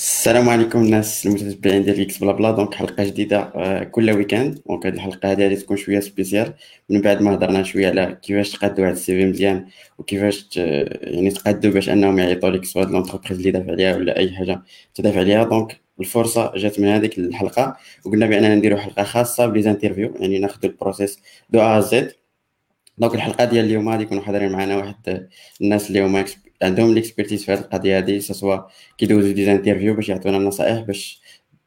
السلام عليكم الناس المتتبعين ديال X Blabla. donc حلقة جديدة آه، كل weekend donc هذه الحلقة هذه غادي تكون شوية spéciale من بعد ما هضرنا شوية على كيفاش تقادوا واحد ال CV مزيان وكيفاش يعني تقادوا باش أنهم يعيطوا لك سواء l'entreprise اللي دافع عليها ولا أي حاجة تدافع عليها. donc الفرصة جات من هذيك الحلقة وقلنا بأننا نديروا حلقة خاصة ب les interviews يعني ناخذوا ال process de A à Z donc الحلقة ديال اليوم غادي يكونوا حاضرين معنا واحد الناس اللي هما عندهم l'expertise في هذه القضية هذه soit كيدوزو des interviews باش يعطونا نصائح باش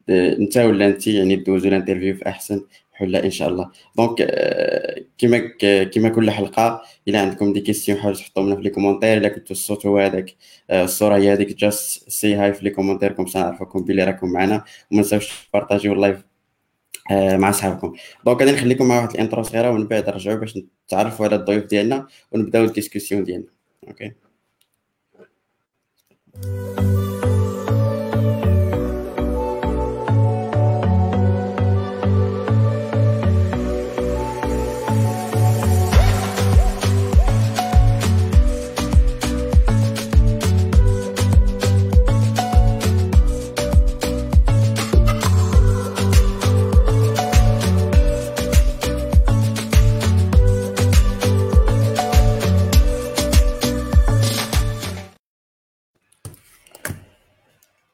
آه، انت ولا انت يعني دوزو ال interview في أحسن حلة إن شاء الله. donc آه، كما كما كل حلقة إلى عندكم des questions حاولوا تحطوهم لنا في les commentaires إلا كنتو الصوت هو هذاك آه، الصورة هي هذيك just say hi في les commentaires comme ça نعرفكم بلي راكم معنا وما تنساوش تبارطاجيو ال live مع صحابكم donc غادي نخليكم مع واحد ال intro صغيرة ومن بعد نرجعوا باش نتعرفوا على الضيوف ديالنا ونبداو ال discussion ديالنا. okay okay. Thank you.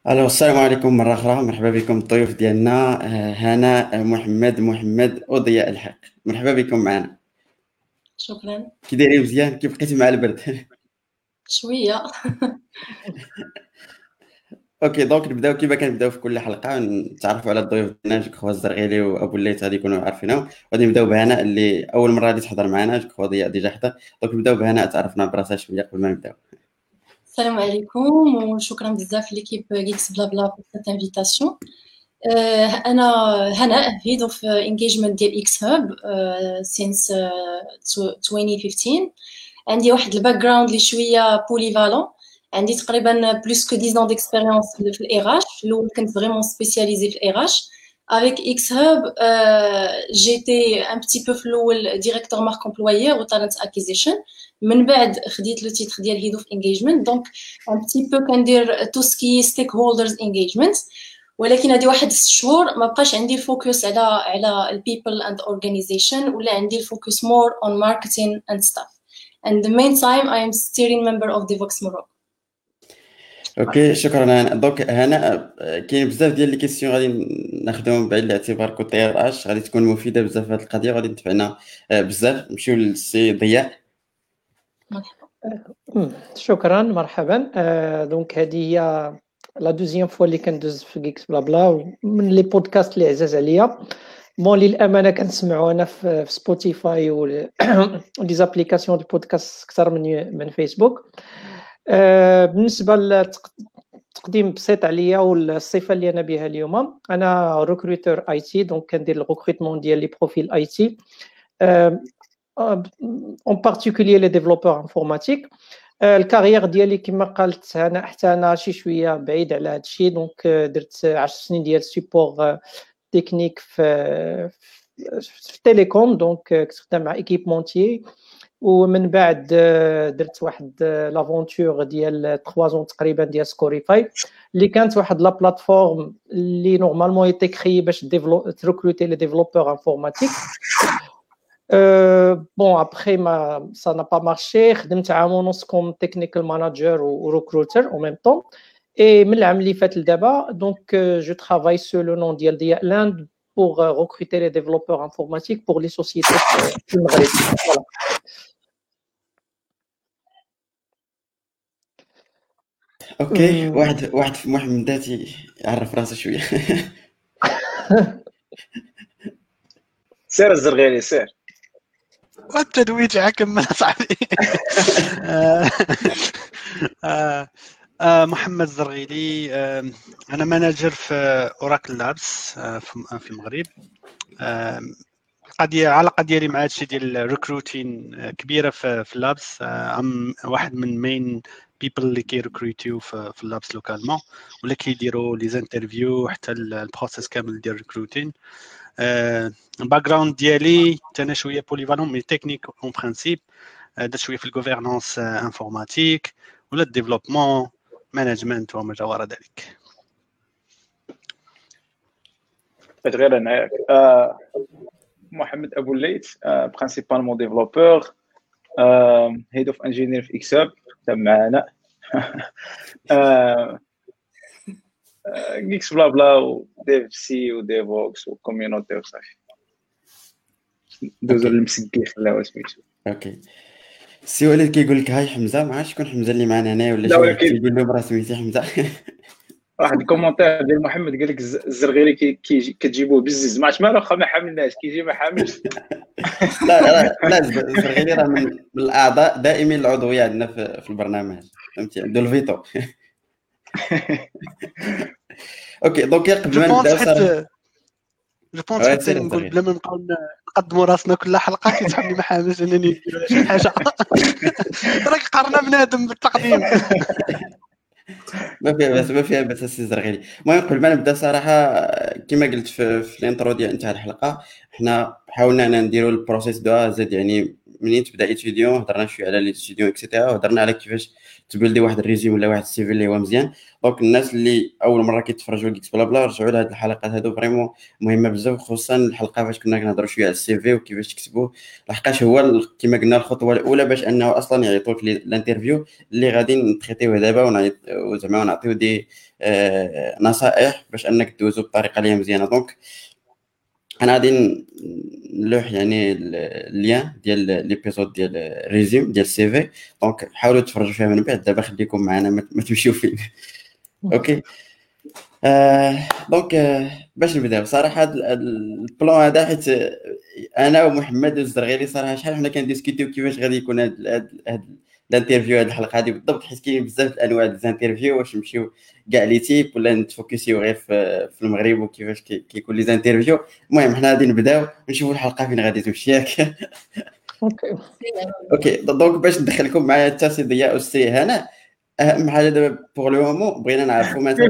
ألو السلام عليكم مرة أخرى مرحبا بكم الضيوف ديالنا. آه، هناء محمد محمد وضياء الحق. مرحبا بكم معنا. شكرا. كي دايرين مزيان كيف بقيتي مع البرد. شوية. okay donc نبدأو كيما كنبدأو في كل حلقة. نتعرفوا على الضيوف ديالنا je crois الزرغيلي وأبو الليث غادي يكونوا عارفينهم. غادي نبدأو بهناء اللي أول مرة غادي تحضر معنا je crois ضياء déjà حضر donc نبدأو بهناء تعرفنا براسها شوية قبل ما نبدأو. السلام عليكم وشكرا بزاف ليكيب جيكس بلا بلا cette invitation. أنا هناء هيد اوف انجيجمنت ديال إكس هاب سينس 2015 عندي واحد الباك جراوند اللي شوية بوليفالون عندي تقريبا بلوس كو 10 ans ديكسبيريونس في الاي اش الأول كنت فريمون سبيسياليزي في الاي اش avec X-Hub, euh, j'étais un petit peu flou directeur marque employeur ou talent acquisition. من بعد خديت le titre ديال head of engagement donc un petit peu كندير tout ce qui est stakeholders engagement ولكن هذه واحد ست شهور ما بقاش عندي ال focus على على ال people and organization ولا عندي ال focus more on marketing and stuff the meantime I am steering member of Devoxx Morocco. OK شكرا. هنا donc هنا كاين بزاف ديال les questions غادي ناخذهم بعين الاعتبار côté RH غادي تكون مفيدة بزاف في هذه القضية غادي تنفعنا بزاف. نمشيو للسي ضياء. شكرا مرحبا. donc هذه هي la deuxième fois اللي كندوز في Geeksblabla من les podcasts اللي عزاز عليا. bon للأمانة كنسمعوا أنا في Spotify و les applications de podcast أكثر من من فيسبوك بالنسبة للتقديم بسيط عليا والصفة اللي أنا بها اليوم أنا recruteur IT donc كندير ال recrutement ديال les profils IT en particulier les développeurs informatiques ال carrière ديالي كما قالت أنا حتى أنا شي شوية بعيد على هذا الشيء donc درت 10 سنين ديال support technique في في ال télécom donc كنت خدام مع équipementier ومن بعد درت واحد l'aventure ديال 3 زون تقريبا ديال سكوريفاي اللي كانت واحد la plateforme اللي normalement était créée باش ت recruter les développeurs informatiques bon après mais ça n'a pas marché خدمت عام ونص comme technical manager و recruteur au même temps et من العام اللي فات لدابا donc je travaille sous le nom ديال ضياء لاند pour recruter les développeurs informatiques pour les sociétés في المغرب voilà. OK واحد واحد في محمد ذاتي يعرف راسه شوية سير الزرغيري سير والتدويج حكم صاحبي. محمد الزرغيلي أنا مانجر في اوراكل لابس في المغرب. القضية العلاقه ديالي مع هادشي ديال الريكروتين كبيرة في, اللابس أم واحد من مين بيبل اللي كيركروتيو في اللابس لوكالمون ولا كيديروا لي زانترفيو حتى البروسيس كامل ديال الريكروتين Euh, un background d'Ali, c'est un peu plus de techniques en principe, euh, de la gouvernance euh, informatique, de la développement, de la management. Je suis Mohamed Abouleït, principalement développeur, head of engineering XR. جيكس بلا بلا وديف سي وديف ووكس وكوميونيتي وصافي دوزو المسكي خلاو سميتو أوكي سي وليد كيقول لك هاي حمزه ما عرفتش شكون حمزه اللي معنا هنا ولا شي كيقول لهم راه سميتي حمزه واحد الكومونتير ديال محمد قال لك الزرغيري كيجي كتجيبوه بزز ما عرفتش مالو واخا ما حاملناش كيجي ما حاملش لا لا الزرغيري راه من الاعضاء دائمين العضويه عندنا في البرنامج فهمتي عنده الفيتو OK donc قبل ما نبداو صراحة je pense حتى نقول بلا ما نبقاو نقدموا راسنا كل حلقة كيتحمل ما حاملش انني ندير شي حاجة. راك قرنا بنادم بالتقديم. ما فيها بس ما فيها بس السي زرغيلي. المهم قبل ما نبدأ صراحة كما قلت في, في ال intro ديال انتهاء الحلقة حنا حاولنا نديروا ال process de A à Z يعني منين تبدأ étudiant هضرنا شوية على les étudiants et cetera وهضرنا على كيفاش ت builder واحد résumé ولا واحد ال CV اللي هو مزيان. donc الناس اللي أول مرة كيتفرجوا Geeksblabla رجعوا لهاد الحلقات هادو vraiment مهمة بزاف خصوصا الحلقة فاش كنا كنهضروا شوية على ال CV وكيفاش تكتبوه لحقاش هو كما قلنا الخطوة الأولى باش أنه أصلا يعيطوك ل interview اللي غادي ن traiter وه دابا وزعما ونعطيو des آه نصائح باش أنك دوزو بطريقة اللي مزيانة. donc أنا غادي نلوح يعني ال lien ديال l'épisode ديال résumé ديال ال CV donc حاولوا تفرجوا فيها من بعد. دابا خليكم معنا ما تمشيو فين. OK آه donc آه باش نبداو صراحة ال plan هذا حيت أنا ومحمد الزرغيري صراحة شحال حنا كن discuter يو كيفاش غادي يكون هذا ال interview هذه الحلقة هذه بالضبط حيت كاين بزاف الأنواع ديال ال interview واش نمشيو كاع les types ولا نت focus يو غير في, في المغرب وكيفاش كيكون les interviews المهم حنا غادي نبداو نشوفوا الحلقة فين غادي تمشي ياك؟ OK. OK donc باش ندخلكم معايا حتى سي ضياء والسي هنا. أهم حاجة دابا pour le moment بغينا نعرفوا مثلا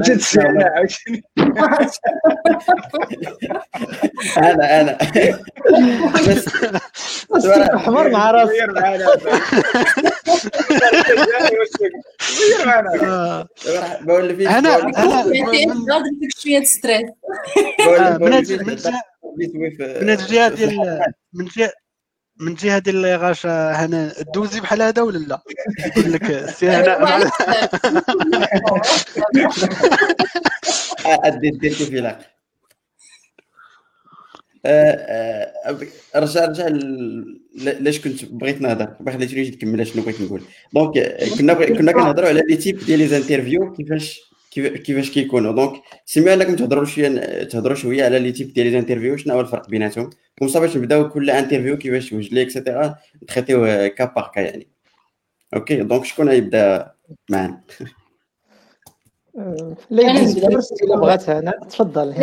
أنا أنا. بس. حمر مع بقول فيك أنا أنا. شوية ستريس من الجهه ديال من جهة من جهة ديال لي غاشا هنا دوزي بحال هذا ولا لا؟ يقول لك سي هنا أدي ديتي في لاك رجع رجع لاش كنت بغيت نهضر؟ ما خليتنيش نكمل شنو بغيت نقول؟ donc كنا كنا كنهضروا على les types ديال les interviews كيفاش كيفاش كيكونوا donc سمعوا انكم تهضروا شوية تهضروا شوية على les types ديال les interviews شنو هو الفرق بيناتهم comme باش نبداو كل interview كيفاش توجد لي et cetera ن traiter يو cas par cas يعني OK donc شكون غيبدا معنا لا بغات أنا تفضل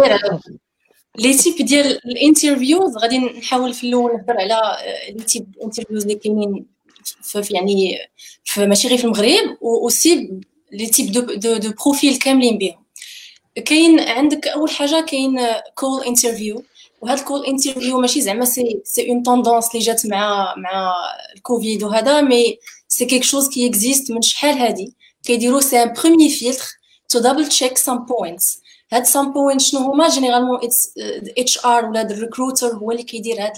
les types ديال ال interviews غادي نحاول في الأول نهضر على les types interviews اللي كاينين في يعني في ماشي غير في المغرب و c'est les types de de, de profils كاملين بهم كاين عندك أول حاجة كاين call interview وهذا ال call interview ماشي زعما c'est c'est une tendance اللي جات مع مع الكوفيد وهذا mais c'est quelque chose qui existe من شحال هادي. كيديروا c'est un premier filtre to double check some points هاد some point شنو هما؟ généralement HR ولا ال recruteur هو اللي كيدير هاد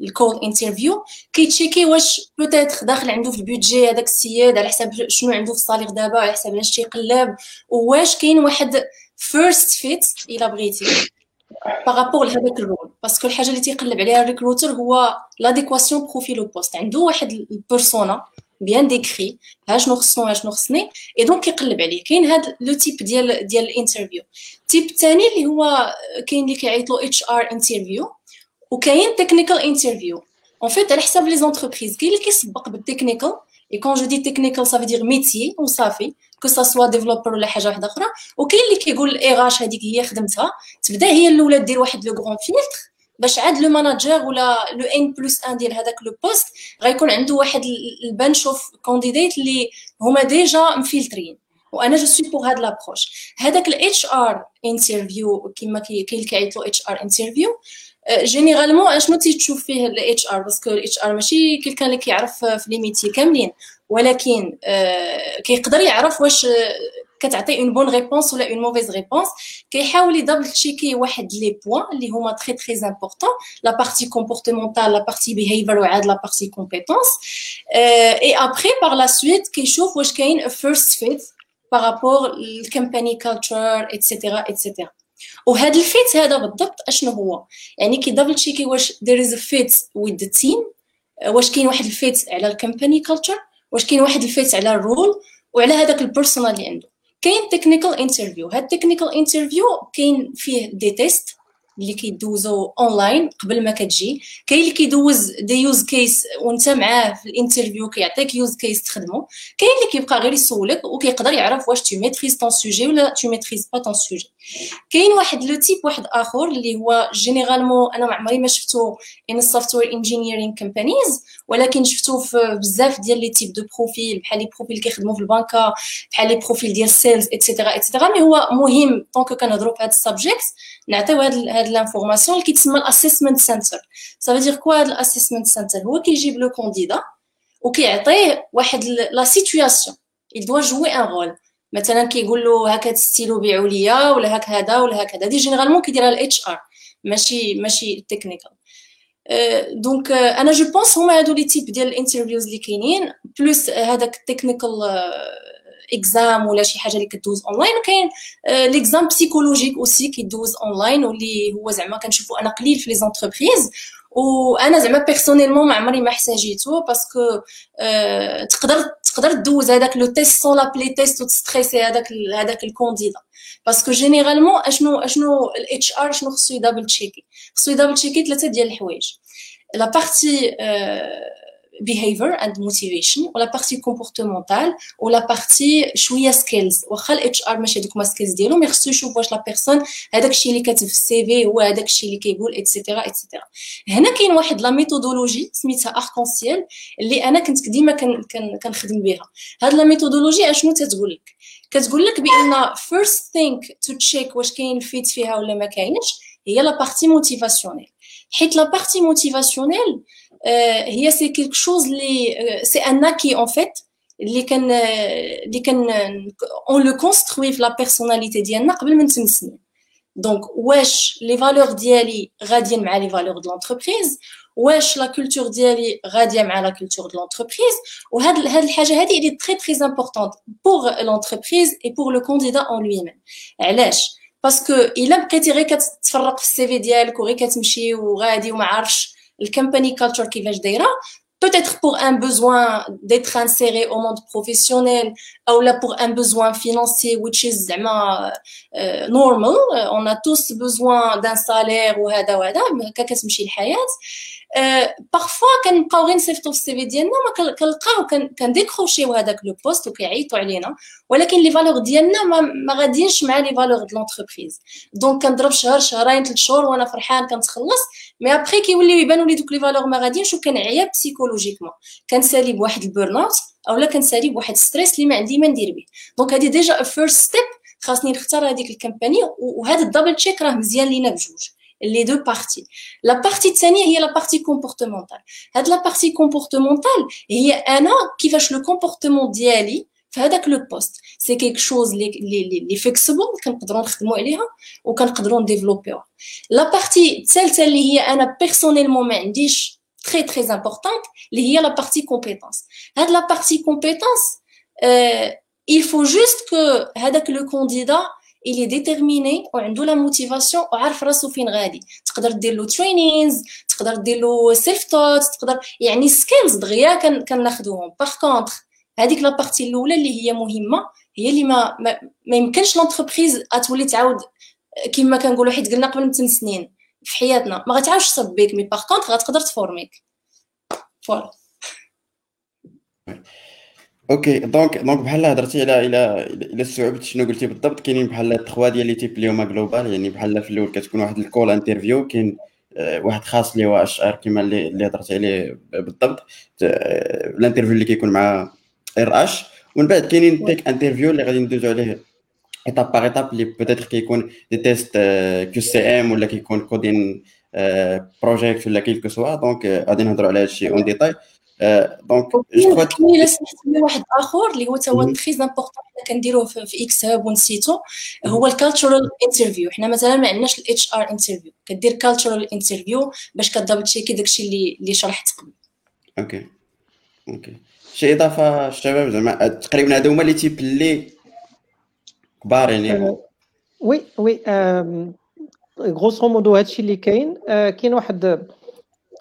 ال call interview كي check ي واش peut-être داخل عنده في ال budget هذاك السيد على حساب شنو عنده في ال salaire دابا على حساب علاش تيقلب وواش كاين واحد first fit إلا بغيتي. par rapport لهذاك ال role parce que الحاجة اللي تيقلب عليها الريكروتر هو l'adéquation profil au poste عنده واحد ال persona bien décrit ها شنو خصنو ها شنو خصني. et donc كيقلب عليه. كاين هاد le type ديال ديال ال interview ال type الثاني اللي هو كاين اللي كيعيط له HR interview وكاين technical interview en fait على حساب les entreprises كاين اللي كيسبق بال technical et quand je dis technical ça veut dire métier وصافي que ça soit developer ولا حاجة واحدة أخرى. وكاين اللي كيقول ال RH هذيك هي خدمتها تبدأ هي الاولى دير واحد le grand filtre باش عاد le manager ولا le N plus 1 ديال هذاك le poste غيكون عنده واحد ال bunch of candidates اللي هما déjà مفلترين. وأنا je suis pour هاد l'approche هذاك ال HR interview كيما كاين اللي كيعيط له HR interview généralement اشنو تيتشوف فيه ال HR parce que ال HR ماشي quelqu'un اللي كيعرف في les métiers كاملين. ولكن كيقدر يعرف واش كتعطي une bonne réponse ولا une mauvaise réponse كيحاول ي double check ي واحد les points اللي هما très très importants la partie comportementale la partie behavior وعاد la partie compétences et après par la suite كيشوف واش كاين فيرست فيت بارابور الكومباني كالتشر اتسيتيرا اتسيتيرا وهذا ال fit هذا بالضبط أشنو هو؟ يعني كي double check ي واش is a fit with the team واش كاين واحد ال fit على ال company culture واش كاين واحد ال fit على ال role وعلى هذاك ال persona اللي عنده. كاين technical interview هاد ال technical interview كاين فيه des tests اللي كيدوزو اونلاين قبل ما كتجي. كاين اللي كيدوز des use cases وانت معاه في ال interview كيعطيك use case تخدمو. كاين اللي كيبقى غير يسولك وكيقدر يعرف واش tu maîtrises ton sujet ولا tu maîtrises pas ton sujet كاين واحد le type واحد آخر اللي هو généralement أنا ما عمري ما شفتو in ال software engineering companies ولكن شفتو في بزاف ديال les types de profils بحال les profils كيخدموا في البنكة بحال les profils ديال sales et cetera et cetera mais هو مهم tant que كنهضروا في هاد ال subject نعطيو هاد هاد l'information اللي كيتسمى ال assessment center ça veut dire quoi هاد ال assessment center هو كيجيب le candidat وكيعطيه واحد la situation il doit jouer un rôle. مثلا كيقول له هكا ستيلو بيعوا ليا ولا هك هذا ولا هكذا. دي généralement كيديرها ال HR ماشي ماشي technical donc أنا je pense هما هادو les types ديال ال interviews اللي كاينين plus هذاك ال technical exam ولا شي حاجة اللي كدوز اونلاين وكاين l'examen psychologique aussi كيدوز اونلاين واللي هو زعما كنشوفو أنا قليل في les entreprises وأنا زعما personnellement ما عمري ما احتاجيتو parce que تقدر تقدر دوز هذاك le test sans l'appeler test وت stress ي هذاك هذاك ال candidat. parce que généralement اشنو أشنو ال HR شنو خصو ي double check ي؟ خصو ي double check ي ثلاثة ديال الحوايج. la partie behavior and motivation و la partie comportementale و la partie شوية skills واخا ال HR ماشي دوك ما skills ديالو mais خصو يشوف واش la personne هذاك الشيء اللي كاتب في ال CV هو هذاك الشيء اللي كيقول et cetera et cetera هنا كاين واحد la méthodologie سميتها arc-en-ciel اللي أنا كنت ديما كنخدم بها هاد la méthodologie اشنو تتقول لك كتقول لك بان first thing to check واش كاين fit فيها ولا ما كاينش هي la partie motivationnelle حيت la partie motivationnelle هي c'est quelque chose لي c'est un acquis en fait اللي كان اللي كان on le construit في la personnalité ديالنا قبل من 8 سنين donc واش les valeurs ديالي غاديين مع les valeurs de l'entreprise واش la culture ديالي غاديه مع la culture de l'entreprise وهاد هاد الحاجة هادي اللي très très importante pour l'entreprise et pour le candidat en lui-même علاش parce que الا بقيتي غير كتفرق في ال CV ديالك وغير كتمشي وغادي وما عارفش ال company culture كيفاش دايره peut-être pour un besoin d'être inséré au monde professionnel ولا pour un besoin financier which is زعما uh, normal on a tous besoin d'un salaire وهذا وهذا هكا كتمشي الحياة parfois كنبقاو غير نصيفطو في ال CV ديالنا ما كنلقاو كن décroch يو هذاك le poste وكيعيطوا علينا ولكن les valeurs ديالنا ما, ما غاديينش مع les valeurs de l'entreprise donc كنضرب شهر شهرين ثلاث شهور وأنا فرحان كنتخلص mais après كيوليو يبانوا لي دوك les valeurs ما غاديينش وكنعيا psychologiquement كنسالي بواحد ال burn out اولا كنسالي بواحد stress اللي ما عندي ما ندير به donc هذه déjà first step خاصني نختار هذيك ال company وهذا ال double check راه مزيان لينا بجوج. Les deux parties. La partie الثانية هي la partie comportementale. هاد la partie comportementale هي أنا كيفاش le comportement ديالي في هذاك le poste c'est quelque chose اللي اللي اللي flexible كنقدروا نخدموا عليها وكنقدروا نديفلوبيوها la partie الثالثه اللي هي أنا personnellement ما عنديش très très importante اللي هي la partie compétences هاد la partie compétences il faut juste que هذاك le candidat est déterminé وعنده la motivation وعارف راسو فين غادي تقدر دير له trainings تقدر دير له سيلف توت تقدر يعني سكيلز دغيا كناخذوهم باغ كونطخ هذيك لا بارتي الاولى اللي هي مهمه هي اللي ما ما, ما يمكنش لونتربريز تولي تعاود كما كنقولوا حيت قلنا قبل من 8 سنين في حياتنا ما غتعاودش تصبيك مي باغ كونطخ غتقدر تفورميك فوالا أوكي دونك دونك بحال هضرتي على إلى إلى صعوبه شنو قلتي بالضبط كاينين بحال تخوا ديال لي تيب اللي هما جلوبال يعني بحال في الأول كتكون واحد الكول انترفيو كاين واحد خاص اللي هو HR كيما اللي اللي هضرتي عليه بالضبط ال interview اللي كيكون مع RH ومن بعد كاينين tech interview اللي غادي ندوزو عليه étape par étape اللي peut-être كيكون des tests QCM ولا كيكون coding project ولا quel que soit donc غادي نهضروا على هادشي en détail donc je crois الا سمحتي واحد اخر اللي هو تا هو très important حنا كنديروه في إكس هاب ونسيتو هو ال cultural interview حنا مثلا ما عندناش ال HR interview كدير cultural interview باش كدبل تشيكي داكشي اللي اللي شرحت قبل OK OK شي اضافه الشباب زعما تقريبا هادو هما les types اللي كبار يعني oui oui grosso modo هادشي اللي كاين كاين واحد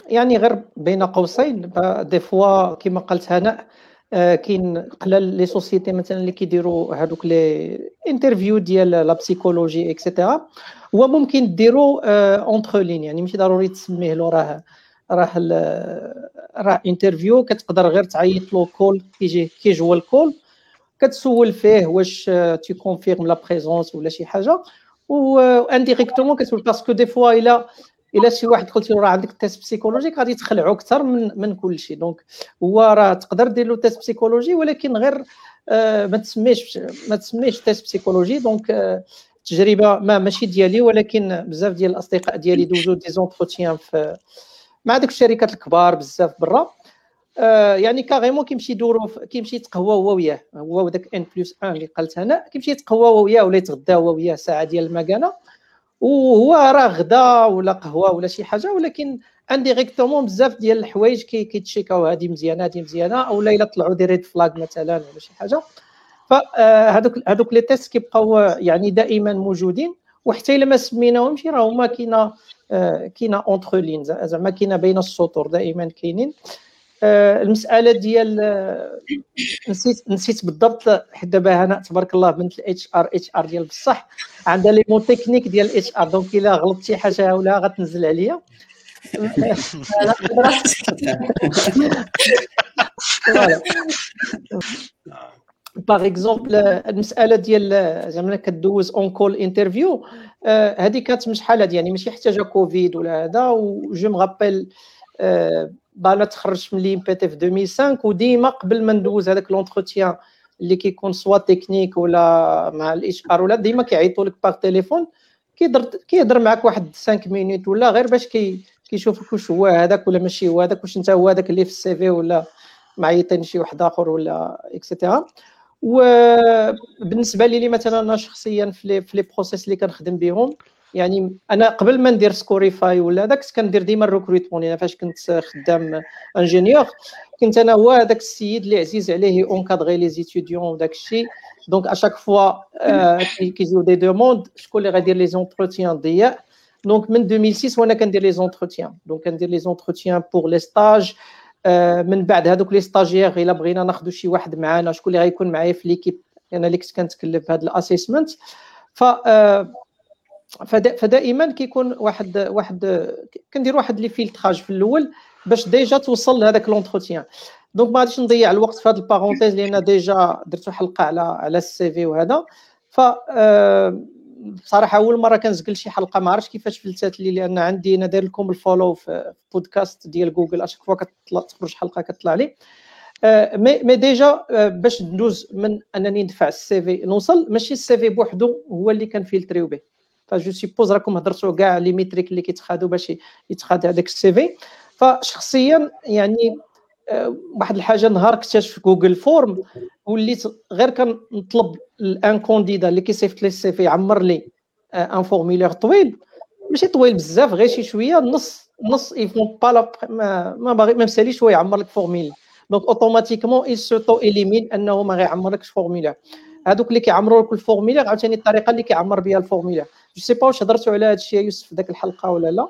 يعني غير بين قوسين. Des fois كما قالت هناء كاين قلال les sociétés مثلا اللي كيديروا هذوك les interviews ديال la psychologie et cetera هو ممكن ديرو entre lignes يعني ماشي ضروري تسميه له راه راه راه interview كتقدر غير تعيط له call كيجي هو ال call كتسول فيه واش tu confirmes la présence ولا شي حاجة. و indirectement كتسول. Parce que des fois الا إلا شي واحد قلت له راه عندك test psychologique غادي تخلعو أكثر من من كل شيء donc هو راه تقدر دير له تيست بسيكولوجي ولكن غير آه ما تسميش ما تسميش تيست بسيكولوجي دونك تجربه ما ماشي ديالي ولكن بزاف ديال الأصدقاء ديالي دوزو دي زونتروتيان في مع ديك الشركات الكبار بزاف برا. آه يعني كاريمون كيمشي يدورو كيمشي يتقهوى هو وياه. هو وداك ان بلس ان اللي قالت أنا كيمشي يتقهوى هو وياه ولا يتغدى هو وياه ساعة ديال المكانة. وهو راه غدا ولا قهوة ولا شي حاجة ولكن indirectement بزاف ديال الحوايج كيتشيكاو هذه مزيانة هذه مزيانة أو لا إلا طلعوا des red flags مثلا ولا شي حاجة. فهذوك هذوك les tests كيبقاو يعني دائما موجودين وحتى إلا ما سميناهمش راه هما كاينة كاينة entre lignes زعما كاينة بين السطور دائما كاينين. آه، المسألة ديال آه، نسيت نسيت بالضبط حيت دابا هنا تبارك الله بنت ال HR HR ديال بصح. عندها les mots techniques ديال ال HR. donc إلا غلطت شي حاجة ولا غتنزل عليا. par exemple المسألة ديال زعما كدوز un call interview هذه كانت من شحال هذه يعني ماشي حتى جا كوفيد ولا هذا و je me rappelle bien أنا تخرجت من l'EPT في 2005 وديما قبل ما ندوز هذاك l'entretien اللي كيكون soit technique ولا مع ال HR ولا ديما كيعيطوا لك par téléphone كيهضر كيهضر معاك واحد 5 minutes ولا غير باش كي كيشوفك واش هو هذاك ولا ماشي هو هذاك واش انت هو هذاك اللي في ال CV ولا معيطين شي واحد آخر ولا et cetera وبالنسبه لي مثلا أنا شخصيا في les process اللي كنخدم بهم يعني أنا قبل ما ندير سكوريفاي ولا داك كندير ديما ال recrutement يعني فاش كنت خدام ingénieur كنت أنا هو هذاك السيد اللي عزيز عليه encadrer les étudiants وداك الشيء. donc à chaque fois كيجيو des demandes شكون اللي غيدير les entretiens ضياء donc من 2006 وأنا كندير les entretiens donc كندير les entretiens pour les stages من بعد هذوك les stagiaires إلا بغينا ناخذ شي واحد معنا شكون اللي غيكون معايا في l'équipe أنا اللي كنت كنتكلف هذا ال assessment ف فدائما كيكون واحد واحد كندير واحد les filtrages في الأول. باش déjà توصل لهذاك l'entretien. donc ما غاديش نضيع الوقت في هذا ال parenthèse لأن déjà درت حلقه على على ال CV وهذا. ف بصراحة أول مرة كنزقل شي حلقة ما عرفتش كيفاش فلتات لي لأن عندي أنا داير لكم ال follow في بودكاست ديال جوجل à chaque fois كتطلع تخرج حلقة كتطلع لي. mais mais déjà باش ندوز من أنني ندفع ال CV نوصل ماشي ال CV بوحدو هو اللي كنفلتريو به. ف je suppose راكم هضرتوا كاع les métriques اللي كيتخادوا باش يتخاد هذاك السي في فشخصيا يعني آه، واحد الحاجة نهار اكتشف جوجل فورم وليت غير كنطلب الان كونديدا اللي كيصيفط لي السي في يعمر لي ان فورميلير طويل. ماشي طويل بزاف غير شي شوية نص نص يفون با ما ما باغي ما مساليش هو يعمر لك فورميل دونك اوتوماتيكمون اي سوتو اليمين انه ما غيعمرلكش فورميلير هذوك اللي كيعمروا لك الفورميلير عاوتاني الطريقة اللي كيعمر بها الفورميلير je sais pas واش هضرتوا على هذا الشيء يوسف في ذاك الحلقة ولا لا.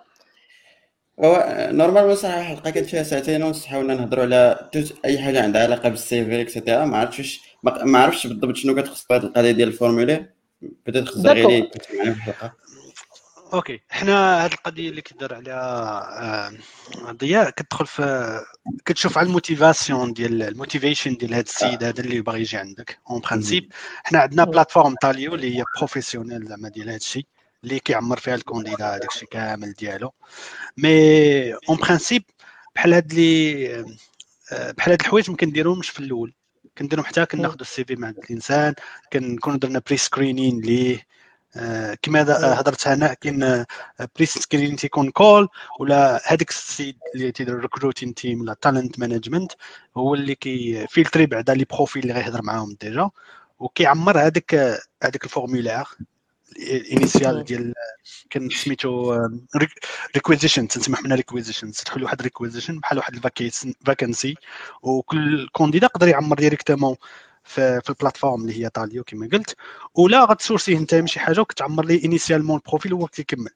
هو normalement صح الحلقة كانت فيها ساعتين ونص حاولنا نهضروا على أي حاجة عندها علاقة بال CV et cetera ما عرفتش ما عرفتش بالضبط شنو كتخص هذه القضية ديال ال formulaire بدات خص غير معنا في الحلقة. أوكي. حنا هذه القضية اللي كدار عليها آه، ضياء كتدخل في كتشوف على ال motivation ديال ال motivation ديال هذا السيد هذا اللي باغي يجي عندك. en principe حنا عندنا plateforme Taleo اللي هي professionnelle زعما ديال هذا الشيء. اللي كيعمر فيها ال candidat هذاك الشيء كامل ديالو. mais en principe بحال هاد لي آه، بحال هاد الحوايج ما كنديروهمش في الأول. كنديرهم حتى كناخذوا ال CV مع الإنسان كنكونوا درنا pre-screening ليه. آه، كما هضرت هنا كاين pre-screen تيكون call ولا هذاك السيد اللي تيدير ال recruiting team ولا talent management هو اللي كي filtrer بعدا les profils اللي غيهضر معاهم déjà. وكيعمر هذاك هذاك ال formulaire ال initial ديال كان سميتو requisition تنسمح منها requisition تدخل واحد requisition بحال واحد ال vacancy وكل candidat يقدر يعمر directement في, في ال plateforme اللي هي Taleo كما قلت. ولا غتسورسيه انت من شي حاجة وكتعمر ليه initialement ال profil وهو كيكمل.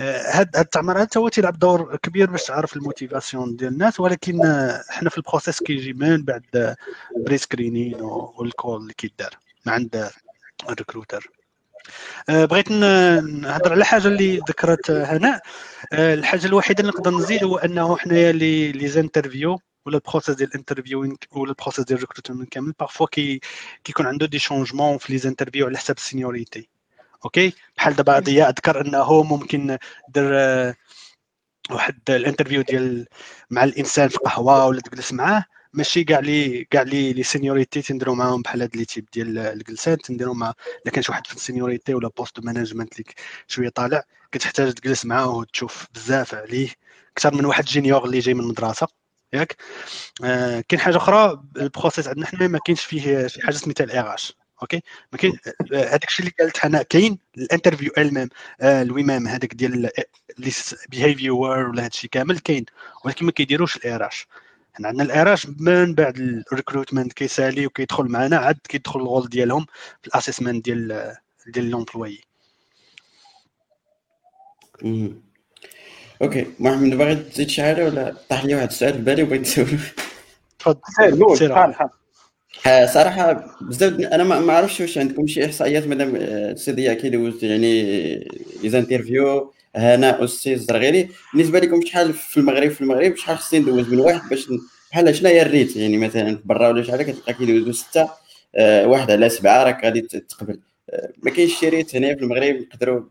آه، هاد هاد التعمير هذا هو تيلعب دور كبير باش تعرف ال motivation ديال الناس ولكن آه، حنا في ال process كيجي من بعد pre-screening و ال call اللي كيدار من عند ال recruiter بغيت نهضر على حاجة اللي ذكرت هناء الحاجة الوحيدة اللي نقدر نزيد هو أنه حنايا les les interviews ولا ال process ديال ال interview ولا ال process ديال ال recruitment كامل. parfois كي كيكون عنده des changements في les interviews على حساب ال seniority أوكي بحال دابا ضياء ذكر أنه ممكن دير آه، واحد ال interview ديال مع الإنسان في قهوة ولا تجلس معاه. ماشي كاع les كاع les les seniority تنديرو معاهم بحال هاد les types ديال الجلسات تنديرو مع إلا كان شي واحد في ال seniority ولا poste management اللي شوية طالع كتحتاج تجلس معاه وتشوف بزاف عليه أكثر من واحد junior اللي جاي من المدرسة ياك؟ آه كاين حاجة أخرى؟ ال process عندنا حنا ما كاينش فيه شي حاجة سميتها ال HR أوكي؟ ما كاين هذاك الشيء اللي قالت حنا كاين ال interview المام آه الومام هذاك ديال بيهيفيور ولا هذا الشيء كامل كاين ولكن ما كيديروش الاي حنا عندنا الاي ار من بعد الريكروتمنت كيسالي وكيدخل معنا عاد كيدخل الغول ديالهم في الاسيسمنت ديال ديال لومبلوي أوكي محمد باغي تزيد شي حاجة ولا طاح لي واحد السؤال في بالي وبغيت نسولو؟ تفضل. آه، صراحة بزاف أنا ما عرفتش واش عندكم شي إحصائيات مادام آه، السي كيدوز يعني les interviews هنا أستاذ الزرغيري بالنسبة لكم شحال في المغرب في المغرب شحال خصني ندوز من واحد باش بحال شنو هي ال rate يعني مثلا برا ولا شحال كتلقى كيدوزو ستة آه، واحد على سبعة راك غادي تقبل. ما كاينش شي rate هنا في المغرب نقدروا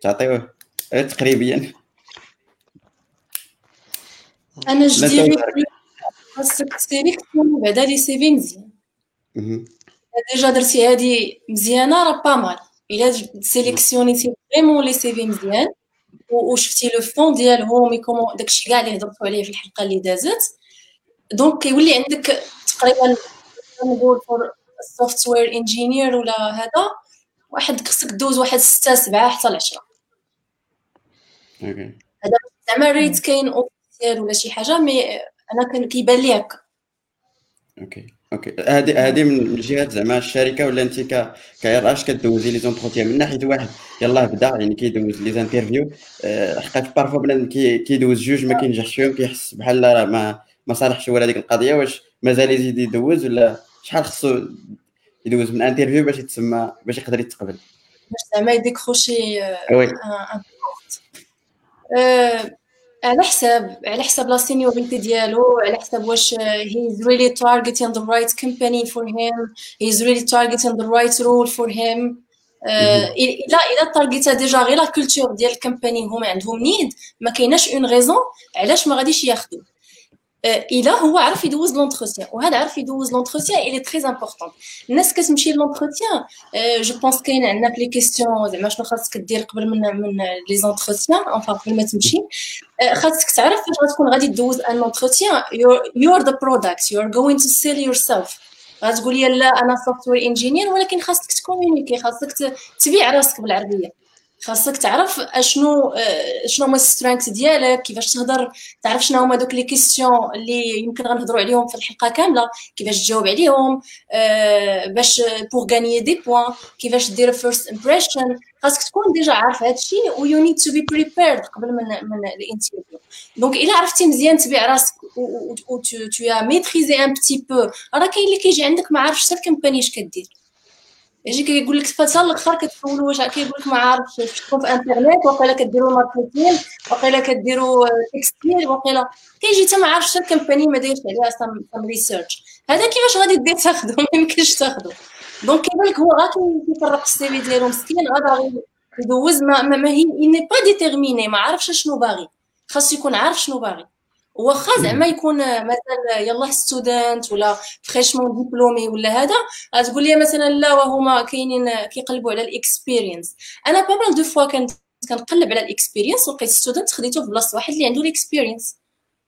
تعطيوه تقريبيا. أنا je dirais خاصك ت sélectionner بعدا les CV مزيان. déjà درتي هادي مزيانة راه pas mal. إلا سيليكسيونيتي vraiment les CV مزيان. وشفتي le fond ديالهم يكون داكشي كاع اللي هضرتو عليه في الحلقة اللي دازت. donc كيولي عندك تقريبا نقول for software engineer ولا هذا واحد خصك دوز واحد ستة سبعة حتى لعشرة هذا زعما rate كاين officiel ولا شي حاجة mais أنا كان كيبان لي هكا. أوكي. أوكي. هذه هذه من جهه زعما الشركة ولا أنت ك ك RH كدوزي les entretiens من ناحية واحد يلاه بدا يعني كيدوز les interviews حقيقه parfois بنادم كيدوز جوج ما كينجحش فيهم كيحس بحال راه ما ما صالحش ولا هذيك القضية واش مازال يزيد يدوز ولا شحال خصو يدوز من interview باش يتسمى باش يقدر يتقبل؟ باش زعما ي décrocher oui. على حساب على حساب la séniorité ديالو على حساب واش he is really targeting the right company for him he is really targeting the right role for him إلا إلا تارجيتا déjà غير la culture ديال ال company هما عندهم need ما كايناش une raison علاش ما غاديش ياخذوا الا هو عرف يدوز l'entretien وهذا عرف يدوز l'entretien il est très important الناس كتمشي l'entretien je pense كاين عندنا في les questions زعما شنو خاصك دير قبل من من les entretiens enfin قبل ما تمشي خاصك تعرف فاش غتكون غادي دوز un entretien you are the product you are going to sell yourself غتقول لي لا أنا software engineer ولكن خاصك ت communiquer خاصك تبيع راسك بالعربيه خاصك تعرف اشنو آه، شنو هما ال strength ديالك كيفاش تهضر تعرف شنو هما دوك les questions اللي يمكن غنهضروا عليهم في الحلقة كاملة كيفاش تجاوب عليهم آه، باش pour gagner des points كيفاش دير first impression خاصك تكون déjà عارف هذا الشيء و you need to be prepared قبل من من ال interview. donc إلا عرفتي مزيان تبيع راسك و tu maîtrises un petit peu راه كاين اللي كيجي عندك ما عارفش حتى ال company إش كدير. يجي كيقول لك فتره الآخر كتقولوا واش كيقول لك ما عارفش شفتكم في انترنت وقيلا كديروا marketing وقيلا كديروا textile وقيلا كيجي حتى ما عارفش ال company ما دايرش عليها some research هذا كيفاش غادي دير تاخذو؟ ما يمكنش تاخذو. donc كيبان لك هو غا كيفرق ال CV ديالو مسكين غا يدوز ما, ما, ما هي n'est pas déterminé ما عارفش شنو باغي. خاصو يكون عارف شنو باغي. واخا زعما يكون مثلا يلاه student ولا fraîchement diplômé ولا هذا غتقول لي مثلا لا وهما كاينين كيقلبوا على ال expérience أنا pas mal de fois كنت كنقلب على ال expérience ولقيت student خديته في بلاصة واحد اللي عنده ال expérience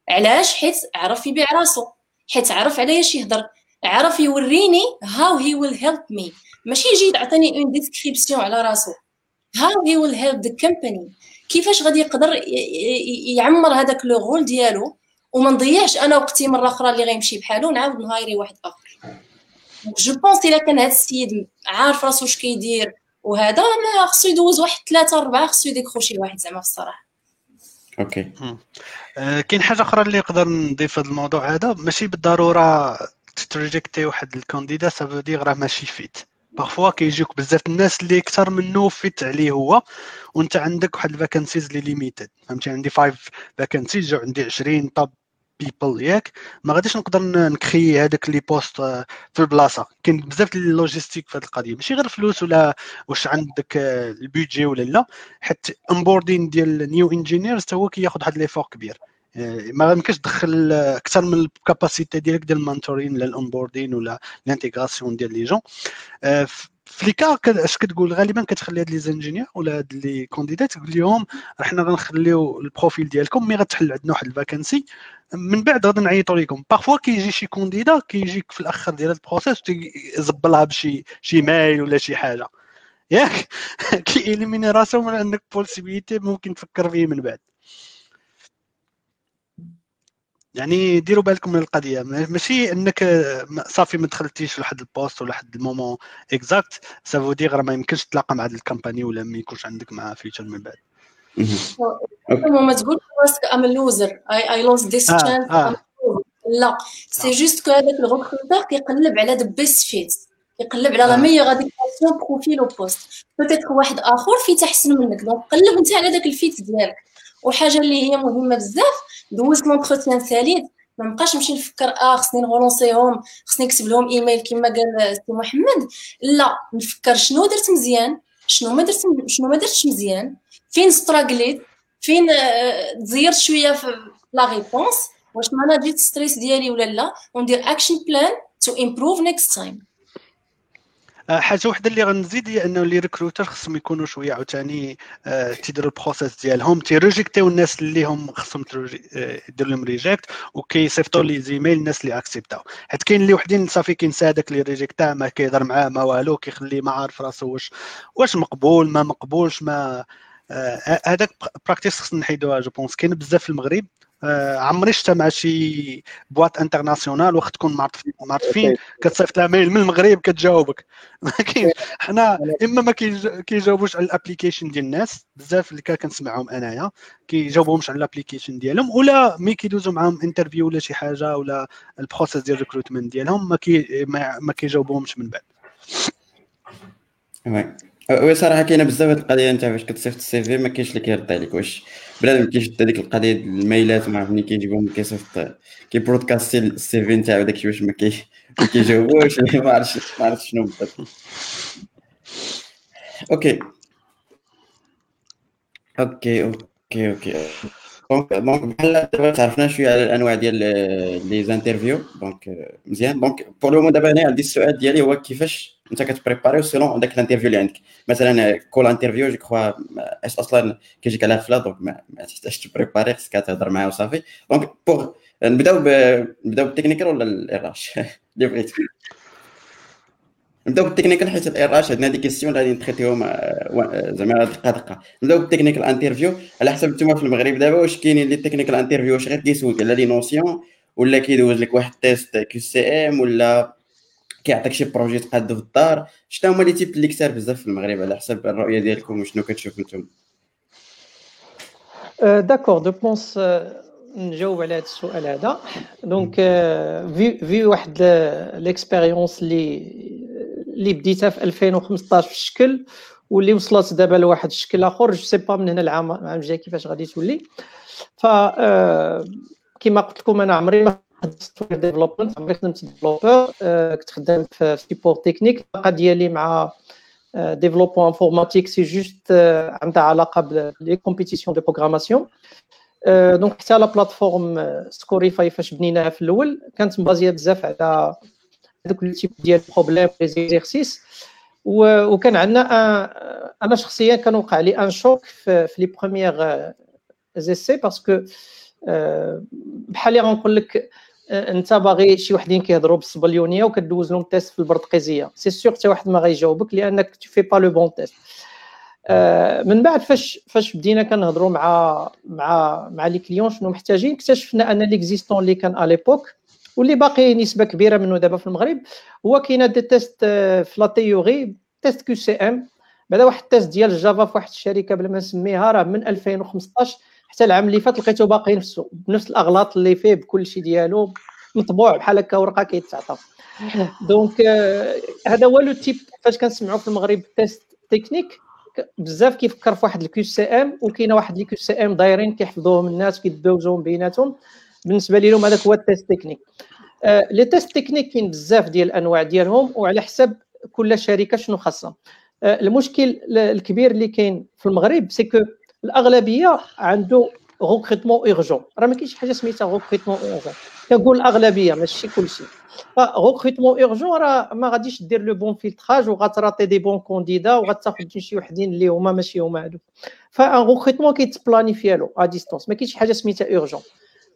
علاش؟ حيت عرف يبيع راسو. حيت عرف على اش يهضر. عرف يوريني how he will help me ماشي يجي يعطيني une description على راسو. how he will help the company كيفاش غادي يقدر يعمر هذاك le rôle ديالو؟ وما نضيعش أنا وقتي مرة أخرى اللي غيمشي بحالو نعاود نهايري واحد آخر. je pense إلا كان هذا السيد عارف راسو اش كيدير وهذا ما خصو يدوز واحد ثلاثة أربعة خصو يديكروشي واحد زعما في الصراحة. okay آه، كاين حاجة أخرى اللي نقدر نضيف هذا الموضوع هذا؟ ماشي بالضرورة تريجكتي واحد ال candidat ça veut dire راه ماشي fit parfois كيجيوك بزاف الناس اللي أكثر منه fit عليه هو وأنت عندك واحد ال vacancies اللي limited فهمتي؟ عندي 5 vacancies عندي 20 top people ياك. ما غاديش نقدر نكري هذاك les postes آه، في البلاصة. كاين بزاف ال logistique في هذه القضية. ماشي غير فلوس ولا واش عندك آه، ال budget ولا لا. حتى onboarding ديال new engineers حتى هو كياخذ واحد l'effort كبير. آه، ما يمكنش تدخل أكثر من ال capacité ديالك ديال ال mentoring ولا ال onboarding ولا ال intégration ديال les jeunes في les cas اش كتقول؟ غالبا كتخلي هاد les ingénieurs ولا هاد les candidats تقول لهم حنا غنخليو ال profil ديالكم ملي غتحل عندنا واحد ال vacancy. من بعد غادي نعيطوا لكم parfois كيجي شي candidat كيجيك في الأخر ديال ال process يزبلها بشي شي mail ولا شي حاجة. ياك؟ كيإليميني راسو من عندك possibilité ممكن تفكر فيه من بعد. يعني ديروا بالكم من القضية. ماشي إنك صافي ما دخلتيش في واحد ال poste ولا واحد ال moment exact ça veut dire راه ما يمكنش تلاقى مع هذه ال company ولا ما يكونش عندك معها future من بعد. ما تقول راسك I'm loser I lose this chance لا. c'est juste que هذاك ال recruteur كيقلب على the best fit يقلب على la meilleure adéquation profil au poste peut-être واحد آخر fit احسن منك. donc قلب أنت على ذاك ال fit ديالك. وحاجة اللي هي مهمة بزاف دوزت l'entretien ثالث ما نبقاش نمشي نفكر آه خصني نغولونسيهم خصني نكتب لهم إيميل كما قال سي محمد. لا نفكر شنو درت مزيان شنو ما درت شنو ما درتش مزيان فين ستراغليت فين تزيرت شوية في la réponse واش ماناجيت stress ديالي ولا لا وندير action plan to improve next time آه، حاجة وحدة اللي غنزيد هي أنه les recruteurs خصهم يكونوا شوية عاوتاني آه، تيديروا ال process ديالهم تيريجيكتيو الناس اللي هم خصهم آه، يديروا لهم reject وكيصيفطوا les emails الناس اللي اكسبتاو حيت كاين اللي وحدين صافي كينسى هذاك اللي ريجيكتا ما كيهضر معاه ما والو كيخليه ما عارف راسو واش واش مقبول ما مقبولش ما هذاك practice خصنا نحيدوها je pense كاين بزاف في المغرب. آه عمري شفت مع شي boîte internationale وقت تكون معرفين كتصيفط لها mail من المغرب كتجاوبك. لكن حنا إما ما كيجاوبوش على ال application ديال الناس بزاف اللي كنسمعهم أنايا كيجاوبوهمش على ال application ديالهم ولا mais كيدوزو معاهم interview ولا شي حاجة ولا ال process ديال ال recruitment ديالهم ما كي ما كيجاوبوهمش من بعد. oui صراحة كاينة بزاف هاد القضية انت فاش كتصيفط ال CV ما كاينش اللي كيرد عليك واش بنادم كيشد هذيك القضية الميلات ما عرفني كيجيبهم كيصيفط كيبرودكاستي ال CV نتاعو داكشي واش ما كيجاوبوش ما عرفتش ما عرفتش شنو بالضبط. okay. okay okay okay. donc donc بحال دابا تعرفنا شوية على الانواع ديال les interviews donc مزيان donc pour le دابا أنا عندي السؤال ديالي هو كيفاش انت كتبريباري selon داك ال interview اللي عندك مثلا call interview je crois أصلا كيجيك على فلا donc ما تحتاجش تبريباري خصك تهضر معاه وصافي donc pour نبداو نبداو بال technical ولا ال RH اللي بغيت نبداو بال technical حيت عندنا des questions غادي نتريتيهم زعما دقه دقه نبداو بال technical interview على حسب نتوما في المغرب دابا واش كاينين les technical interviews واش غير كيسولك على les notions ولا كيدوز لك واحد test QCM ولا كيعطيك شي projet تقادو في الدار. شنو هما les types اللي كثار بزاف في المغرب على حسب الرؤية ديالكم وشنو كتشوف نتوما. d'accord je pense نجاوب على هذا السؤال هذا. donc في في واحد l'expérience اللي اللي بديتها في 2015 في الشكل واللي وصلت دابا لواحد الشكل آخر je sais pas من هنا العام العام الجاي كيفاش غادي تولي. ف كما قلت لكم أنا عمري ما software development عمري خدمت developer كنت خدام في support technique العلاقة ديالي مع développement informatique c'est juste عندها علاقة ب les compétitions de programmation donc حتى la plateforme سكوريفاي فاش بنيناها في الأول. كانت مبازية بزاف على هذوك ال type ديال problème les exercices وكان عندنا أنا شخصيا كان وقع لي un choc في les premiers essais parce que بحال اللي غنقول لك أنت باغي شي وحدين كيهضروا بالصبليونية وكدوز لهم test في البرتقيزية. سي سيغ حتى واحد ما غيجاوبك لأنك tu fais pas le bon test من بعد فاش فاش بدينا كنهضروا مع مع مع les clients شنو محتاجين اكتشفنا أن l'existant اللي كان على l'époque واللي باقي نسبة كبيرة منه دابا في المغرب هو كاينة des tests في la théorie test QCM. بعدا واحد ال test ديال Java في واحد الشركة بلا ما نسميها راه من 2015 حتى العام اللي فات لقيته باقي نفسه بنفس الأغلاط اللي فيه بكل شيء ديالو مطبوع بحال هكا ورقة كيتعطى donc هذا هو le type فاش كنسمعوا في المغرب test technique. بزاف كيفكر في واحد ال QCM وكاينة واحد ال QCM دايرين كيحفظوهم الناس كيدوزوهم بيناتهم. بالنسبة لهم هذاك هو ال test technique. آه les tests techniques كاين بزاف ديال الأنواع ديالهم وعلى حسب كل شركة شنو خاصها آه المشكل الكبير اللي كاين في المغرب c'est que الأغلبية عنده recrutement urgent راه ما كاينش حاجة سميتها recrutement urgent كنقول الأغلبية ماشي كلشي ف recrutement urgent راه ما غاديش دير le bon filtrage وغتراطي des bons candidats وغتاخذ شي وحدين اللي هما ماشي هما هادوك. ف un recrutement كيتبلانيفيا à distance ما كاينش حاجة سميتها urgent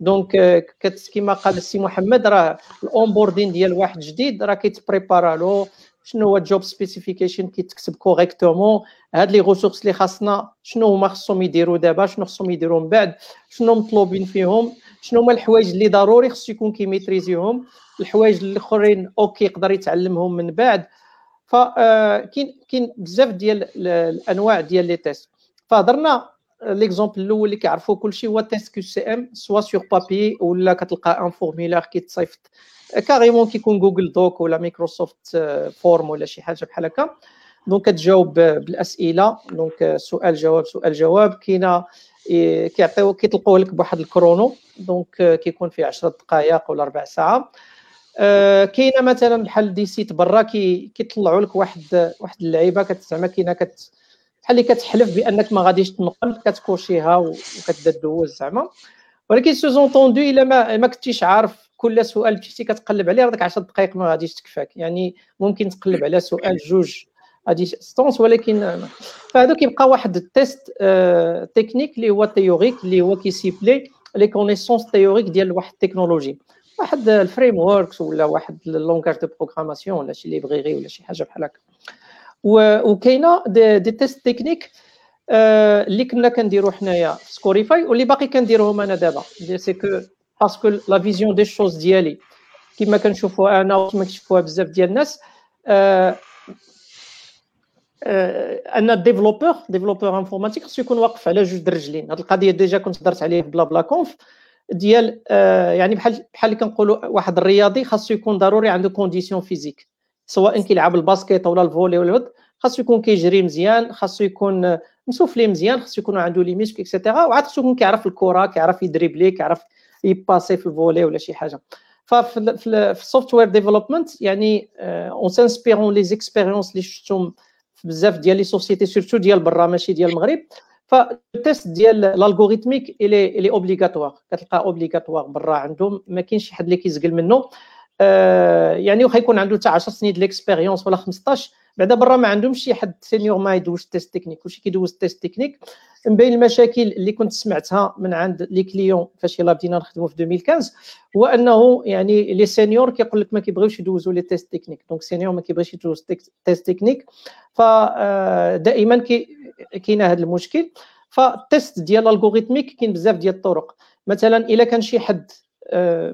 donc كما قال السي محمد راه ال onboarding ديال واحد جديد راه كيتبريبارا له شنو هو ال job specification كيتكتب correctement هاد les ressources اللي خاصنا شنو هما خصهم يديروا دابا شنو خصهم يديروا من بعد شنو مطلوبين فيهم شنو هما الحوايج اللي ضروري خصو يكون كيميتريزيهم الحوايج الاخرين OK يقدر يتعلمهم من بعد فكاين كاين بزاف ديال الانواع ديال les tests فهضرنا l'exemple الأول اللي كيعرفوا كلشي هو test QCM soit sur papier ولا كتلقى un formulaire كيتصيفط carrément كيكون Google Doc ولا Microsoft Form ولا شي حاجة بحال هكا donc كتجاوب بالاسئله donc سؤال جواب سؤال جواب كاينة كيعطيو كيطلقوه لك بواحد ال chrono donc كيكون فيه 10 دقائق ولا ربع ساعه كاينة مثلا بحال دي سيت برا كيطلعوا لك واحد واحد اللعيبه كتزعما كاينة كت بحال اللي كتحلف بأنك ما غاديش تنقل كتكوشيها وكتبدا دوز زعما. ولكن سوزونتوندو إلا ما ما كنتيش عارف كل سؤال مشيتي كتقلب عليه داك 10 دقائق ما غاديش تكفاك. يعني ممكن تقلب على سؤال جوج غادي ستونس ولكن فهذا كيبقى واحد التيست آه تكنيك اللي هو تيوريك اللي هو كيسيبلي les connaissances théoriques ديال واحد التكنولوجي واحد ال frameworks ولا واحد ال langage de programmation ولا شي library ولا شي حاجة بحال هكا. وكاينة des, des tests techniques آه اللي كنا كنديرو حنايا في سكوريفاي واللي باقي كنديروهم أنا دابا. c'est que parce que la vision des choses ديالي كما كنشوفوها أنا وكما كيشوفوها بزاف ديال الناس ان ال développeur développeur informatique خصو يكون واقف على جوج الرجلين هذه القضية déjà كنت هضرت عليه بلا بلا conf ديال آه يعني بحال بحال اللي كنقولوا واحد الرياضي خاصو يكون ضروري عنده condition physique سواء كيلعب ال basket ولا ال volley ولا الود خاصو يكون كيجري مزيان خاصو يكون مسوفلي مزيان خاصو يكون عنده les muscles et cetera وعاد خاصو يكون كيعرف الكرة كيعرف يدريبلي كيعرف يباسي في ال volley ولا شي حاجة. ففي في ال software development يعني en s'inspirant les expériences اللي شفتهم في بزاف ديال les sociétés surtout ديال برا ماشي ديال المغرب. فال test ديال ال algorithmique est est obligatoire كتلقى obligatoire برا عندهم ما كاينش شي حد اللي كيزقل منه. يعني واخا يكون عنده حتى 10 سنين ديال ال expérience ولا 15 بعدا برا ما عندهمش شي حد senior ما يدوز test technique كلشي كيدوز test technique من بين المشاكل اللي كنت سمعتها من عند les clients فاش يلاه بدينا نخدموا في 2015 هو أنه يعني les seniors كيقول لك ما كيبغيوش يدوزوا les tests techniques donc senior ما كيبغيش يدوز test technique فدائما كاين هذا المشكل. فال test ديال ال algorithmique كاين بزاف ديال الطرق. مثلا إلا كان شي حد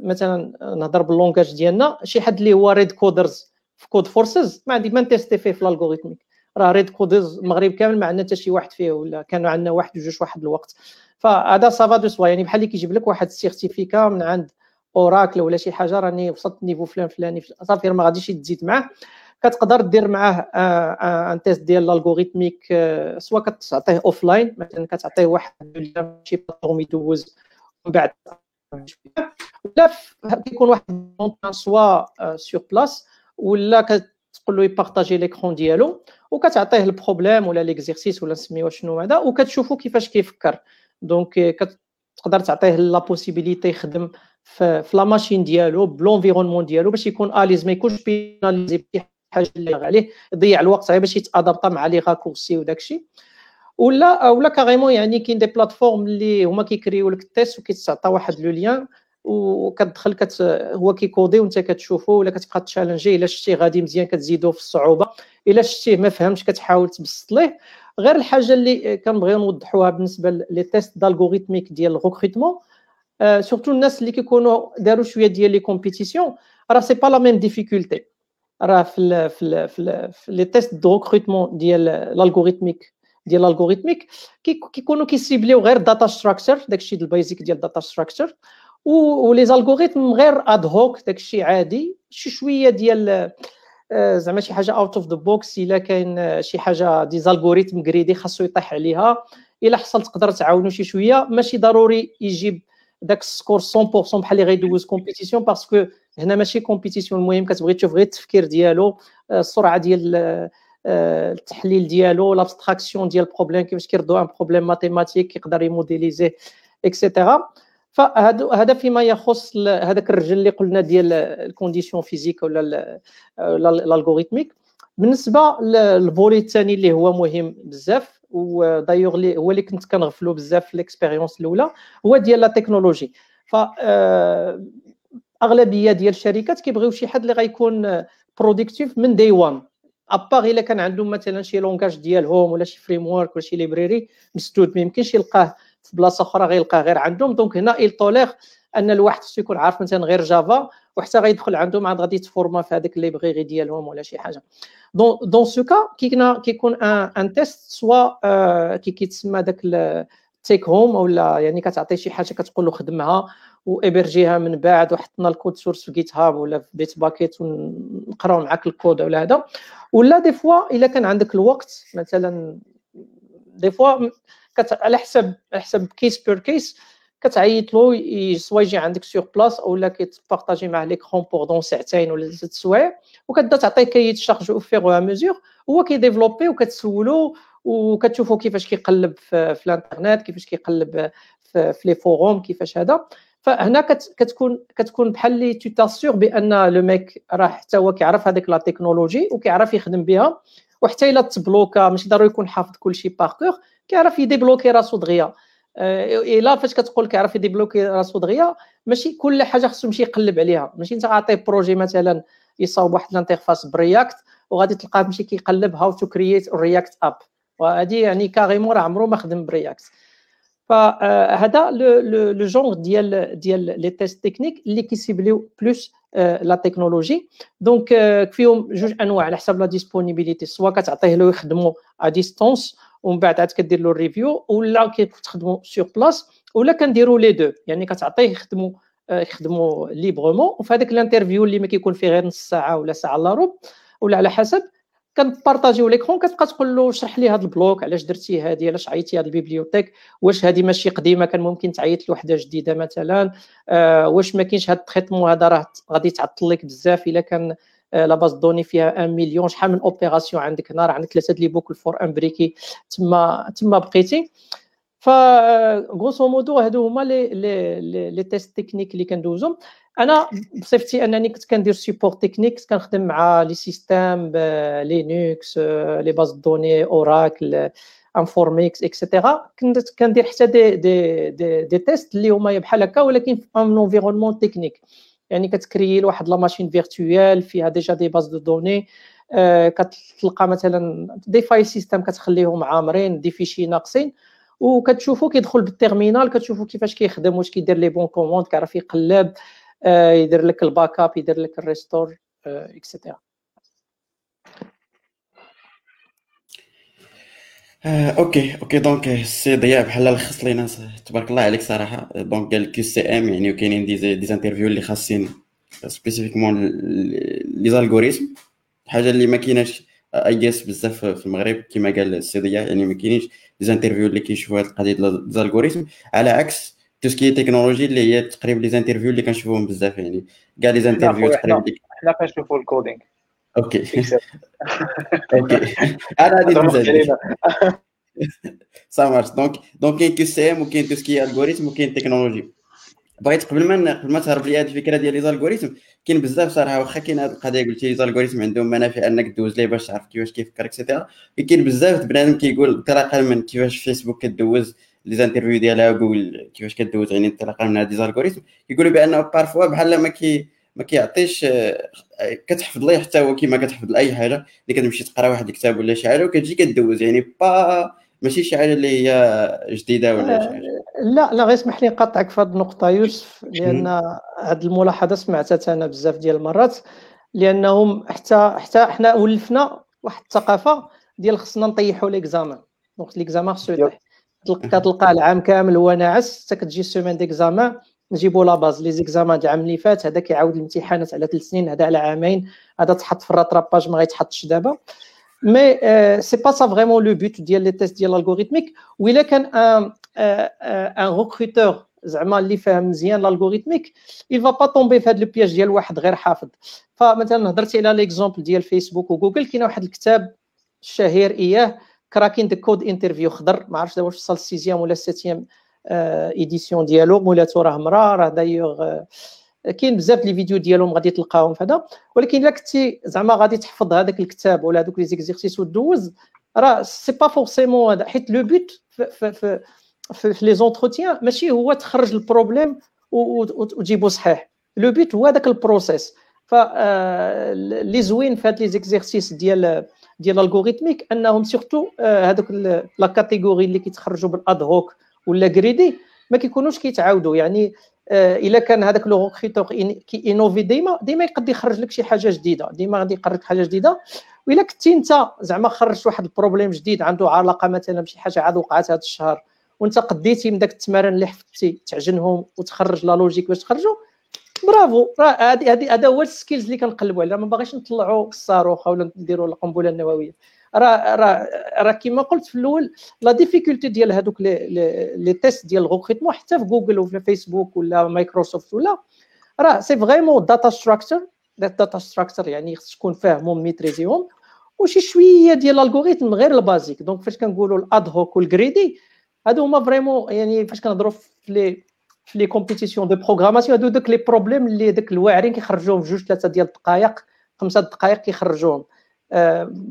مثلا نهضر بال langage ديالنا شي حد اللي هو red coders في Codeforces ما عندي ما نتيستي فيه في ال algorithmique راه red coders المغرب كامل ما عندنا حتى شي واحد فيه ولا كانوا عندنا واحد وجوج واحد الوقت. فهذا ça va de soi يعني بحال اللي كيجيب لك واحد ال certificat من عند Oracle ولا شي حاجة راني وصلت niveau فلان فلاني صافي ما غاديش تزيد معاه. كتقدر دير معاه un test ديال ال algorithmique سواء كتعطيه offline مثلا كتعطيه واحد شي plateforme يدوز ومن بعد ولا كيكون واحد soit sur place ولا كتقول له يبارطاجي l'écran ديالو وكتعطيه ال problème ولا l'exercice ولا نسميوه شنو هذا وكتشوفوا كيفاش كيفكر. donc تقدر تعطيه la possibilité يخدم في, la machine ديالو ب l'environnement ديالو باش يكون à l'aise ما يكونش بيناليزي حاجة اللي عليه يضيع الوقت غير باش يتأدابطا مع les raccourcis وداكشي. ولا ولا carrément يعني كاين des plateformes اللي هما كيكريو لك ال test وكيتعطى واحد le lien وكتدخل كت هو كيكودي وانت كتشوفو ولا كتبقى تشالنجي إلا شتي غادي مزيان كتزيدو في الصعوبة إلا شتيه ما فهمش كتحاول تبسط ليه. غير الحاجة اللي كنبغيو نوضحوها بالنسبة les tests d'algorithmique ديال ال recrutement سورتو الناس اللي كيكونوا داروا شوية ديال les compétitions راه c'est pas la même difficulté راه في في في les tests de recrutement ديال ال algorithmique ديال ال algorithmique كيكونوا كيسيبليو غير data structure داكشي ال basique ديال data structure و les algorithmes غير ad hoc داكشي عادي. شي شوية ديال زعما شي حاجة out of the box إلا كاين شي حاجة des algorithmes كريدي خاصو يطيح عليها. إلا حصل تقدر تعاونو شي شوية. ماشي ضروري يجيب داك ال score 100% بحال اللي غيدوز compétition parce que هنا ماشي compétition المهم. كتبغي تشوف غير التفكير ديالو السرعة ديال آه، التحليل ديالو l'abstraction ديال ال problème كيفاش كيردو un problème mathématique يقدر يموديليزيه et cetera فهذا هذا فيما يخص هذاك الرجل اللي قلنا ديال ال condition physique ولا ال algorithmique بالنسبة لل volet الثاني اللي هو مهم بزاف ودايوغ اللي هو اللي كنت كنغفلو بزاف في ال expérience الأولى هو ديال la technologie ف أغلبية ديال الشركات كيبغيو شي حد اللي غيكون productif من day 1 à part الا كان عندهم مثلا شي langage ديالهم ولا شي framework ولا شي library مسدود ما يمكنش يلقاه في بلاصة أخرى غيلقاه غير عندهم. donc هنا il tolère أن الواحد خصو يكون عارف مثلا غير Java وحتى غيدخل عندهم عاد غادي يتفورما في هذاك library ديالهم ولا شي حاجة. dans dans ce cas كيكون كيكون un un test soit كي كيتسمى داك take home ولا يعني كتعطي شي حاجة كتقول له خدمها وإبرجيها من بعد وحطنا ال code source في GitHub ولا في Bitbucket ونقراو معاك الكود ولا هذا. ولا des fois إلا كان عندك الوقت مثلا des fois على حسب على حسب case by case كتعيط له soit يجي عندك sur place اولا كيتبارطاجي معاه l'écran pendant ساعتين ولا ست سوايع وكتبدا تعطيه les tâches au fur et à mesure هو كيديفلوبي وكتسولو وكتشوفوا كيفاش كيقلب في, في الانترنت كيفاش كيقلب في, في les forums كيفاش هذا. فهنا كتكون كتكون بحال اللي tu t'assures بأن le mec راه حتى هو كيعرف هذيك la technologie وكيعرف يخدم بها. وحتى إلا تبلوكا ماشي ضروري يكون حافظ كلشي par cœur كيعرف يديبلوكي راسو دغيا. إلا فاش كتقول كيعرف يديبلوكي راسو دغيا ماشي كل حاجة خصو يمشي يقلب عليها. ماشي أنت عاطيه projet مثلا يصاوب واحد ال interface ب React وغادي تلقاه ماشي كيقلب how to create React app وهذه يعني carrément راه عمرو ما خدم ب React فهذا le genre ديال ديال les tests techniques اللي كيسيبليو plus la technologie donc فيهم جوج انواع على حسب la disponibilité soit كتعطيه له يخدموا à distance ومن بعد عاد كدير له ال review ولا كتخدموا sur place ولا كنديروا les deux يعني كتعطيه يخدموا يخدموا librement وفي هذاك ال interview اللي ما كيكون فيه غير نص ساعه ولا ساعه الا ربع ولا على حسب كنبارطاجيو l'écran كتبقى تقول له شرح لي هذا ال bloc علاش درتي هذه علاش عيطتي هذه ال bibliothèque واش هذه ماشي قديمة كان ممكن تعيط لوحده جديدة مثلا آه واش ما كاينش هذا ال traitement هذا راه غادي تعطل لك بزاف إلا كان آه la base de données فيها 1 مليون. شحال من opération عندك هنا؟ راه عندك ثلاثة les boucles for imbriquées تما تما بقيتي. ف grosso modo هادو هما les les les tests techniques اللي كندوزهم أنا بصفتي أنني كنت كندير support technique كنخدم مع les systèmes Linux les bases de données Oracle Informix et cetera كنت كندير حتى دي دي دي, دي تيست اللي هما بحال هكا ولكن في un environnement technique يعني كتكري واحد la machine virtuelle فيها déjà des bases de données كتلقى مثلا des file systems كتخليهم عامرين des fichiers ناقصين. وكتشوفو كيدخل بال terminal كتشوفو كيفاش كيخدم واش كيدير les bonnes commandes كيعرف يقلب. يدير لك ال backup يدير لك ال restore et cetera okay okay. donc السي ضياء بحال لخص لينا تبارك الله عليك صراحة. donc قال QCM يعني وكاينين des des interviews اللي خاصين spécifiquement les algorithmes حاجة اللي ما كايناش اي جيس بزاف في المغرب كما قال السي ضياء يعني ما كاينينش des interviews اللي كيشوفوا هذه القضية ديال على عكس tout ce qui technologie اللي هي تقريبا les interviews اللي كنشوفوهم بزاف يعني كاع les interviews تقريبا حنا كنشوفوا ال coding okay okay أنا غادي نزيد ça marche donc donc كاين QCM وكاين tout ce qui algorithme وكاين تكنولوجي بغيت قبل ما قبل ما تهرب لي هذه الفكرة ديال les algorithmes كاين بزاف صراحة واخا كاين هذه القضية قلتي les algorithmes عندهم منافع انك دوز ليه باش تعرف كيفاش كيفكر et cetera كاين بزاف بنادم كيقول انطلاقا من كيفاش فيسبوك كدوز les interviews ديالها جوجل كيفاش كدوز يعني انطلاقا من هذه algorithmes كيقولوا بانه parfois بحال ما كي ما كيعطيش آه، كتحفظ ليه حتى هو كيما كتحفظ لأي حاجة اللي كتمشي تقرا واحد الكتاب ولا شي حاجة وكتجي كدوز يعني pas ماشي شي حاجة اللي هي جديدة ولا شي حاجة. لا لا غير اسمح لي نقاطعك في هذه النقطة يوسف لأن هذه الملاحظة سمعتها أنا بزاف ديال المرات لأنهم حتى حتى حنا ولفنا واحد الثقافة ديال خصنا نطيحوا l'examen donc l'examen خصو يطيح كتلقى العام كامل هو ناعس حتى كتجي semaine d'examen نجيبوا la base. les examens العام اللي فات هذا كيعاود الامتحانات على ثلاث سنين هذا على عامين. هذا تحط في rattrapage ما غيتحطش دابا. mais c'est pas ça vraiment le but ديال les tests ديال l'algorithmique وإلا كان un un recruteur زعما اللي فاهم مزيان l'algorithmique il va pas tomber في هذا le piège ديال واحد غير حافظ فمثلا هضرتي على l'exemple ديال فيسبوك وجوجل كاين واحد الكتاب الشهير اياه Cracking the Coding Interview خضر ما عرفتش واش وصل sixième ولا septième ايديسيون ديالو مولاتو راه مرا راه دايوغ كاين بزاف لي فيديو ديالهم غادي تلقاهم في هذا. ولكن إلا كنتي زعما غادي تحفظ هذاك الكتاب ولا هذوك لي زيكزيرسيس ودوز راه سي با فورسيمون هذا حيت لو بوت في, في, لي زونتروتيان ماشي هو تخرج البروبليم وتجيبو صحيح. لو بوت هو هذاك البروسيس ف لي زوين في هاد لي زيكزيرسيس ديال ديال الالغوريثميك انهم سورتو هذوك la catégorie اللي كيتخرجوا بال ad hoc ولا créés ما كيكونوش كيتعاودوا. يعني إلا كان هذاك le recruteur كي innover ديما ديما يقدر يخرج لك شي حاجة جديدة. ديما غادي يقرر لك حاجة جديدة. وإلا كنتي أنت زعما خرجت واحد problème جديد عنده علاقة مثلا بشي حاجة عاد وقعت هذا الشهر وأنت قديتي من داك التمارين اللي حفظتي تعجنهم وتخرج la logique باش تخرجوا برافو. راه هذه هذه هذا هو ال skills اللي كنقلبوا عليها. ما باغيش نطلعوا الصاروخ ولا نديروا القنبلة النووية. راه راه راه كما قلت في الأول la difficulté ديال هذوك les les tests ديال recrutement حتى في جوجل وفي فيسبوك ولا مايكروسوفت ولا. راه c'est vraiment data structure data structure يعني خص تكون فاهمهم maîtriser هم وشي شوية ديال ال algorithme غير ال basique. donc فاش كنقولوا ال ad hoc والكريدي هادو هما vraiment يعني فاش كنهضروا في les في les compétitions de programmation هادو دوك les problèmes اللي داك الواعرين كيخرجوهم في جوج ثلاثة ديال الدقائق خمسة دقائق كيخرجوهم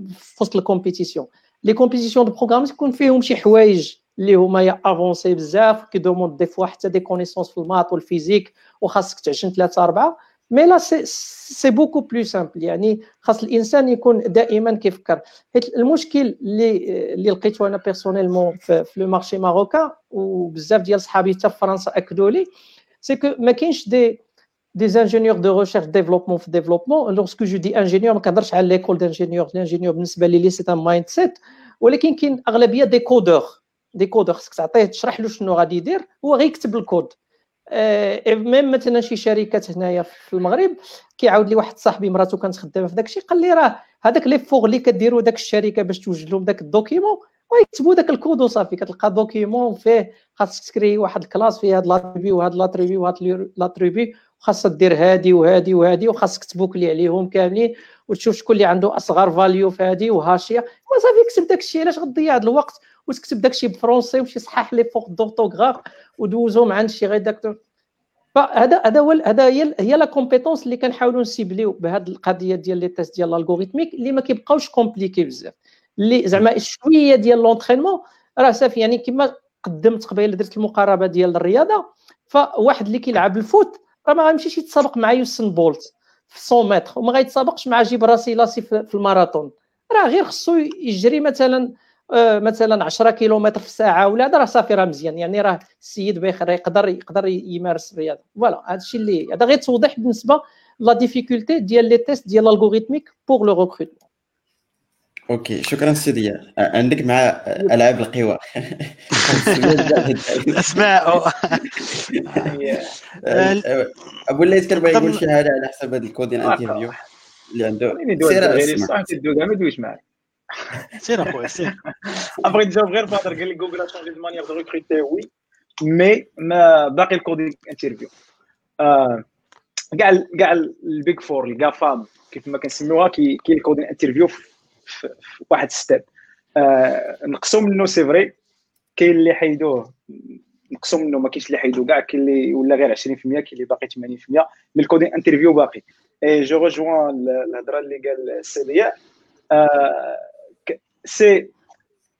في وسط ال compétition les compétitions de programme تكون فيهم شي حوايج اللي هما avancés بزاف كي demande des fois حتى des connaissances في les maths وال physique وخاصك تعجن ثلاثة أربعة. mais là c'est c'est beaucoup plus simple يعني خاص الإنسان يكون دائما كيفكر. حيت المشكل اللي اللي لقيته أنا personnellement في, في le marché marocain وبزاف ديال صحابي حتى في فرنسا أكدوا لي سي كو ما كاينش دي des ingénieurs de recherche développement في développement. Lorsque je dis ingénieur ما كنهضرش على ليكول d'ingénieur l'ingénieur بالنسبة لي سي ان مايند سيت ولكن كاين أغلبية دي كودور دي كودور خصك تعطيه تشرح له شنو غادي يدير هو غيكتب الكود. آه ميم مثلا شي شركات هنايا في المغرب كيعاود لي واحد صاحبي مراته كانت خدامة في داك الشيء قال لي راه هذاك لي فوغ اللي كديروا داك الشركة باش توجد لهم داك الدوكيمون ويكتبوا داك الكود وصافي كتلقى دوكيمون فيه خاصك تكري واحد الكلاس فيه هاد لاتريبي وهاد لاتريبي وهاد لاتريبي خاصها دير هادي وهادي وهادي وخاصك تبوكلي عليهم كاملين وتشوف شكون اللي عنده أصغر فاليو في هادي وهاشية. وصافي كتب داك الشيء علاش غتضيع هذا الوقت وتكتب داك الشيء بالفرونسي وشي صحاح لي فوق دوطوغراف ودوزهم عند شي ريداكتور فهذا هذا هو هذا هي هي لا كومبيتونس اللي كنحاولوا نسيبليو بهذه القضية ديال لي تيست ديال الالغوريثميك اللي ما كيبقاوش كومبليكي بزاف. اللي زعما شوية ديال لونترينمون راه صافي يعني كما قدمت قبيلة درت المقاربة ديال الرياضة فواحد اللي كيلعب foot راه ما غيمشيش يتسابق مع يوسن بولت في 100 متر وما غيتسابقش مع جبريسيلاسي في الماراثون. راه غير خصو يجري مثلا مثلا 10 كيلومتر في الساعة ولا هذا راه صافي راه مزيان. يعني راه السيد بخير يقدر يقدر يمارس الرياضة. voilà هذا الشيء اللي هذا غير توضيح بالنسبة la difficulté ديال les tests ديال l'algorithmique pour le recrutement okay شكرا سيدي. عندك مع ألعاب القوى. أسماء. أبو الليث كان بغى يقول شي حاجة على حسب هذا الكود ديال ال interview اللي عنده. سير صح تدوز ما دويش معاك سير اخويا سير ابغي نجاوب غير فهضر قال لي جوجل changer de manière de recruter oui mais ما باقي ال code interview كاع كاع البيج فور الكافام كيف ما كنسميوها كاين الكود انترفيو في واحد ستيب نقصوا منه سي فري كاين اللي حيدوه نقصوا منه ما كاينش اللي حيدو كاع كاين اللي ولا غير 20% كاين اللي باقي 80% مي الكودين انترفيو باقي اي جو رجوان الهضره اللي قال السيديه آه سي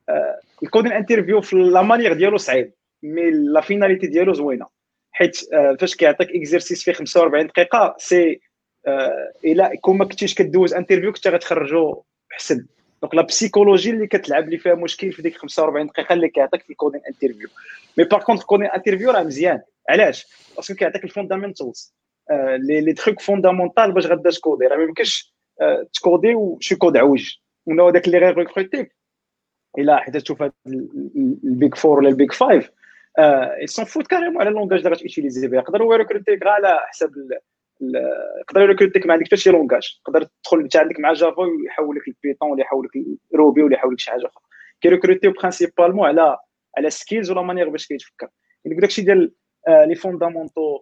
آه الكودين انترفيو في لا مانيير ديالو صعيب مي لا فيناليتي ديالو زوينة. حيت آه فاش كيعطيك exercice فيه 45 دقيقة c'est آه إلا كون ما كنتيش كدوز interview كنت غتخرجو حسن donc la psychologie اللي كتلعب لي فيها مشكل في ديك 45 دقيقة اللي كيعطيك في ال coding interview mais par contre ال coding interview راه مزيان. علاش؟ parce que كيعطيك ال fundamentals les les trucs fondamentaux باش غادا t coder. راه ما يمكنش t coder وشي كود عوج. ولا داك اللي غي recruter ك الا حيت تشوف ال Big Four ولا ال Big Five s'en foutent carrément على langage اللي غا t'utiliser بها يقدروا ي recruter ك غير على حساب يقدر ي recruter ك ما عندك حتى شي langage تقدر تدخل انت عندك مع Java ويحول لك ال Python ولا يحول لك Ruby ولا يحول لك شي حاجة أخرى. كي recruter و principalement على على skills و la manière باش كيتفكر. يعني داكشي ديال les fondamentaux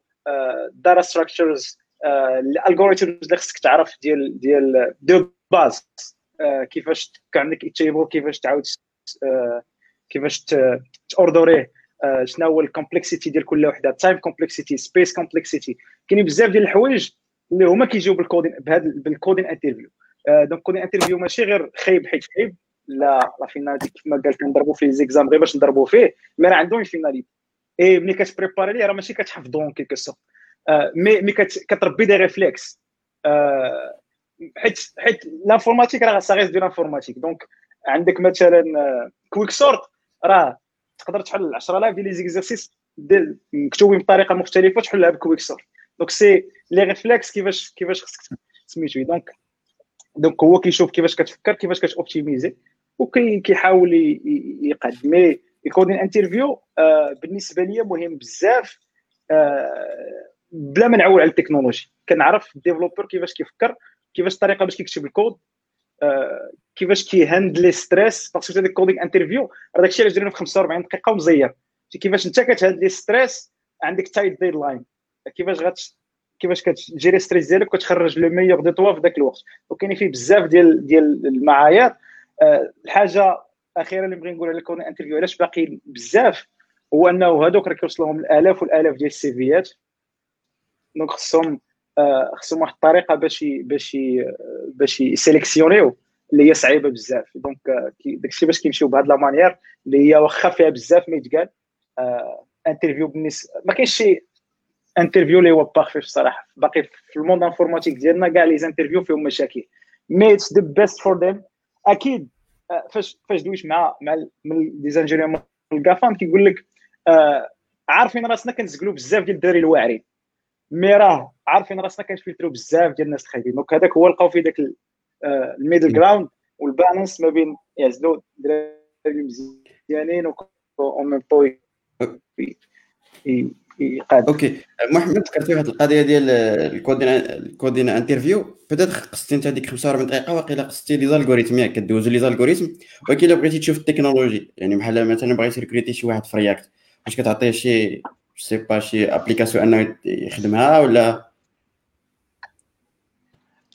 data structures ال algorithms اللي خصك تعرف ديال ديال de base كيفاش عندك table كيفاش تعاود كيفاش توردوريه شنو هو ال complexity ديال كل وحده؟ time complexity space complexity كاينين بزاف ديال الحوايج اللي هما كيجيو بال coding بهذا بال coding interview donc coding interview ماشي غير خايب حيت خايب. لا لا finalité ما قال كنضربوا فيه زيكزام غير باش نضربوا فيه mais راه عندهم finalité et ملي كتبريباري ليه راه ماشي كتحفظو en quelque sorte mais mais كتربي des réflexes حيت حيت l'informatique راه ça de l'informatique donc عندك مثلا quick sort راه تقدر تحل 10000 ديال les exercices مكتوبين بطريقة مختلفة تحلها ب quick sort donc c'est les réflexes كيفاش كيفاش خصك سميتو. donc donc هو كيشوف كيفاش كتفكر كيفاش كتوبتيميزي وكيحاول يقاد. mais ال coding interview آه بالنسبة لي مهم بزاف آه بلا ما نعول على التكنولوجي. كنعرف ال developer كيفاش كيفكر كيفاش الطريقة باش كيكتب الكود آه كيفاش كيهاندلي stress parce que هذاك ال coding interview راه داكشي اللي درنا في 45 دقيقة ومزير كيفاش انت كتهاندلي stress عندك tight deadline كيفاش غات كيفاش كتجيري stress ديالك وتخرج le meilleur de toi في ذاك الوقت. وكاين فيه بزاف ديال ديال المعايير. آه الحاجة الأخيرة اللي بغي نقول على ال coding interview علاش باقي بزاف هو أنه هذوك راه كيوصلهم الآلاف والآلاف ديال السيفيات donc خصهم خصهم واحد الطريقة باش باش باش يسيليكسيونيو اللي هي صعيبة بزاف. donc داكشي باش كيمشيو بهاد la manière اللي هي واخا فيها بزاف ما يتقال آه interview بالنسبة ما كاينش شي interview اللي هو parfait الصراحه باقي في ال monde informatique ديالنا كاع les interviews فيهم مشاكل. mais it's the best for them أكيد فاش فاش دويت مع مع من des ingénieurs من كيقول لك آه عارفين راسنا كنزقلوا بزاف ديال الدراري الواعرين. mais راه عارفين راسنا كنفلترو بزاف ديال الناس الخايبين donc هذاك هو لقاو في ذاك ال middle ground وال balance ما بين يعزلوا الدراري مزيانين و même temps يقاد okay. محمد ذكرتي واحد القضية ديال ال coding ال coding interview بدات خصتي أنت هذيك 45 دقيقة واقيلا خصتي les algorithmes ياك كدوزو les algorithmes ولكن إلا بغيتي تشوف التكنولوجي يعني بحال مثلا بغيتي ريكريتي شي واحد في React واش كتعطيه je sais pas شي application انه يخدمها ولا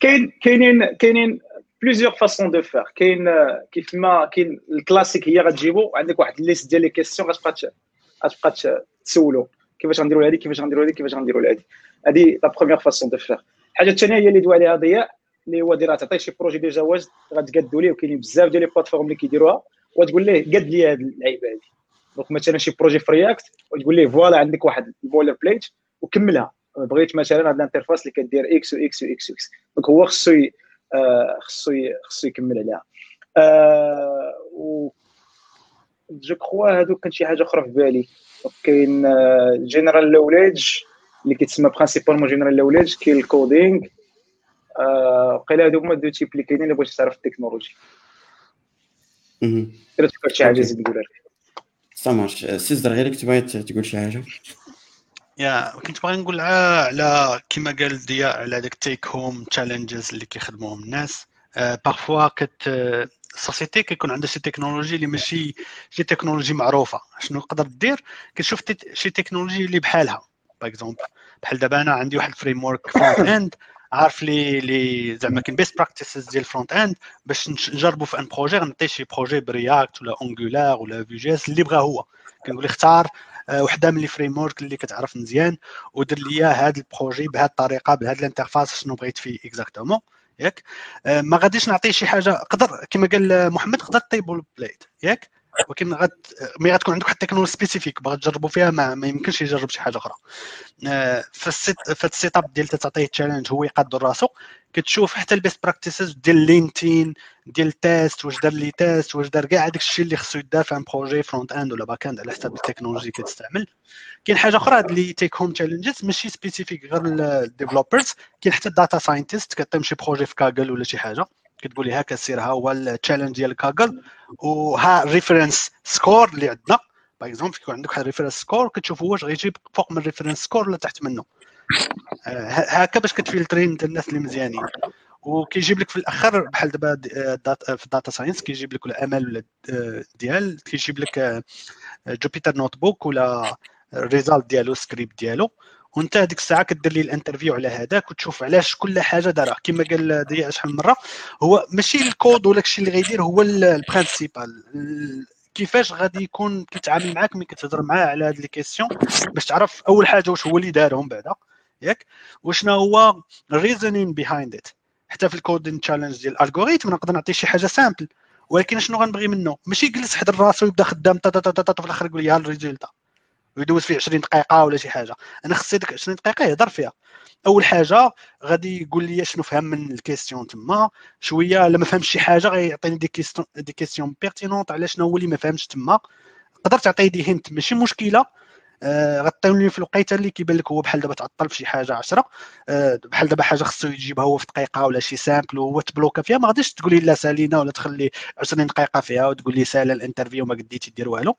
كاين كاينين كاينين plusieurs façons de faire كاين كيف ما كاين الكلاسيك هي غتجيبو عندك واحد liste ديال les questions غتبقى غتبقى تسولو كيفاش غنديروا هذه كيفاش غنديروا هذه كيفاش غنديروا هذه هذه la première façon de faire الحاجة الثانية هي اللي دوا عليها ضياء اللي هو دير تعطيه شي projet déjà واجد غتقادوا ليه وكاينين بزاف ديال les plateformes اللي كيديروها وتقول ليه قاد لي هذه اللعيبه هذه donc مثلا شي projet في React وتقول ليه voilà عندك واحد ال boilerplate وكملها. بغيت مثلا هذه ال interface اللي كدير X و X و X و X donc هو خصو خصو خصو يكمل عليها. و je crois هادو كان شي حاجة أخرى في بالي. كاين جينيرال لوليج اللي كيتسمى principalement general knowledge كاين ال coding وقيلا هادو هما deux types اللي كاينين اللي بغيت تعرف التكنولوجي. إلا تفكرت شي حاجة زيد نقولها لك ça marche سي غير كنت باغي تقول شي حاجة يا كنت باغي نقول على كما قال ضياء على داك take home challenges اللي كيخدموهم الناس. parfois كت ال société كيكون عندها شي تكنولوجي اللي ماشي شي تكنولوجي معروفة. شنو تقدر دير كتشوف شي تكنولوجي اللي بحالها. par exemple بحال دابا أنا عندي واحد ال framework frontend عارف لي لي زعما كاين best practices ديال ال frontend باش نجربوا في un projet غنعطي شي projet ب React ولا Angular ولا Vue.js اللي بغا هو. كنقول اختار آه، وحده من les frameworks اللي كتعرف مزيان ودير لي هذا ال projet بهذه الطريقة بهذه ال interface شنو بغيت فيه exactement ياك؟ آه، ما غاديش نعطيه شي حاجة قدر كما قال محمد تقدر تعطيه boilerplate ياك؟ ولكن غد mais غتكون عندك واحد ال technologie spécifique باغي تجربوا فيها ما, ما يمكنش يجرب شي حاجة أخرى. آه، فال set فال set up ديال تعطيه challenge هو يقدر راسو. كتشوف حتى ال best practices ديال linting ديال ال test واش دار les tests واش دار كاع داك الشيء اللي خصو يدار في un projet frontend ولا backend على حسب التكنولوجي اللي كتستعمل. كاين حاجة أخرى هاد اللي take home challenges ماشي spécifique غير ال developers كاين حتى ال data scientist كتعطيهم شي projet في Kaggle ولا شي حاجة. كتقول لي هكا سير ها هو ال challenge ديال Kaggle وها reference score اللي عندنا. par exemple يكون عندك واحد reference score كتشوف واش غيجيب فوق من ال reference score ولا تحت منه. آه، هكا باش كتفلترين الناس اللي مزيانين. وكيجيب لك في الأخر بحال دابا آه، في ال data science كيجيب لك ولا ML ولا آه، ديال. كيجيب لك Jupyter notebook ولا ال result ديالو سكريبت ديالو. وانت هذيك الساعة كدير لي ال interview على هذاك وتشوف علاش كل حاجة دارها. كما قال ضياء شحال من مرة هو ماشي الكود ولا الشيء اللي غيدير هو ال principal كيفاش غادي يكون كيتعامل معاك ملي كتهضر معاه على هاد les questions باش تعرف أول حاجة واش هو اللي دارهم بعدا. ياك؟ وشنو هو ال reasoning behind it حتى في ال coding challenge ديال ال algorithm نقدر نعطي شي حاجة simple ولكن شنو غنبغي منه؟ ماشي يجلس حدا راسو يبدا خدام تا تا تا في الآخر يقول لي ها ال résultat ويدوز فيه 20 دقيقة ولا شي حاجة. أنا خصني ديك 20 دقيقة يهضر فيها. أول حاجة غادي يقول لي شنو فهم من ال question تما. شوية الا ما فهمش شي حاجة غيعطيني des questions des questions pertinentes على شنو هو اللي ما فهمش تما. تقدر تعطيه des hints ماشي مشكلة. آه غطيوني في الوقيتة اللي كيبان لك هو بحال دابا تعطل في شي حاجة 10 آه بحال دابا حاجة خصو يجيبها هو في دقيقة ولا شي simple وهو تبلوكا فيها. ما غاديش تقول لي لا سالينا ولا تخلي 20 دقيقة فيها وتقول لي سالا ال interview ما قديتي دير والو.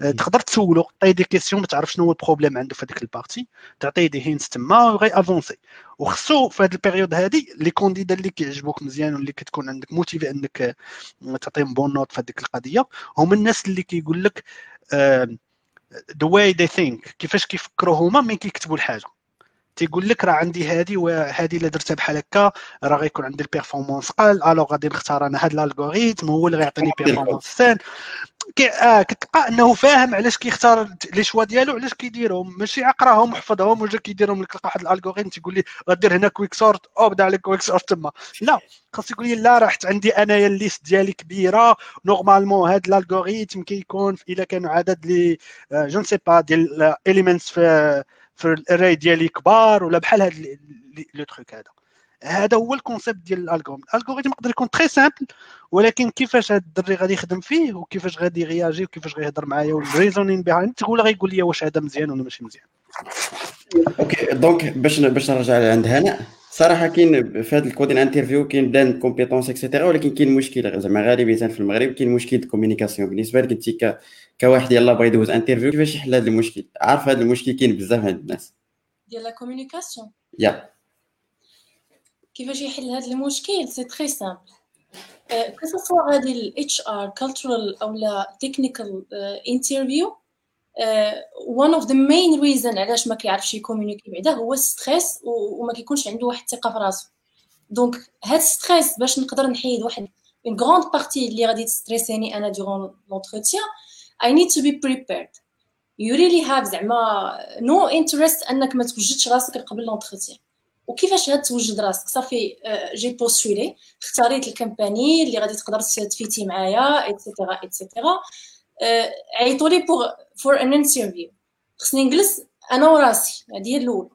تقدر تسولو تعطيه des questions ما تعرف شنو هو ال problème عنده في هذيك ال partie. تعطيه des hints تما وغي avancer. وخصو في هذه ال période هذه les candidats اللي كيعجبوك مزيان واللي كتكون عندك motivé انك آه، تعطيهم bonne note في هذيك القضية. هما الناس اللي كيقول لك the way they think كيفاش كيفكروا هما ملي كيكتبوا الحاجة. تيقول لك راه عندي هذه وهذه إلا درتها بحال هكا راه غيكون عندي ال performance قال alors غادي نختار أنا هذا ال algorithm هو اللي غيعطيني performance سان آه كتلقى أنه فاهم علاش كيختار les choix ديالو علاش كيديرهم. ماشي عقراهم وحفظهم وجا كيديرهم لك واحد algorithme تيقول لي غدير هنا quick sort أو بدا عليك quick sort تما. لا خاص يقول لي لا راه عندي أنايا ال liste ديالي كبيرة. normalement هاد ال algorithme كيكون إلا كانوا عدد لي je sais pas ديال elements في في ال array ديالي كبار ولا بحال هاد le truc هذا. هذا هو ال concept ديال ال algorithme. ال algorithme يقدر يكون très simple ولكن كيفاش هذا الدري غادي يخدم فيه وكيفاش غادي يغياجي وكيفاش غيهضر معايا وال reasoning behind تقول غيقول لي واش هذا مزيان ولا ماشي مزيان. okay donc باش باش نرجع عند هنا صراحة كاين في هذا ال coding interview كاين plan compétences et cetera ولكن كاين مشكل زعما غالبيه في المغرب كاين مشكل communication بالنسبة لك أنت كواحد يلاه بغى يدوز interview كيفاش يحل هذا المشكل؟ عارف هذا المشكل كاين بزاف عند الناس. ديال la communication يا. كيفاش يحل هذا المشكل؟ c'est très simple que ce soit غادي ال HR cultural أو لا technical interview one of the main reason علاش ما كيعرفش يـ communiquer بعدا هو stress وما كيكونش عنده واحد الثقة في راسو. donc هاد stress باش نقدر نحيد واحد une grande partie اللي غادي تـ stresser يني أنا durant l'entretien I need to be prepared. You really have زعما no interest أنك ما توجدش راسك قبل l'entretien وكيفاش هاد توجد راسك؟ صافي j'ai postulé اختاريت ال company اللي غادي تقدر تـ fitter معايا et cetera et cetera عيطوا لي pour for an interview خصني نجلس أنا وراسي هذه هي الأولى.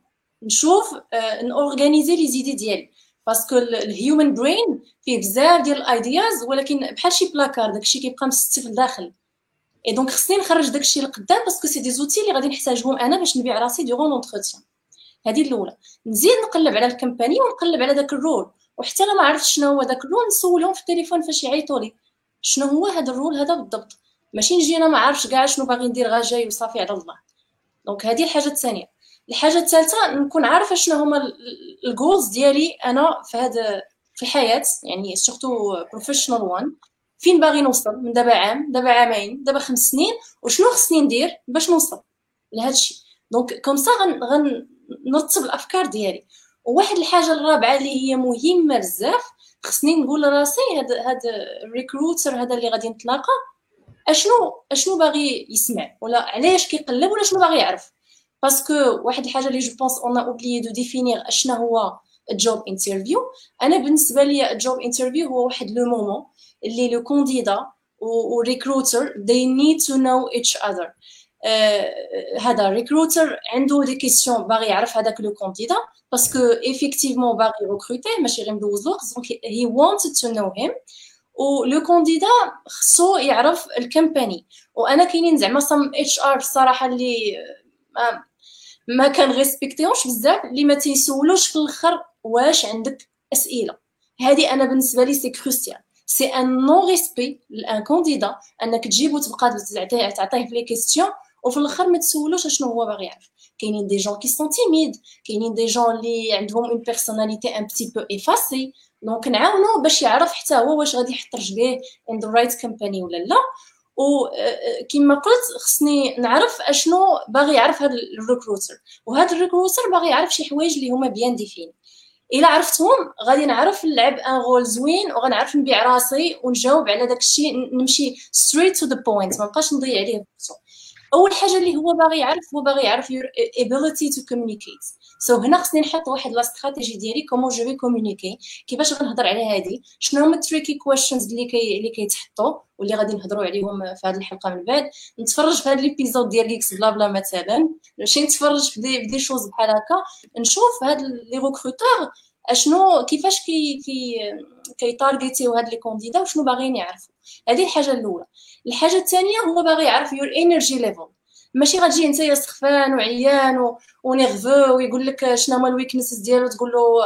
نشوف نـ organiser les idées ديالي. parce que ال human brain فيه بزاف ديال ال ideas ولكن بحال شي بلاكار داكشي كيبقى مستف لداخل. et donc خصني نخرج داكشي لقدام parce que c'est des outils اللي غادي نحتاجهم أنا باش نبيع راسي durant l'entretien هذه الأولى. نزيد نقلب على ال company ونقلب على داك ال role. وحتى أنا ما عرفتش شنو هو داك ال role نسولهم في التليفون فاش يعيطوا لي. شنو هو هذا ال role هذا بالضبط؟ ماشي نجي أنا ما عارفش كاع شنو باغي ندير غا جاي وصافي على الله. donc هذه الحاجة الثانية. الحاجة الثالثة نكون عارفة شنو هما ال goals ديالي أنا في هذا في الحياة يعني surtout professional و فين باغي نوصل؟ من دابا عام دابا عامين دابا خمس سنين. وشنو خصني ندير باش نوصل لهذا الشيء donc comme ça غن, غن نرتب الأفكار ديالي. وواحد الحاجة الرابعة اللي هي مهمة بزاف خصني نقول لراسي هاد هاد ال recruiter هذا اللي غادي نتلاقى اشنو أشنو باغي يسمع؟ ولا علاش كيقلب؟ ولا شنو باغي يعرف؟ parce que واحد الحاجة اللي je pense on oublie de définir اشنا هو ال job interview أنا بالنسبة لي ال job interview هو واحد le moment اللي le candidat وال recruiter they need to know each other. هذا recruiter عنده des questions باغي يعرف هذاك le candidat parce que effectivement باغي recruter يه ماشي غير مدوز الوقت donc he wanted to know him. و le candidat خصو يعرف ال company وأنا كاينين زعما some HR الصراحه اللي ما, ما كان respecter همش بزاف اللي ما تيسولوش في الآخر واش عندك أسئلة. هذه أنا بالنسبة لي c'est crucial c'est un non-respect لأن candidat أنك تجيب وتبقى تعطيه في les questions وفي الآخر ما تسولوش شنو هو باغي يعرف. كاينين des gens qui sont timides كاينين des gens اللي عندهم une personnalité un petit peu effacée donc نعاونو باش يعرف حتى هو واش غادي يحط رجليه in the right company ولا لا. و كما قلت خصني نعرف أشنو باغي يعرف هذا ال recruiter وهذا ال recruiter باغي يعرف شي حوايج اللي هما bien définis إلا عرفتهم غادي نعرف نلعب un rôle زوين وغنعرف نبيع راسي ونجاوب على داك الشيء نمشي straight to the point ما نبقاش نضيع عليه بوقتو أول حاجة اللي هو باغي يعرف هو باغي يعرف your ability to communicate. so so هنا خصني نحط واحد la stratégie ديالي comment je vais communiquer كيفاش غنهضر على هادي. شنو هما ال tricky questions اللي كي اللي كيتحطوا واللي غادي نهضروا عليهم في هذه الحلقة من بعد. نتفرج في هذا l'épisode ديال l'ex blabla مثلا. ماشي نتفرج في des, في des choses بحال هكا. نشوف هاد les recruteurs أشنو كيفاش كي كي كيـ target يو هاد les candidats وشنو باغيين يعرفوا. هذه الحاجة الأولى. الحاجة الثانية هو باغي يعرف your energy level ماشي غتجي انت سخفان وعيان. و nerveux ويقول لك شنو هما ال weaknesses ديالو تقول له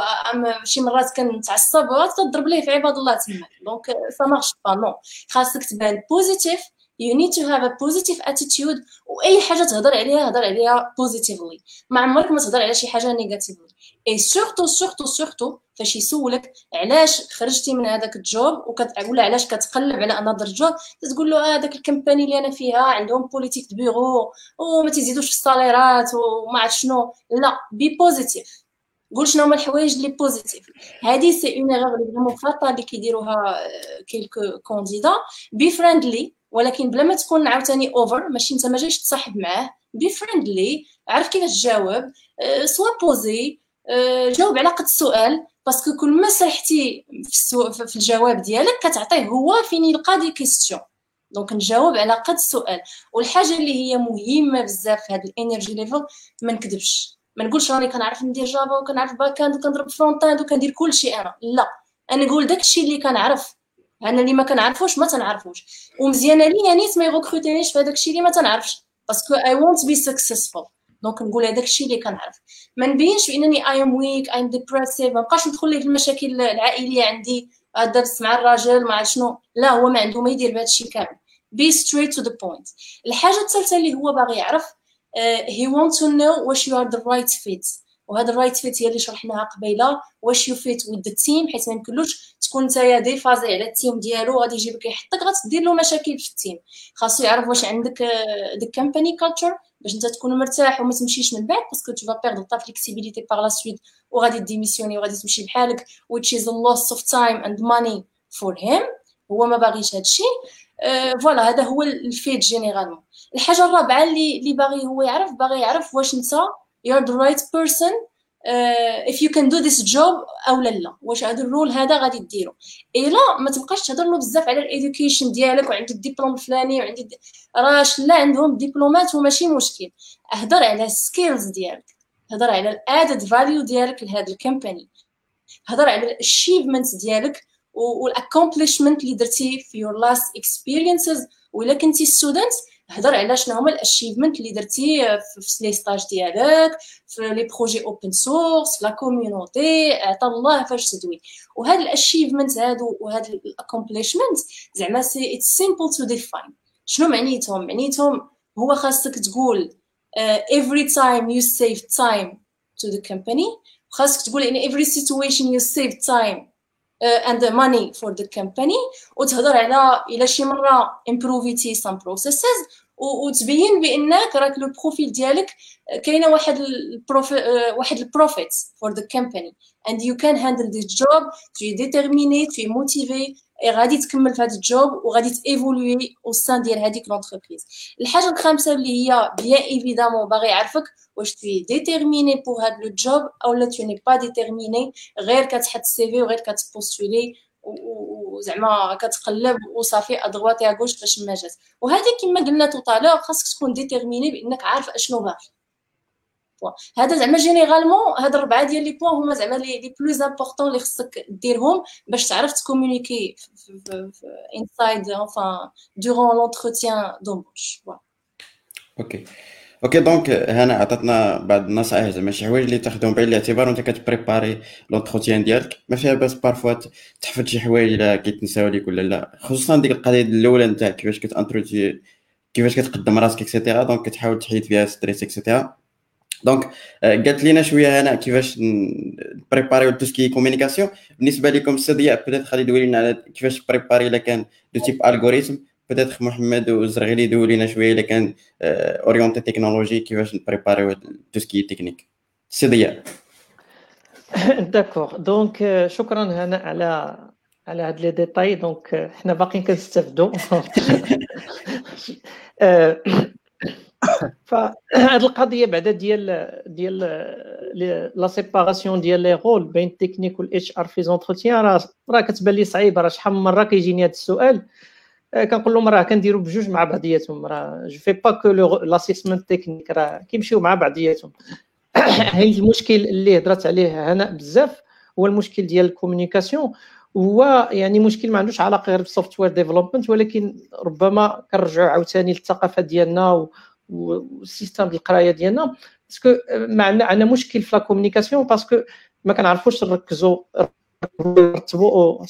شي مرات كنتعصب تضرب ليه في عباد الله تما. donc ça marche pas non خاصك تبان positif you need to have a positive attitude. وأي حاجة تهضر عليها هضر عليها positively. ما عمرك ما تهضر على شي حاجة negatively et surtout surtout surtout فاش يسولك علاش خرجتي من هذاك ال job وكت... ولا علاش كتقلب على another job تقول له هذاك آه ال company اللي أنا فيها عندهم politique de bureau وما تزيدوش في الصاليرات وما عرفت شنو. لا be positive قول شنو هما الحوايج اللي positive هذه c'est une erreur اللي vraiment خطا اللي كيديروها quelques candidats be friendly ولكن بلا ما تكون عاوتاني over ماشي انت ما جايش تصاحب معاه. be friendly عرف كيفاش تجاوب sois posé جاوب على قد السؤال parce que كل ما سرحتي في, في الجواب ديالك كتعطيه هو فين يلقى des questions. donc نجاوب على قد السؤال. والحاجة اللي هي مهمة بزاف في هذا ال energy level ما نكذبش. ما نقولش راني كنعرف ندير Java وكنعرف backend وكنضرب frontend وكندير كلشي أنا. لا. أنا نقول داكشي اللي كنعرف. أنا اللي ما كنعرفوش ما تنعرفوش. ومزيانه لي يعني ما يغوكروتينيش في هذاك الشيء اللي ما تنعرفش. parce que I want be successful donc نقول هذاك الشيء اللي كنعرف. ما نبينش بأنني I am weak I am depressive ما بقاش ندخل ليه المشاكل العائلية عندي درس مع الراجل مع شنو. لا هو ما عنده ما يدير بهذا الشيء كامل. be straight to the point الحاجة الثالثة اللي هو باغي يعرف he want to know واش you are the right fit وهذا ال right fit هي اللي شرحناها قبيلة. واش you fit with ال team حيت ما يمكنلوش تكون نتايا déphasé على ال team ديالو غادي يجيبك يحطك غتدير له مشاكل في ال team. خاصو يعرف واش عندك ديك company culture باش انت تكون مرتاح وما تمشيش من بعد parce que tu vas ta flexibilité par la suite وغادي démissionner وغادي تمشي بحالك which is a loss of time and money for him. هو ما باغيش هادشي voilà uh, هذا هو ال fit généralement الحاجة الرابعة اللي اللي باغي هو يعرف باغي يعرف واش انت you're the right person uh, if you can do this job أو لا. لا واش هذا ال role هذا غادي ديرو. الا ما تبقاش تهضر له بزاف على ال education ديالك وعندك الدبلوم الفلاني وعندي راه لا عندهم دبلومات وماشي مشكل. اهضر على ال skills ديالك. هضر على ال added value ديالك لهاد ال company هضر على ال achievements ديالك وال accomplishments اللي درتي في your last experiences ولا كنتي student هضر على شنو هما ال achievements اللي درتي في les stages ديالك في les projets open source في la community عطا الله فاش تدوي. وهاد ال achievements هادو وهاد ال accomplishments زعما c'est it's simple to define شنو معنيتهم؟ معنيتهم هو خاصك تقول uh, every time you save time to the company خاصك تقول in every situation you save time and the money for the company وتهضر على الى شي مره improvity some processes وتبين بانك راك le profil ديالك كاينة واحد ال prof واحد ال profit for the company and you can handle this job t'es déterminé t'es motivé غادي تكمل في هذا ال job وغادي ت évoluer au sein ديال هذيك l'entreprise الحاجة الخامسة اللي هي bien évidemment باغي يعرفك واش t'es déterminé pour هاد le job أو لا tu n'es pas déterminé غير كتحط CV وغير كت postuler وزعما كتقلب وصافي à droite à gauche فاش ما جات. وهذه كما قلنا tout à l'heure خاصك تكون déterminé بأنك عارف أشنو باغي. هذا زعما généralement هاد الربعة ديال les points هما زعما les plus importants اللي خصك ديرهم باش تعرف ت communiquer inside enfin durant l'entretien d'embauche okay okay donc هنا عطاتنا بعض النصائح زعما شي حوايج اللي تاخذهم بعين الاعتبار وانت كت préparer l'entretien ديالك ما فيها باس parfois تحفظ شي حوايج الا كيتنساو ليك ولا لا خصوصا ديك القضية الاولى نتاع كيفاش كت introduire كيفاش كتقدم راسك et cetera donc كتحاول تحيد فيها stress et cetera donc قالت لينا شوية هنا كيفاش préparer يو tout ce qui communication بالنسبة لكم السديه بدات خلي دوي لنا على كيفاش préparer الا كان de type algorithme بدات محمد وزرغيلي يدوي لنا شوية الا كان orienté technologie كيفاش ن préparer يو tout ce qui technique السديه d'accord donc شكرا هنا على على هاد les détails donc حنا باقيين كنستافدوا فهاد القضية بعدا ديال ديال la séparation ديال لي رول بين التكنيك وال HR في les entretiens راه راه كتبان لي صعيبه راه شحال من مره كيجيني هذا السؤال كنقول لهم راه كنديروا بجوج مع بعضياتهم. راه je fais pas que l'assessment technique راه كيمشيو مع بعضياتهم. المشكل اللي هضرت عليه هنا بزاف هو المشكل ديال ال communication هو يعني مشكل ما عندوش علاقة غير بال software development ولكن ربما كنرجعوا عاوتاني للثقافة ديالنا وال système القراية ديالنا. parce que ما عندنا مشكل في la communication parce que ما كنعرفوش نركزوا نرتبوا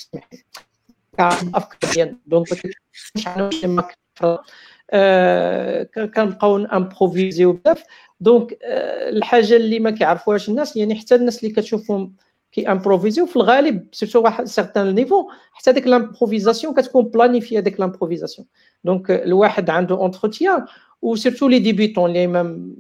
الافكار ديالنا donc كنبقاو improviser يو بزاف donc الحاجة اللي ما كيعرفوهاش الناس يعني حتى الناس اللي كتشوفهم كي improviser يو في الغالب surtout واحد certain niveau حتى ديك l'improvisation كتكون planifiée هذيك l'improvisation donc الواحد عنده entretien و surtout les débutants اللي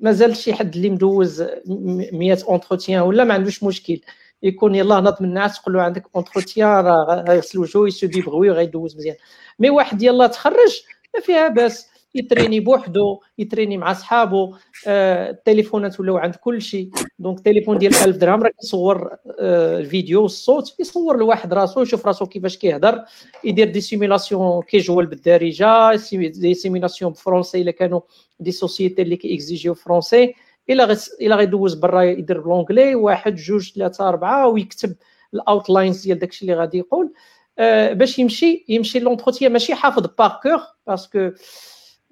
مازال شي حد اللي مدوز 100 entretiens ولا ما عندوش مشكل يكون يلاه ناض من الناس تقول له عندك entretien راه غيغسل وجهه ي se débrouiller وغيدوز مزيان. mais واحد يلاه تخرج ما فيها باس. يتريني بوحدو يتريني مع صحابو آه التليفونات ولاو عند كل شيء donc التليفون ديال 1000 درهم راه كيصور آه الفيديو والصوت يصور لواحد راسو يشوف راسو كيفاش كيهضر. يدير des simulations كيجول بالدارجة des simulations ب français إلا كانوا des sociétés اللي كيكزيجيو français إلا غي إلا غيدوز برا يدير ب l'anglais واحد جوج ثلاثة أربعة ويكتب ال outlines ديال داكشي اللي غادي يقول. آه باش يمشي يمشي l'entretien ماشي حافظ par cœur parce que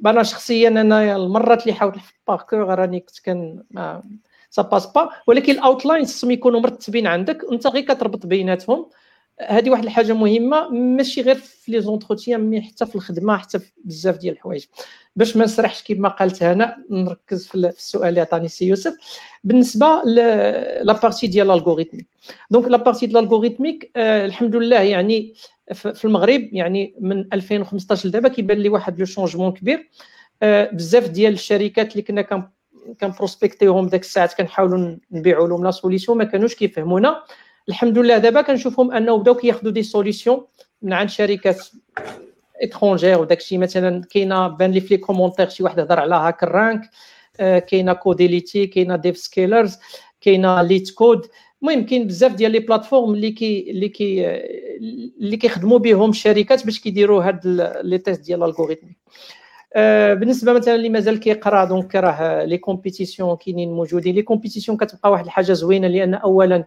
أنا شخصيا أنا المرات اللي حاولت في par cœur راني كنت كان ما ça passe pas ولكن ال outline خصهم يكونوا مرتبين عندك. أنت غير كتربط بيناتهم. هذه واحد الحاجة مهمة ماشي غير في les entretiens mais حتى في الخدمة حتى في بزاف ديال الحوايج. باش ما نسرحش كما قالت هنا نركز في السؤال اللي عطاني سي يوسف. بالنسبة la partie ديال ال algorithmique donc la partie ديال ال algorithmique آه الحمد لله يعني في المغرب يعني من 2015 لدابا كيبان لي واحد le changement كبير. آه بزاف ديال الشركات اللي كنا كان كنبروسبكتيهم داك الساعات كنحاولوا نبيعوا لهم la solution ما كانوش كيفهمونا. الحمد لله. دابا كنشوفهم انه بداو كياخذوا des solutions من عند شركات étrangères وداك الشيء مثلا كاينة بان لي في les commentaires شي واحد هضر على HackerRank آه كاينة Codility كاينة DevSkiller كاينة LeetCode. المهم كاين بزاف ديال les plateformes اللي كي اللي كي اللي كيخدموا بهم الشركات باش كيديروا هاد les tests ديال ال algorithme آه بالنسبة مثلا اللي مازال كيقرا donc راه les compétitions كاينين موجودين. les compétitions كتبقى واحد الحاجة زوينة لأن اولا آه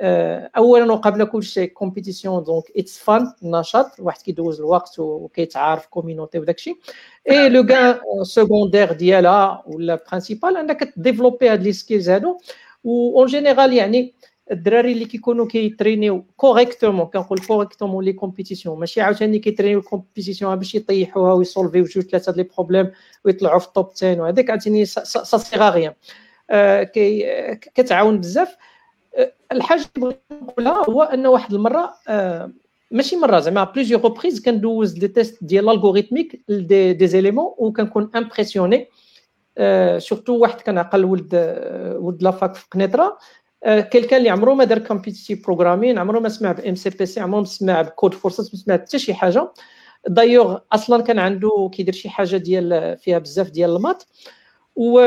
اولا وقبل كل شيء compétition donc it's fun نشاط واحد كيدوز الوقت وكيتعارف communauté وداك الشيء. et le gain secondaire ديالها ولا principal انك développer هاد les skills هادو. و en général يعني الدراري اللي كيكونوا كيترينيو correctement كنقول correctement les compétitions ماشي عاوتاني كيترينيو ال compétition باش يطيحوها ويسولفيو جوج ثلاثة les problèmes ويطلعوا في ال top 10 وهذاك عاوتاني سا سيغ غيان كتعاون بزاف. الحاجة اللي بغيت نقولها هو أن واحد المرة ماشي مرة زعما plusieurs reprises كندوز des tests ديال ال algorithmique des, des éléments وكنكون impressionné surtout واحد كان عقل ولد ولد la fac في قنيطرة. quelqu'un اللي عمرو ما دار competitive programming عمرو ما سمع ب MCPC عمرو ما سمع ب Codeforces ما سمع حتى شي حاجة. دايوغ أصلا كان عنده كيدير شي حاجة ديال فيها بزاف ديال ال maths. و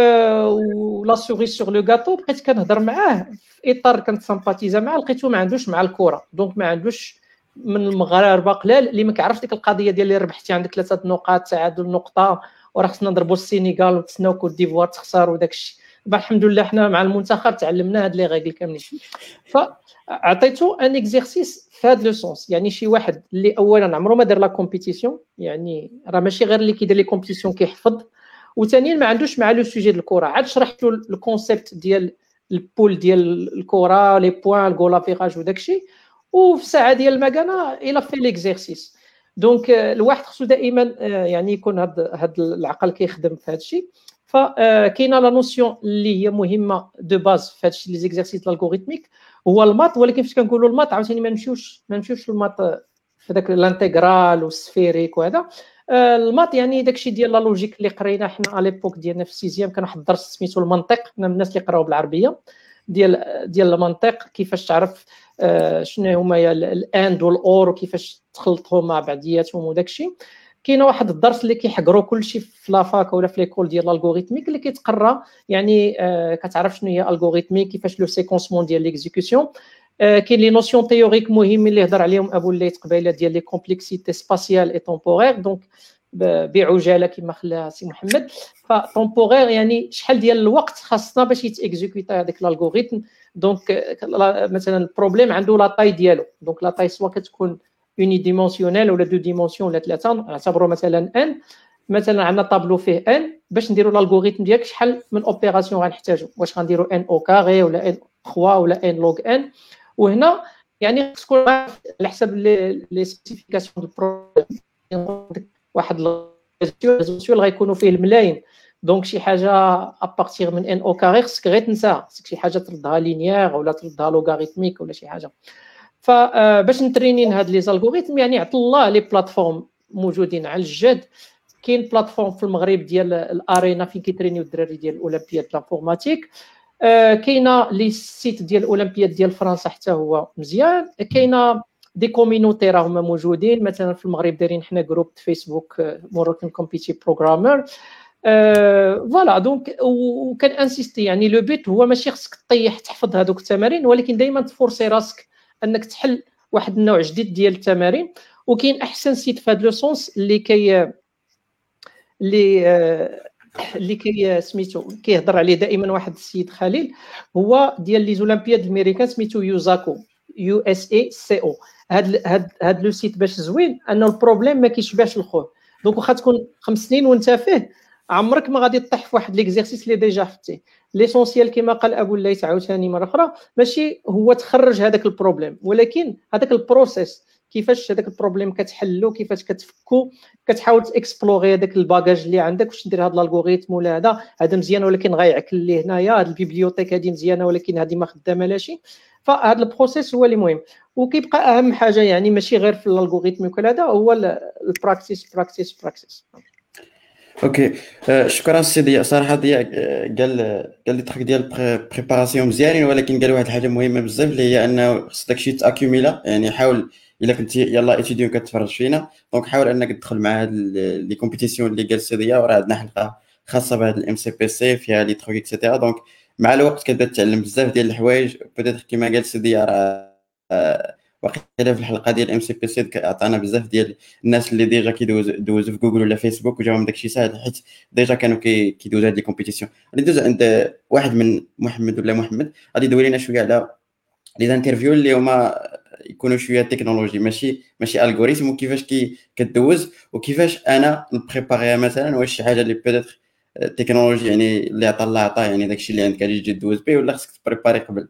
la cerise sur le gâteau بقيت كنهضر معاه في اطار كنت سامباتيزا معاه لقيتو ما عندوش مع الكره donc ما عندوش من المغاربه قلال اللي ما كيعرفش ديك القضية ديال اللي ربحتي عندك ثلاثة نقاط تعادل نقطه وراه خصنا نضربوا السينيغال ونتسناو كوت ديفوار تخسر وداك الشيء الحمد لله حنا مع المنتخب تعلمنا هاد les règles كاملين فعطيتو un exercice في هاد le sens يعني شي واحد اللي اولا عمره ما دار la compétition يعني راه ماشي غير اللي كيدير les compétitions كيحفظ وثانيا ما عندوش مع le sujet ديال الكرة. عاد شرحت له ال concept ديال ال poule ديال الكرة les points ال goal average وداك الشيء. وفي ساعة ديال المكانة il a fait l'exercice donc الواحد خصو دائما يعني يكون هاد هاد العقل كيخدم في هذا الشيء فكاينه la notion اللي هي مهمة de base في هاد les exercices algorithmiques هو ال maths ولكن فاش كنقولوا ال maths عاوتاني ما نمشيوش ما نمشيوش ال maths في داك ال intégrales وال sphériques وهذا. ال maths يعني داكشي ديال la logique اللي قرينا حنا على l'époque ديالنا في ال sixième كان واحد الدرس سميتو المنطق حنا من الناس اللي قراو بالعربية ديال ديال المنطق كيفاش تعرف شنو هما ال and وال or وكيفاش تخلطهم مع بعضياتهم وداك الشيء كاينة واحد الدرس اللي كيحقروا كلشي في la fac ولا في l'école ديال ال algorithmique اللي كيتقرا يعني آه كتعرف شنو هي algorithmique كيفاش le séquencement ديال l'exécution آه كاين les notions théoriques مهمين اللي هضر عليهم ابو الليث قبيله ديال les complexités spatiale et temporaire donc بعجاله كما خلاها سي محمد ف temporaire يعني شحال ديال الوقت خاصنا باش يتيكزيكوتا هذاك ال algorithme donc مثلا ال problème عنده la taille ديالو donc la taille soit كتكون unidimensionnelle ولا deux dimensions ولا ثلاثة نعتبروا مثلا ان مثلا عندنا طابلو فيه n باش نديروا ال algorithme ديالك شحال من opérations غنحتاجوا واش غنديروا n au carré ولا n 3 ولا n log n وهنا يعني خص تكون على حسب les spécifications du problème واحد ال résolution غيكونوا فيه الملايين. donc شي حاجة à partir من n au carré خصك غير تنساها خصك شي حاجة تردها linéaire ولا تردها logarithmique ولا شي حاجة. فباش نترينين هاد les algorithmes يعني عطى الله les plateformes موجودين على الجد. كاين plateforme في المغرب ديال الأرينا فين كيترينيو الدراري ديال الأولمبياد l'informatique. آه كاينة les sites ديال الاولمبياد ديال فرنسا حتى هو مزيان. كاينة des communautés راهما موجودين. مثلا في المغرب دايرين حنا groupe Facebook Moroccan Competitive Programmers voilà donc وكان انسيستي يعني le but هو ماشي خصك طيح تحفظ هذوك التمارين ولكن دائما تفورسي راسك أنك تحل واحد النوع جديد ديال التمارين. وكاين أحسن site في هذا le sens اللي كي اللي اللي كي سميتو كيهضر عليه دائما واحد السيد خليل هو ديال les olympiades américaines سميتو USACO U S A C O. هاد هاد هاد le site باش زوين أنه ال problème ما كيشبعش الخوه donc واخا تكون خمس سنين وانت فيه عمرك ما غادي تطيح في واحد l'exercice اللي déjà فتيه l'essentiel كما قال أبو الليث عاوتاني مرة أخرى ماشي هو تخرج هذاك ال problème ولكن هذاك ال process كيفاش هذاك ال problème كتحلو كيفاش كتفكو كتحاول ت explorer هذاك ال bagage اللي عندك واش ندير هذا ال algorithm ولا هذا. هذا مزيان ولكن غيعكل لي هنايا هذه ال bibliothèque هذه مزيانة ولكن هذه ما خدامة لا شي. فهذا ال process هو اللي مهم. وكيبقى أهم حاجة يعني ماشي غير في ال algorithm وكل هذا هو ال practice practice practice OK شكرا سي ضياء. صراحة ضياء آه، قال قال لي trucs ديال préparation مزيانين ولكن قال واحد الحاجة مهمة بزاف اللي هي أنه خص داكشي ت accumula يعني حاول إلا كنت يلا étudiant كتفرج فينا. donc حاول إنك تدخل مع هاد les compétitions اللي قال سي ضياء وراه عندنا حلقة خاصة بهذا ال MCPC فيها les trucs et cetera donc مع الوقت كتبدا تتعلم بزاف ديال الحوايج. peut-être كيما قال سي ضياء راه آه، وقيلا في الحلقة ديال MCPC عطانا بزاف ديال الناس اللي déjà كيدوزوا في جوجل ولا فيسبوك وجاهم داكشي ساهل حيت déjà كانوا كيدوزوا هاد les compétitions غادي ندوز عند واحد من محمد ولا محمد. غادي يدوي لنا شوية على les interviews اللي هما يكونوا شوية تكنولوجي. ماشي ماشي algorithm وكيفاش كي كدوز وكيفاش أنا ن préparer يها مثلا واش شي حاجة اللي peut-être تكنولوجي يعني اللي عطا الله عطا يعني داكشي اللي عندك غادي تجي دوز به ولا خصك ت préparer قبل.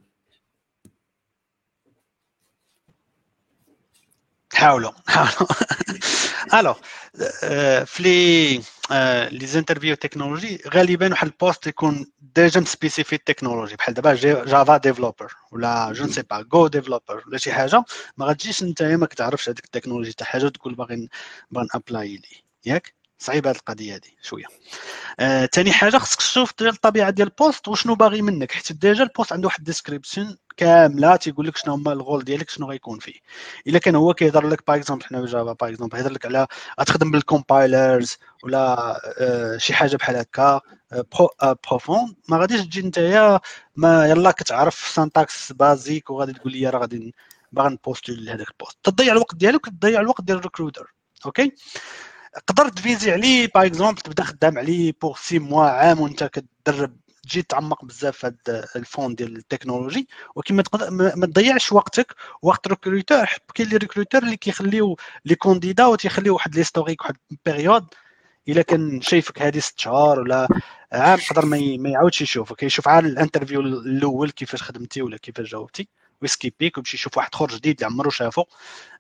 حاولوا حاولوا. Alors في les interviews technologie غالبا واحد ال poste يكون déjà م spécifier technologie بحال دابا Java developer ولا je ne sais pas Go developer ولا شي حاجة. ما غتجيش أنت ما كتعرفش هذيك التكنولوجي تاع حاجة وتقول باغي باغي ن apply لي. ياك؟ صعيبه هذه القضية هذه شوية. ثاني آه، حاجة خصك تشوف الطبيعة ديال ال poste وشنو باغي منك. حيت déjà ال poste عنده واحد description كاملة تيقول لك شنو هما ال rôle ديالك شنو غيكون فيه. إلا كان هو كيهضر لك par exemple حنا Java par exemple يهضر لك على غتخدم بال compilers ولا آه شي حاجة بحال هكا profond آه ما غاديش تجي نتايا ما يلا كتعرف syntaxe basique وغادي تقول لي راه غادي باغي ن postule لهذاك ال poste. تضيع الوقت ديالك وتضيع الوقت ديال ال recruteur OK؟ تقدر ت viser عليه par exemple تبدا خدام عليه pour six mois عام وانت كتدرب. تجي تعمق بزاف في هذا ال fond ديال التكنولوجي. ولكن ما تضيعش وقتك. وقت recruteur كاين les recruteurs اللي كيخليو les candidats وتيخليو واحد l'historique واحد période إلا كان شايفك هذه ست شهور ولا عام يقدر ما يعاودش يشوفك. يشوف عاد ال interview الأول كيفاش خدمتي ولا كيفاش جاوبتي. وي skip يك ويمشي يشوف واحد اخر جديد اللي عمرو شافو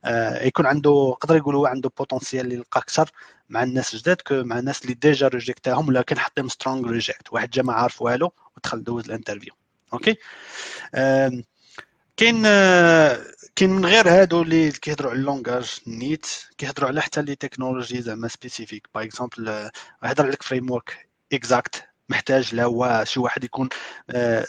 آه يكون عنده يقدر هو عنده potentiel اللي يلقى أكثر مع الناس الجداد مع الناس اللي déjà reject اهم ولا كان حطيهم strong reject واحد جا ما عارف والو ودخل دوز ال interview OK كاين كاين من غير هادو اللي كيهضروا على ال langage نيت كيهضروا على حتى les technologies زعما spécifiques par exemple هضر عليك framework exact محتاج لا هو شي واحد يكون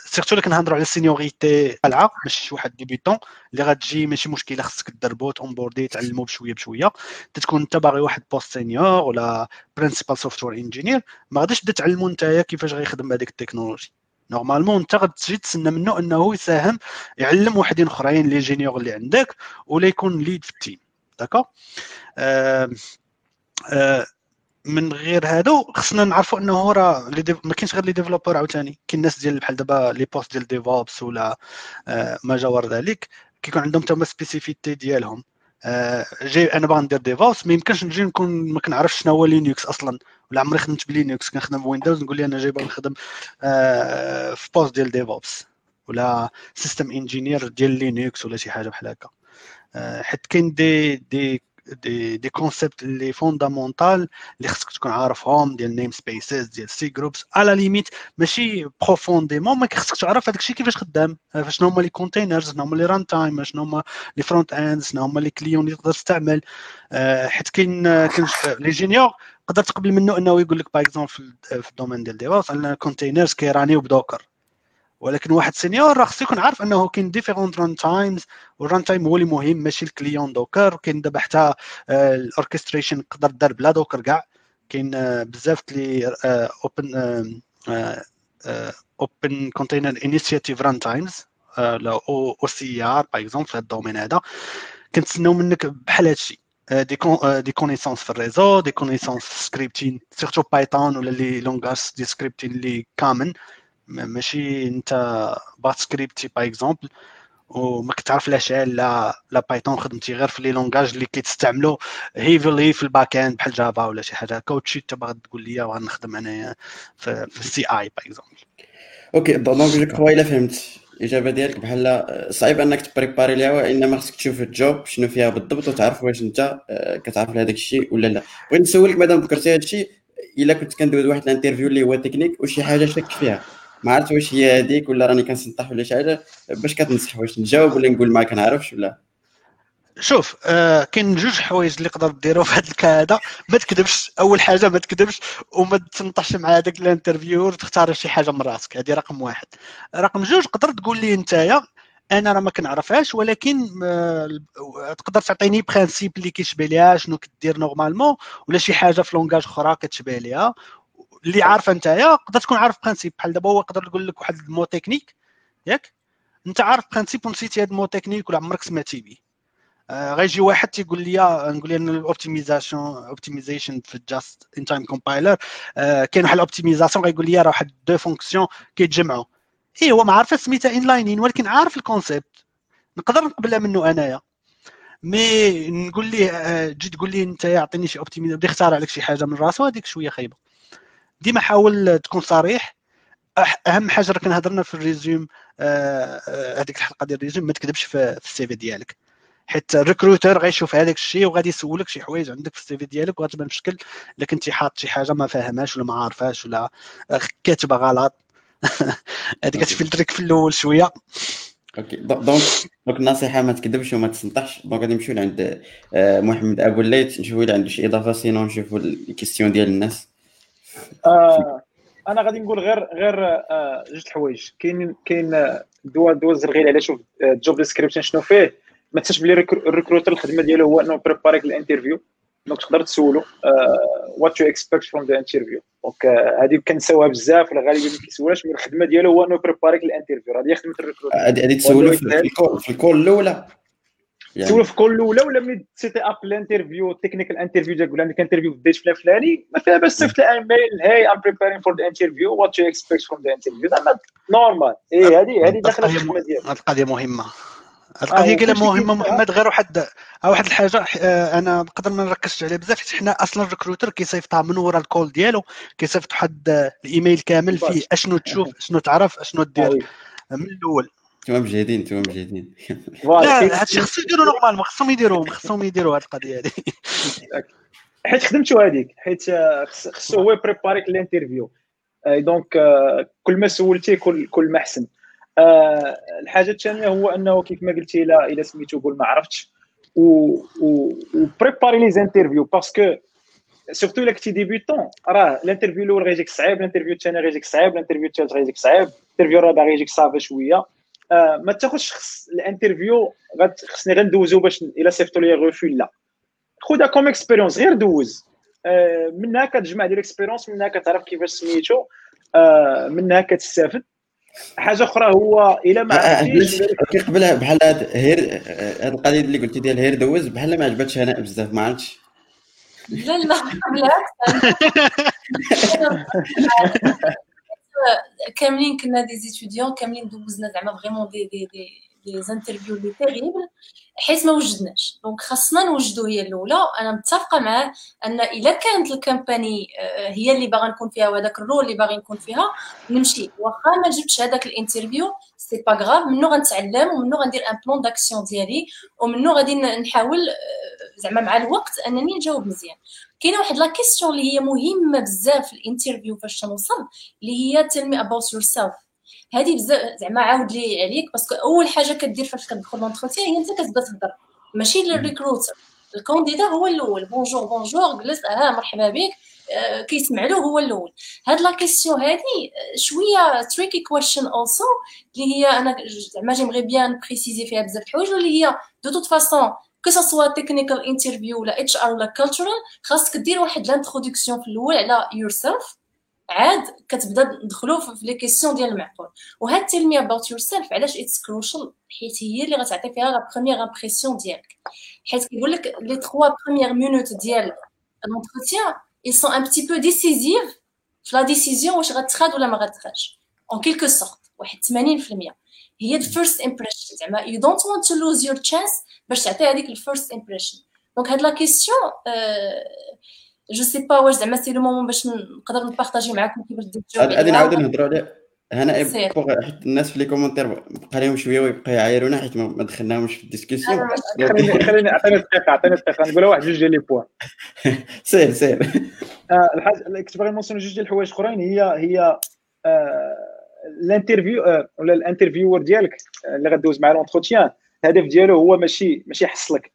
surtout اللي كنهضروا على ال seniority طالعه ماشي شي واحد débutant اللي غتجي ماشي مشكله خصك تدربو ت onboard ي تعلمو بشوية بشوية. تكون انت باغي واحد poste senior ولا principal software engineer ما غاديش تبدا تعلمو نتايا كيفاش غيخدم بهذيك ال technologie. normalement انت غتجي تسنى منه انه يساهم يعلم وحدين اخرين les juniors اللي عندك ولا يكون lead في ال team d'accord آه آه من غير هادو خصنا نعرفوا انه راه ما كاينش غير les développeurs عاوتاني. كاين الناس ديال بحال دابا les postes ديال DevOps ولا آه ما جاور ذلك كيكون عندهم تما spécificité ديالهم. آه جاي أنا باغي ندير DevOps ما يمكنش نجي نكون ما كنعرفش شنو هو Linux أصلا. ولا عمري خدمت ب Linux كنخدم ب Windows نقول لي أنا جاي باغي نخدم آه في poste ديال DevOps ولا system engineer ديال Linux ولا شي حاجة بحال هكا. حيت كاين des des des des concepts اللي fondamentals اللي خصك تكون عارفهم ديال namespaces ديال cgroups à la limite ماشي profondément ما خصك تعرف هذاك الشيء كيفاش خدام شنو هما les containers شنو هما les runtimes شنو هما les front-end شنو هما les clients اللي تقدر تستعمل حيت كاين les juniors تقدر تقبل منه إنه يقول لك par exemple في ال domaine ديال DevOps أن containers كي run يو ب Docker. ولكن واحد senior راه خصو يكون عارف انه كاين different runtimes وال runtime هو اللي مهم ماشي ال client Docker. كاين دابا حتى ال orchestration يقدر دار بلا Docker كاع. كاين بزاف les Open Open Container Initiative runtimes OCI par exemple في هذا ال domaine هذا كنتسناو منك بحال هادشي. des des connaissances في ال réseau des connaissances في scripting surtout Python ولا les langages de scripting اللي commun ماشي انت باش scripter par exemple وما كتعرف لا لا Python خدمتي غير في les langages اللي كيتستعملوا heavily في ال back-end بحال Java ولا شي حاجة. هكا وتشي انت باغي تقول لي باغي نخدم انايا في, في ال CI par exemple OK donc je crois إلا فهمت الاجابه ديالك بحال صعيب أنك ت préparer ليها وانما خصك تشوف ال job شنو فيها بالضبط وتعرف واش أنت آه، كتعرف لهذاك الشيء ولا لا. بغيت نسولك مادام ذكرتي هذا الشيء إلا كنت كندوز واحد ال interview اللي هو تكنيك وشي حاجة شك فيها. ما عرفت واش هي هذيك ولا راني كنسنطح ولا شي حاجة باش كتنصح واش نجاوب ولا نقول ما كنعرفش ولا. شوف آه كاين جوج حوايج اللي تقدر ديروا في هذا ال cas هذا. ما تكذبش أول حاجة ما تكذبش وما تسنطحش مع هذاك ال intervieweur تختار شي حاجة من راسك. هذه رقم واحد. رقم جوج تقدر تقول لي نتايا أنا راه ما كنعرفهاش ولكن آه تقدر تعطيني principe اللي كيشبه ليها شنو كدير normalement ولا شي حاجة في langage أخرى كتشبه ليها. اللي عارفه نتايا تقدر تكون عارف principe بحال دابا هو يقدر يقول لك واحد ال mot technique ياك؟ انت عارف principe ونسيتي هذا ال mot technique ولا عمرك سمعتي به آه غيجي واحد تيقول لي نقول لي ال optimisation optimization في just in time compiler كاين واحد ال optimisation غيقول لي راه واحد deux fonctions كيتجمعوا. اي هو ما عارف سميتها inlining ولكن عارف ال concept نقدر نقبلها منه أنايا. mais نقول ليه تجي تقول لي أنت اعطيني شي optimisation بدا يختار عليك شي حاجة من راسو هذيك شوية خايبة. ديما حاول تكون صريح. أهم حاجة كنا هضرنا في ال résumé آه، آه، هذيك الحلقة ديال ال résumé ما تكذبش في ال CV ديالك. حيت ال recruteur غيشوف هذاك الشيء وغادي يسولك شي حوايج عندك في ال CV ديالك وغتبان بشكل الا كنتي حاط شي حاجة ما فاهمهاش ولا ما عارفاش ولا كاتبة غلط. هذيك كت filtrer يك في الأول شوية. OK. Donc Donc النصيحه ما تكذبش وما تسنطحش donc غادي نمشيو لعند آه، محمد أبو الليث نشوفوا اذا عنده شي إضافة sinon نشوفوا ال questions ديال الناس. آه أنا غادي نقول غير غير آه جوج الحوايج كاين كاين دوا دوا الزرغيلي على شوف ال job description شنو فيه. ما تنساش بلي ال recruteur الخدمة ديالو هو انه يبريباريك ال interview. Donc تقدر تسولو what to expect from the interview donc هذه كنساوها بزاف ولا غالبا ما كيسولهاش من الخدمة ديالو هو انه يبريباريك ال interview. هذه خدمه ال recruteur. هذه تسولو في ال call في ال call الأولى. يعني. تسولو في ال call الاولى ولا ملي set up ال interview ال technical interview تقول عندك interview في ال date فلان فلاني ما فيها بس صيفط لها email hi I'm preparing for the interview what to expect from the interview زعما normal اي هذه هذه داخلة في الخدمه ديالك هذه القضية مهمة. القضية آه كاينة مهمة محمد. غير واحد واحد الحاجة آه، أنا نقدر ما نركزش عليها بزاف حيت حنا أصلا ال recruteur كيصيفطها من ورا ال call ديالو كيصيفط واحد الإيميل كامل فيه. أشنو تشوف؟ أشنو تعرف؟ أشنو دير؟ من الأول. أنتم مجهدين أنتم مجهدين. لا هادشي خصو يديروا normal خصهم يديروا خصهم يديروا هاد القضية هادي. حيت خدمتو هذيك حيت خصو هو يبريباريك ال interview. Donc كل ما سولتيه كل كل ما أحسن. آه الحاجة الثانية هو أنه كيف ما قلتي لا إلا سميتو قول ما عرفتش. و préparer les interviews parce que surtout إلا كنتي débutant راه ال interview الأول غيجيك صعيب ال interview الثاني غيجيك صعيب ال interview الثالث غيجيك صعيب ال interview الرابع غيجيك صافي شوية. آه ما تاخذش خص ال interview خصني غير ندوزو باش إلا صيفطوا لي غوفي لا. خذها comme expérience غير دوز. آه منها كتجمع ديال ال expérience منها كتعرف كيفاش سميتو. آه منها كتستافد حاجة أخرى هو إلى ما عرفتيش قبلها بحال هاد هير هاد القضية اللي قلتي ديال هير دوز بحال ما عجبتش هناء بزاف ما عرفتش. لا لا بالعكس كاملين كنا des étudiants كاملين دوزنا زعما vraiment des des des les interviews les terribles حيت ما وجدناش. donc خاصنا نوجدو هي الأولى. أنا متفقة معاه أن اذا كانت ال compagnie هي اللي باغا نكون فيها وهذاك ال rôle اللي باغي نكون فيها نمشي. واخا ما جبتش هذاك ال interview c'est pas grave منو غنتعلم ومنو غندير un plan d'action ديالي ومنو غادي نحاول زعما مع الوقت أنني نجاوب مزيان. كاينة واحد la question اللي هي مهمة بزاف في ال interview فاش تنوصل اللي هي tell me about yourself هذه بزاف زعما عاود لي عليك parce que أول حاجة كدير فاش كتدخل l'entretien هي أنت كتبدا تهضر ماشي لل recruteur ال candidat هو الأول. bonjour bonjour جلس آه مرحبا بك. آه كيسمع له هو الأول. هاد la question هادي شوية tricky question also اللي هي أنا زعما j'aimerais bien préciser فيها بزاف الحوايج واللي هي de toute façon que ce soit technical interview ولا HR ولا cultural خاصك دير واحد l'introduction في الأول على yourself عاد كتبدأ ندخلوا في les questions ديال المعقول. وهاد tell about yourself علاش it's crucial حيت هي اللي غتعطي فيها la première impression ديالك. حيت كيقول لك les 3 premières minutes ديال l'entretien ils sont un petit peu décisifs في la décision واش غتخاد ولا ما غتخادش. en quelque sorte واحد 80% هي ال first impression زعما you don't want to lose your chance باش تعطي هذيك ال first impression donc هاد la question je sais pas واش زعما c'est le moment باش نقدر ن partager معاكم كيفاش دير غادي نعاودو نهضروا عليه هنا حيت الناس في les commentaires بقى لهم شوية ويبقى يعايرونا حيت ما دخلناهمش في ال discussion. خليني خليني عطيني الثقة عطيني الثقة. نقولها واحد جوج ديال les points. سير سير. آه، الحاجة اللي كنت باغي ن mentionner جوج ديال الحوايج أخرين. هي هي ال interview آه، ولا ال intervieweur ديالك اللي غدوز مع l'entretien الهدف ديالو هو ماشي ماشي يحصلك.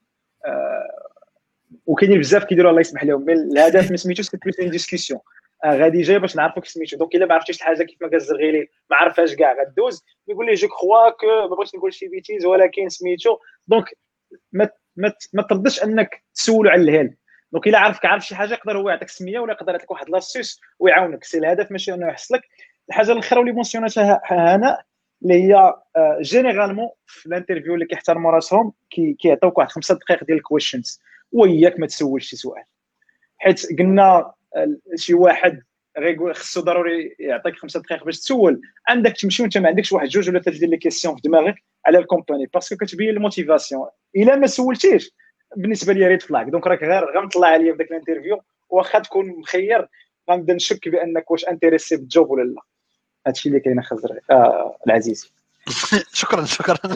وكاينين بزاف كيديروا الله يسمح لهم. الهدف ما سميتوش c'est plus discussion. غادي جاي باش نعرفوك سميتو. donc إلا ما عرفتيش الحاجة كيف ما قال الزرغيلي ما عرفهاش كاع غدوز. يقول لي je crois que ما بغيتش نقول شي bêtise ولكن سميتو. donc ما ما, ما تردش أنك تسولو على الهلم. donc إلا عارفك عارف شي حاجة يقدر هو يعطيك سمية ولا يقدر يعطيك واحد l'astuce ويعاونك. c'est الهدف ماشي أنه يحصلك. الحاجة الاخرى اللي mentionn اتها هنا اللي هي généralement آه، في ال interview اللي كيحترموا راسهم كيعطيوك واحد خمسة دقائق ديال ال questions وياك ما تسولش شي سؤال. حيت قلنا شي واحد خصو ضروري يعطيك خمسة دقائق باش تسول. عندك تمشي وانت ما عندكش واحد جوج ولا ثلاث ديال les questions في دماغك على ال company parce que كتبين ال motivation. إلا ما سولتيش بالنسبة لي red flag donc راك غير غنطلع عليا في ذاك ال interview واخا تكون مخير غنبدا نشك بأنك واش intéressé بال job ولا لا. هادشي اللي كاين أخي آه العزيز. شكرا شكرا.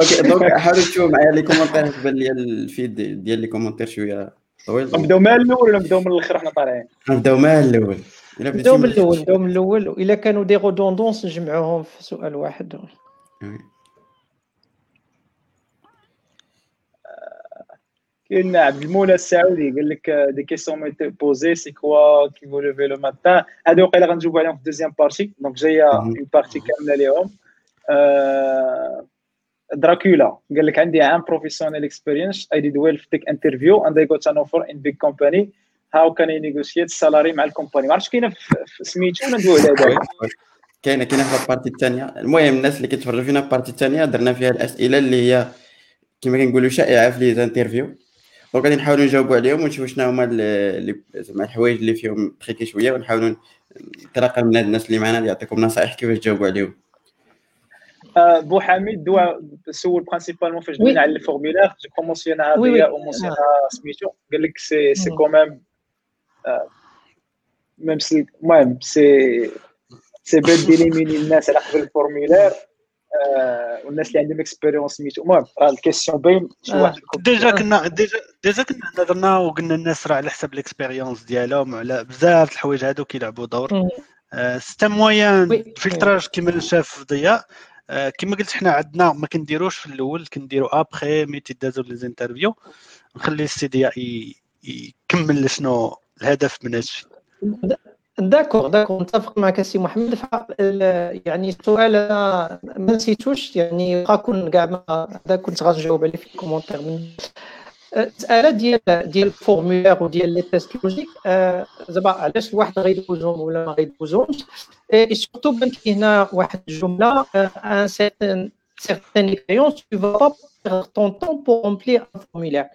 OK donc حاولوا تشوفوا معايا les commentaires تبان لي ال feed ديال les commentaires شوية طويل. نبداو من الأول ولا نبداو من الآخر حنا طالعين؟ نبداو من الأول. نبداو من الأول نبداو من الأول. والا كانوا des redondances نجمعوهم في سؤال واحد. كاين عبد المولى السعودي قال لك des questions mal posées c'est quoi qui vous lève le matin هادو وقيلا غنجاوب عليهم في ال deuxième partie donc جاية une partie كامله ليهم دراكولا قال لك عندي عام professional experience I did well في ديك interview and I got an offer in big company how can negotiate ال salary مع ال company ما عرفتش كاينة في سميتو ولا ندوي على هذا كاينة كاينة في ال partie الثانية المهم الناس اللي كيتفرجوا فينا في ال partie الثانية درنا فيها الاسئله اللي هي كما كنقولوا شائعه في les interviews donc غادي نحاولوا نجاوبوا عليهم ونشوفوا شنو هما زعما الحوايج اللي فيهم tricky شوية ونحاولوا نتلاقى من هاد الناس اللي معنا اللي يعطيكم نصائح كيفاش تجاوبوا عليهم. بو حميد دوا سول برينسيبالمون فاش دوينا على الفورمولير جو كومونسيونا هذه ومونسيونا سميتو قال لك سي سي كوميم ميم سي المهم سي سي بيت ديليميني الناس على قبل الفورمولير والناس اللي عندهم اكسبيريونس سميتو. المهم راه الكيسيون باين واحد ديجا كنا ديجا ديجا كنا هضرنا وقلنا الناس راه على حسب الاكسبيريونس ديالهم على بزاف الحوايج هادو كيلعبوا دور. c'est un moyen filtrage كيما شاف ضياء. كما قلت حنا عندنا ما كنديروش في الأول كنديرو après mais تيدازو les interviews نخلي السي دي يكمل شنو الهدف من هادشي. d'accord d'accord نتفق معك سي محمد يعني السؤال ما نسيتوش يعني واخا كون كاع هذا كنت غنجاوب عليه في ال commentaire من المساله ديال ديال ال formulaire وديال les tests logiques زعما علاش الواحد غيدوزهم ولا ما غيدوزهمش et surtout بانت لي هنا واحد الجمله une certaine certaine expérience vas pas perdre ton temps pour remplir un formulaire.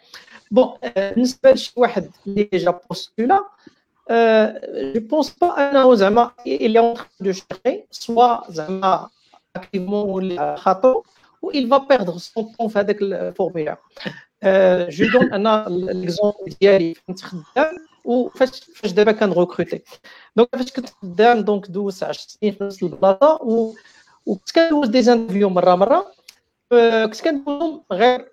bon بالنسبة لشي واحد اللي déjà postula je pense pas انه زعما il est en train de chercher soit زعما activement ولا خاطو و il va perdre son temps في هذاك ال formulaire je donne أنا l'exemple ديالي كنت خدام وفاش فاش دابا كن recruter donc فاش كنت خدام donc دوزت 10 سنين في نفس البلاصه وكنت كندوز des interviews مره مره كنت كندوزهم غير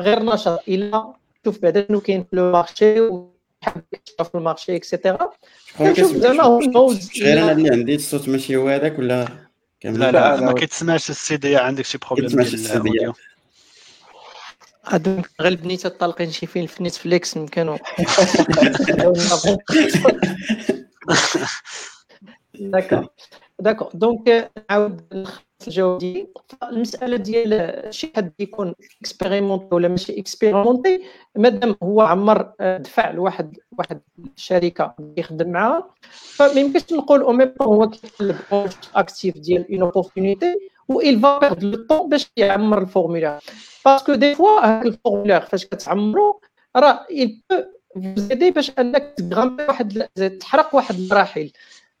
غير نشاط الا شوف بعدا شنو كاين في le marché حاب في ال marché et cetera كنشوف زعما غير أنا اللي عندي الصوت ماشي هو هذاك ولا لا لا ما كيتسمعش السي دي عندك شي problème ديال ال audio هادوك غير البنيته طالقين شي فيلم في Netflix يمكنوا d'accord d'accord donc نعاود الجواب ديالي المساله ديال شي حد يكون expérimenté ولا ماشي expérimenté مادام هو عمر دفع لواحد واحد الشركة يخدم معاها فما يمكنش نقول أو ميم هو كيطلب actif ديال une opportunité و il va perdre le temps باش يعمر ال formulaire parce que des fois هذاك ال formulaire فاش كتعمرو راه il peut vous aider باش انك تغامر واحد تحرق واحد المراحل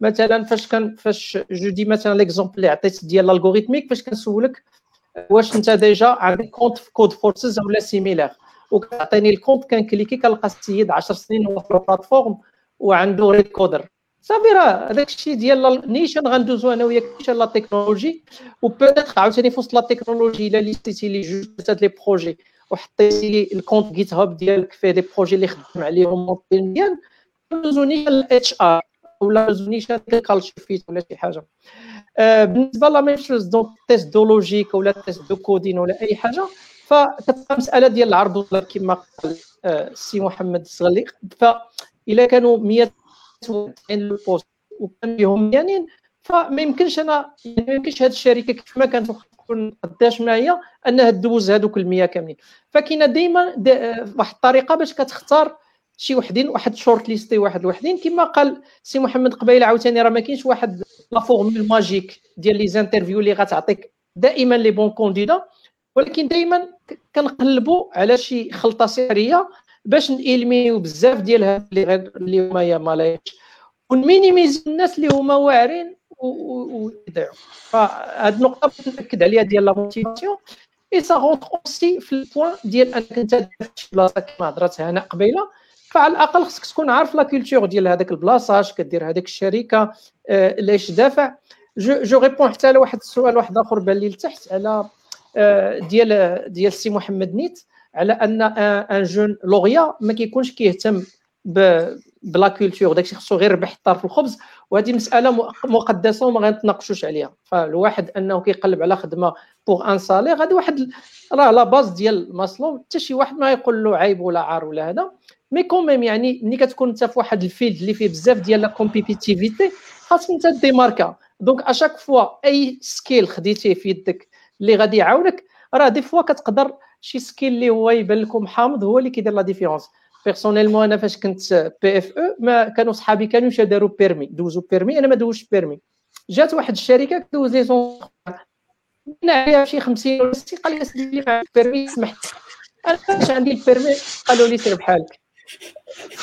مثلا فاش كان فاش je dis مثلا l'exemple اللي عطيت ديال ال algorithmique فاش كنسولك واش انت déjà عندك compte في Codeforces ولا similar وكتعطيني ال compte كن cliquer كنلقى السيد 10 سنين هو في ال plateforme وعنده red coder صافي راه هذاك الشيء ديال نيشان غندوزو أنا وياك نيشان la technologie و peut-être عاوتاني في وسط la technologie إلا ليستيتي لي جوج هاد les projets وحطيتي لي ال compte GitHub ديالك فيه des projets اللي خدم عليهم مزيان. ندوزو نيشان ال HR ولا نيشان culture fit ولا شي حاجة. بالنسبة la même donc test de logique ولا test de coding ولا أي حاجة فكتبقى مسألة ديال العرض والطلب كما قال السي محمد الصغلي فاذا كانوا 100 le poste وكان فيهم مزيانين فما يمكنش أنا يعني ما يمكنش هذه الشركة كيف ما كانت تكون قداش معايا أنها تدوز هذوك ال كاملين. فكاينة دائما واحد الطريقة باش كتختار شي وحدين واحد short list واحد وحدين كما قال سي محمد قبيلة عاوتاني راه ما كاينش واحد la formule magique ديال les interviews اللي غتعطيك دائما les bons candidats ولكن دائما كنقلبوا على شي خلطة سحرية باش نيلمينيو بزاف ديال هاد اللي هما ما لايقش ون minimise الناس اللي هما واعرين ويضيعوا فهاد النقطة باش نأكد عليها ديال la motivation et ça rentre aussi في ال point ديال أنك أنت في بلاصة كما هضرات هنا قبيلة. فعلى الأقل خصك تكون عارف la culture ديال هذاك البلاصة اش كدير هذيك الشركة آه ليش دافع. je je réponds حتى على واحد السؤال واحد آخر بان لي لتحت على آه، ديال ديال السي محمد نيت على أن أن j'en ما كيكونش كيهتم بـ la culture. داكشي خصو غير ربح الطرف الخبز وهذه مسألة مقدسة وما غنتناقشوش عليها. فالواحد أنه كيقلب على خدمة pour un salaire غادي واحد راه la base ديال ماسلو حتى شي واحد ما يقول له عيب ولا عار ولا هذا. mais quand même يعني ملي كتكون انت في واحد ال field اللي فيه بزاف ديال la compétitivité خاصك انت démarquer donc à chaque fois un skill خديتيه في يدك اللي غادي يعاونك راه des fois كتقدر شي skill اللي هو يبان لكم حامض هو اللي كيدير la différence personnellement أنا فاش كنت PFE ما كانوا صحابي كانوا داروا permis دوزوا permis أنا ما دوزتش permis جات واحد الشركة دوز les ans عليها شي 50 ولا 60 قال لي سمحت أنا فاش عندي ال permis قالوا لي سير بحالك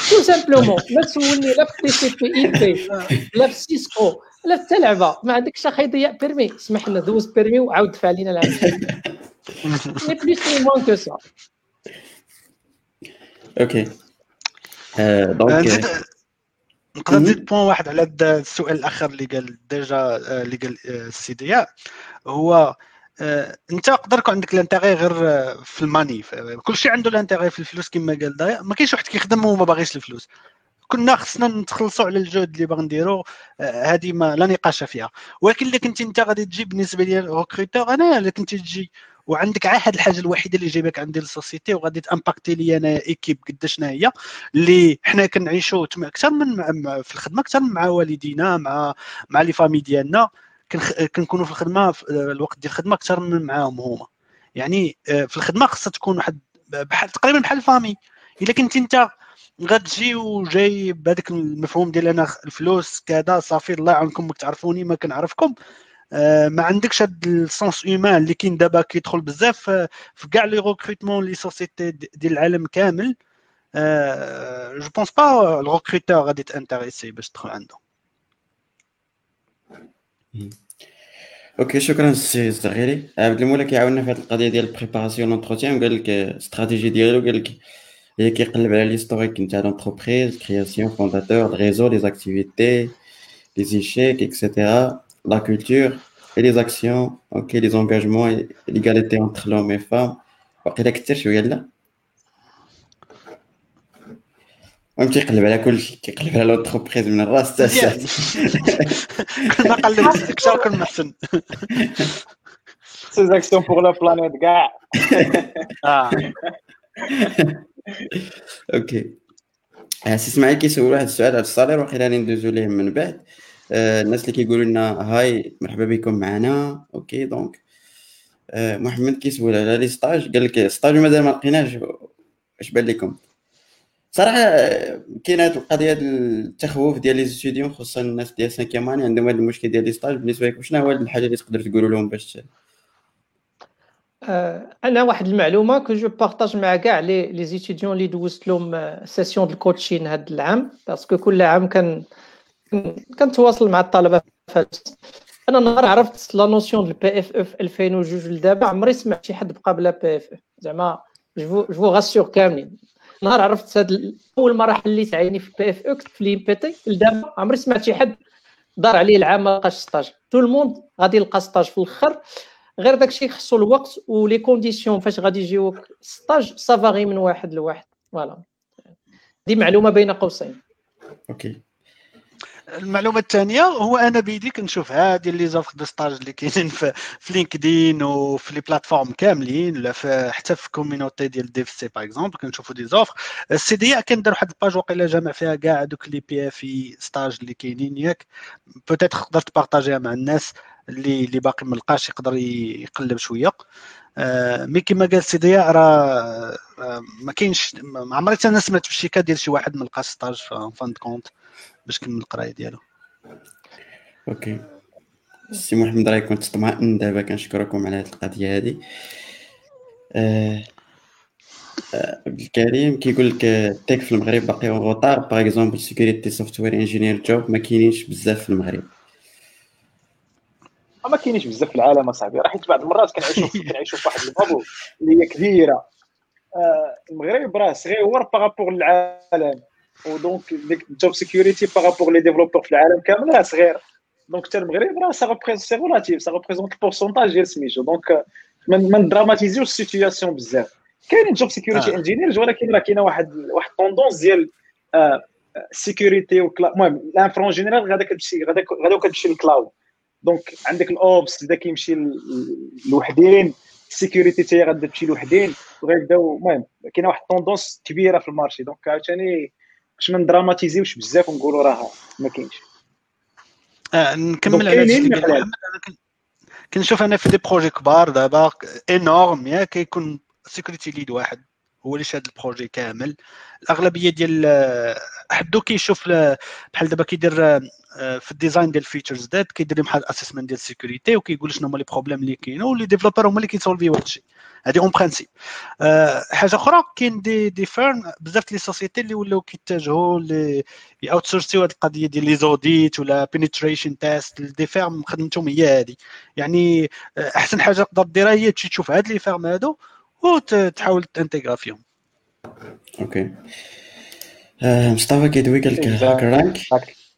تو سامبلومون ما تسولني لا في تي سي بي اي بي لا في سيسكو لا في لعبه ما عندكش أخي ضيع بيرمي سمح لنا دوز بيرمي وعاود دفع لينا العام ني بليس ني موان كو سا أوكي دونك نقدر نزيد بوان واحد على السؤال الآخر اللي قال ديجا اللي قال السي هو انت يقدر يكون عندك الانتيغي غير في ال money. كلشي عنده l'intérêt في الفلوس كما قال دايا. ما كاينش واحد كيخدم وما باغيش الفلوس. كنا خصنا نتخلصوا على الجهد اللي باغي نديرو. هذه ما لا نقاش فيها. ولكن إلا كنت انت غادي تجي بالنسبة لي recruteur أنا إلا كنت تجي وعندك عا هاد الحاجة الوحيدة اللي جايبك عندي لل société وغادي ت impacter لي أنا équipe قداش هي اللي حنا كنعيشوا أكثر من في الخدمة أكثر مع والدينا مع مع les familles ديالنا. كنكونوا في الخدمة في الوقت ديال الخدمة أكثر من معاهم هما. يعني آه، في الخدمة خصها تكون واحد بحال تقريبا بحال la famille إلا كنت أنت غتجي وجاي بهذاك المفهوم ديال أنا الفلوس كذا صافي الله يعاونكم تعرفوني ما كنعرفكم. آه، ما عندكش هاد ال sens humain اللي كاين دابا كيدخل بزاف في كاع les recrutements les sociétés ديال العالم كامل. je pense pas ال recruteur غادي t'intéresser باش تدخل عنده أوكي شكرا سي الصغيري عبد المولى كيعاوننا في هذه القضية ديال ال préparation l'entretien قال لك استراتيجي ديالو قال لك هي كيقلب على l'historique نتاع l'entreprise création fondateur ال réseau les activités les échecs et cetera la culture et les actions, ok, les engagements et l'égalité entre l'homme et femme. تيقلب على كل شيء كيقلب على l'entreprise من الراس حتى السات كل ما قلبت أكثر كل ما احسن ses actions pour la planète كاع أوكي. سي إسماعيل كيسول واحد السؤال على ال salaire وأخيرا ندوزو ليه من بعد. آه، الناس اللي كيقولوا لنا هاي مرحبا بكم معنا. أوكي donc. آه، محمد كيسول على les stages. قال لك stage مازال ما لقيناش. اش بان لكم؟ صراحة آه، كاينة هذه القضية ديال التخوف ديال les étudiants خصوصا الناس ديال cinquième année عندهم هذا المشكل ديال les stages. بالنسبة لكم شنو هو الحاجة اللي تقدر تقولوا لهم باش أنا واحد المعلومة que je partage مع كاع les les étudiants اللي دوزت لهم session ديال ال coaching هذا العام. parce que كل عام كان كنتواصل مع الطلبة أنا نهار عرفت la notion ديال PFE 2002 لدابا عمري سمعت شي حد بقى بلا PFE زعما je je rassure كاملين. نهار عرفت هاد أول مرة حليت عيني في PFE أو في l'IT لدابا عمري سمعت شي حد دار عليه العام ما لقاش stage tout le monde غادي يلقى stage في الآخر غير داكشي خصو الوقت و les conditions فاش غادي يجيوك stage ça varie من واحد لواحد. voilà دي معلومة بين قوسين. أوكي المعلومة الثانية هو أنا بيدي كنشوف هادي les offres de stage اللي كاينين في, في لينكدين وفي les plateformes كاملين ولا حتى في community ديال DevC par exemple كنشوفوا des offres السي دي كندير واحد ال page وقيلا جامع فيها كاع دوك les PFE stages اللي كاينين ياك. peut-être تقدر ت partagerها مع الناس اللي اللي باقي ما لقاش يقدر يقلب شوية. آه، mais كما قال سيدي راه ما كاينش ما عمري أنا سمعت في الشيكا ديال شي واحد ما لقاش stage fin de compte باش كمل القراية ديالو. أوكي. سي محمد راه كنت تطمئن دابا كنشكركم على هذه القضية هذه آه عبد الكريم كيقول لك ال tech في المغرب باقي en retard par exemple security software engineer job ما كاينينش بزاف في المغرب. ما كاينينش بزاف في العالم أصاحبي. راه حيت بعض المرات كنعيشوا كنعيشوا في واحد البابو اللي هي كبيرة. آه المغرب راه صغير par rapport للعالم. و donc ديك ال job security par rapport les développeurs في العالم كامل راه صغير donc حتى المغرب راه ça c'est relatif ça représente ال pourcentage ديال سميتو donc ما ن dramatiserوش la situation بزاف كاينين job security engineers ولكن راه كاينة واحد واحد tendance ديال security المهم l'infra en général غادا كتمشي غادا غادا كتمشي لل cloud donc عندك ال ops بدا كيمشي لوحدين ال security حتى هي غادا تمشي لوحدين وغيبداو المهم كاينة واحد tendance كبيرة في ال marché. donc عاوتاني باش ما ن dramatiserوش بزاف ونقولوا راه ما كاينش. آه نكمل على هذا كنشوف أنا في des projets كبار دابا énormes يا كيكون security lead واحد. هو اللي شاد ال projet كامل. الأغلبية ديال حدو كيشوف بحال دابا كيدير آه، في ال design ديال ال features دات كيدير بحال assessment ديال ال security وكيقول شنو هما les problèmes اللي كاينين و les développeurs هما اللي كيسولفيو هذا الشيء هذه en principe حاجة أخرى كاين des des firmes بزاف les sociétés اللي ولاو كيتجهوا لي outsource يو هذه القضية ديال les audits ولا penetration test des firmes خدمتهم هي هذه يعني آه، أحسن حاجة تقدر ديرها هي تمشي تشوف هاد les firmes هادو وتحاول تانتيغرا فيهم. Okay. مصطفى كيدوي قال لك HackerRank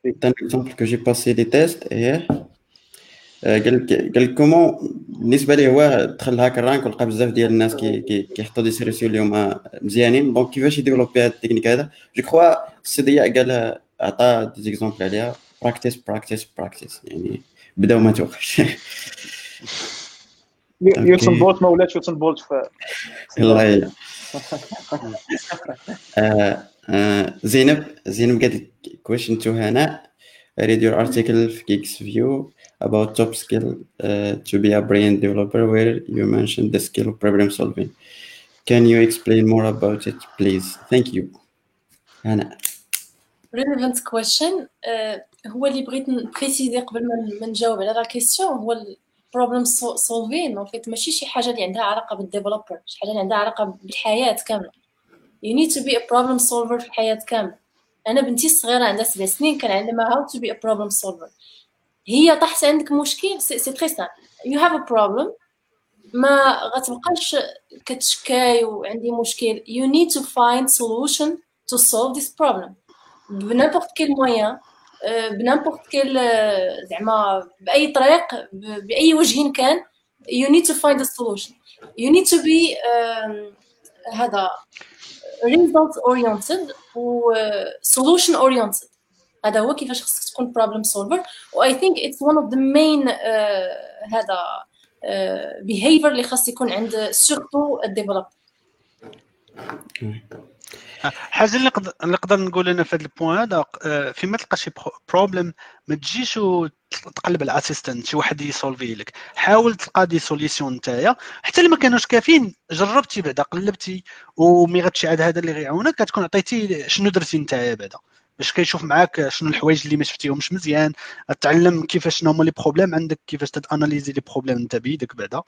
un exemple que j'ai passé des tests et قال قال comment بالنسبة ليه هو دخل HackerRank ولقى بزاف ديال الناس كي كيحطوا des solutions اللي هما مزيانين. donc كيفاش يديفلوبي هذا التكنيك هذا؟ je كخوا السي ضياء قال عطى des exemples عليها. practice practice practice يعني بدأ وما توقفش يوتن بولت ما ولاتش يوتن بولت في الله زينب زينب قالت question to Hannah I read your article في Geeks View about top skill uh, to be a brain developer where you mentioned the skill of problem solving can you explain more about it please thank you Hannah relevant question uh, هو اللي بغيت نبريسيزي قبل ما نجاوب على لا كيسيون هو البروبليم سولفين اون فيت ماشي شي حاجه اللي عندها علاقه بالديفلوبر شي حاجه اللي عندها علاقه بالحياه كامله you need to be a problem solver في الحياة كاملة. أنا بنتي الصغيرة عندها سبع سنين كنعلمها how to be a problem solver. هي طاحت عندك مشكل؟ c'est très simple you have a problem ما غتبقاش كتشكاي وعندي مشكل. You need to find solution to solve this problem. Par n'importe quel moyen par n'importe quel زعما بأي طريق بأي وجه كان you need to find a solution. You need to be هذا result oriented و solution oriented هذا هو كيفاش خصك تكون problem solver و I think it's one of the main uh, هذا uh, behavior اللي خاص يكون عند surtout ال développeur حاجة اللي نقدر نقول أنا في هذا ال point هذا آه، فيما تلقى شي problème ما تجيش تقلب على ال assistant شي واحد يسولفي لك. حاول تلقى des solutions نتايا. حتى اللي ما كانوش كافيين جربتي بعدا قلبتي ومي غتشي عاد هذا اللي غيعاونك كتكون عطيتي شنو درتي نتايا بعدا. باش كيشوف معاك شنو الحوايج اللي ما شفتيهمش مزيان. تعلم كيفاش شنو هما les problèmes عندك كيفاش تاناليزي les problèmes انت بيدك بعدا.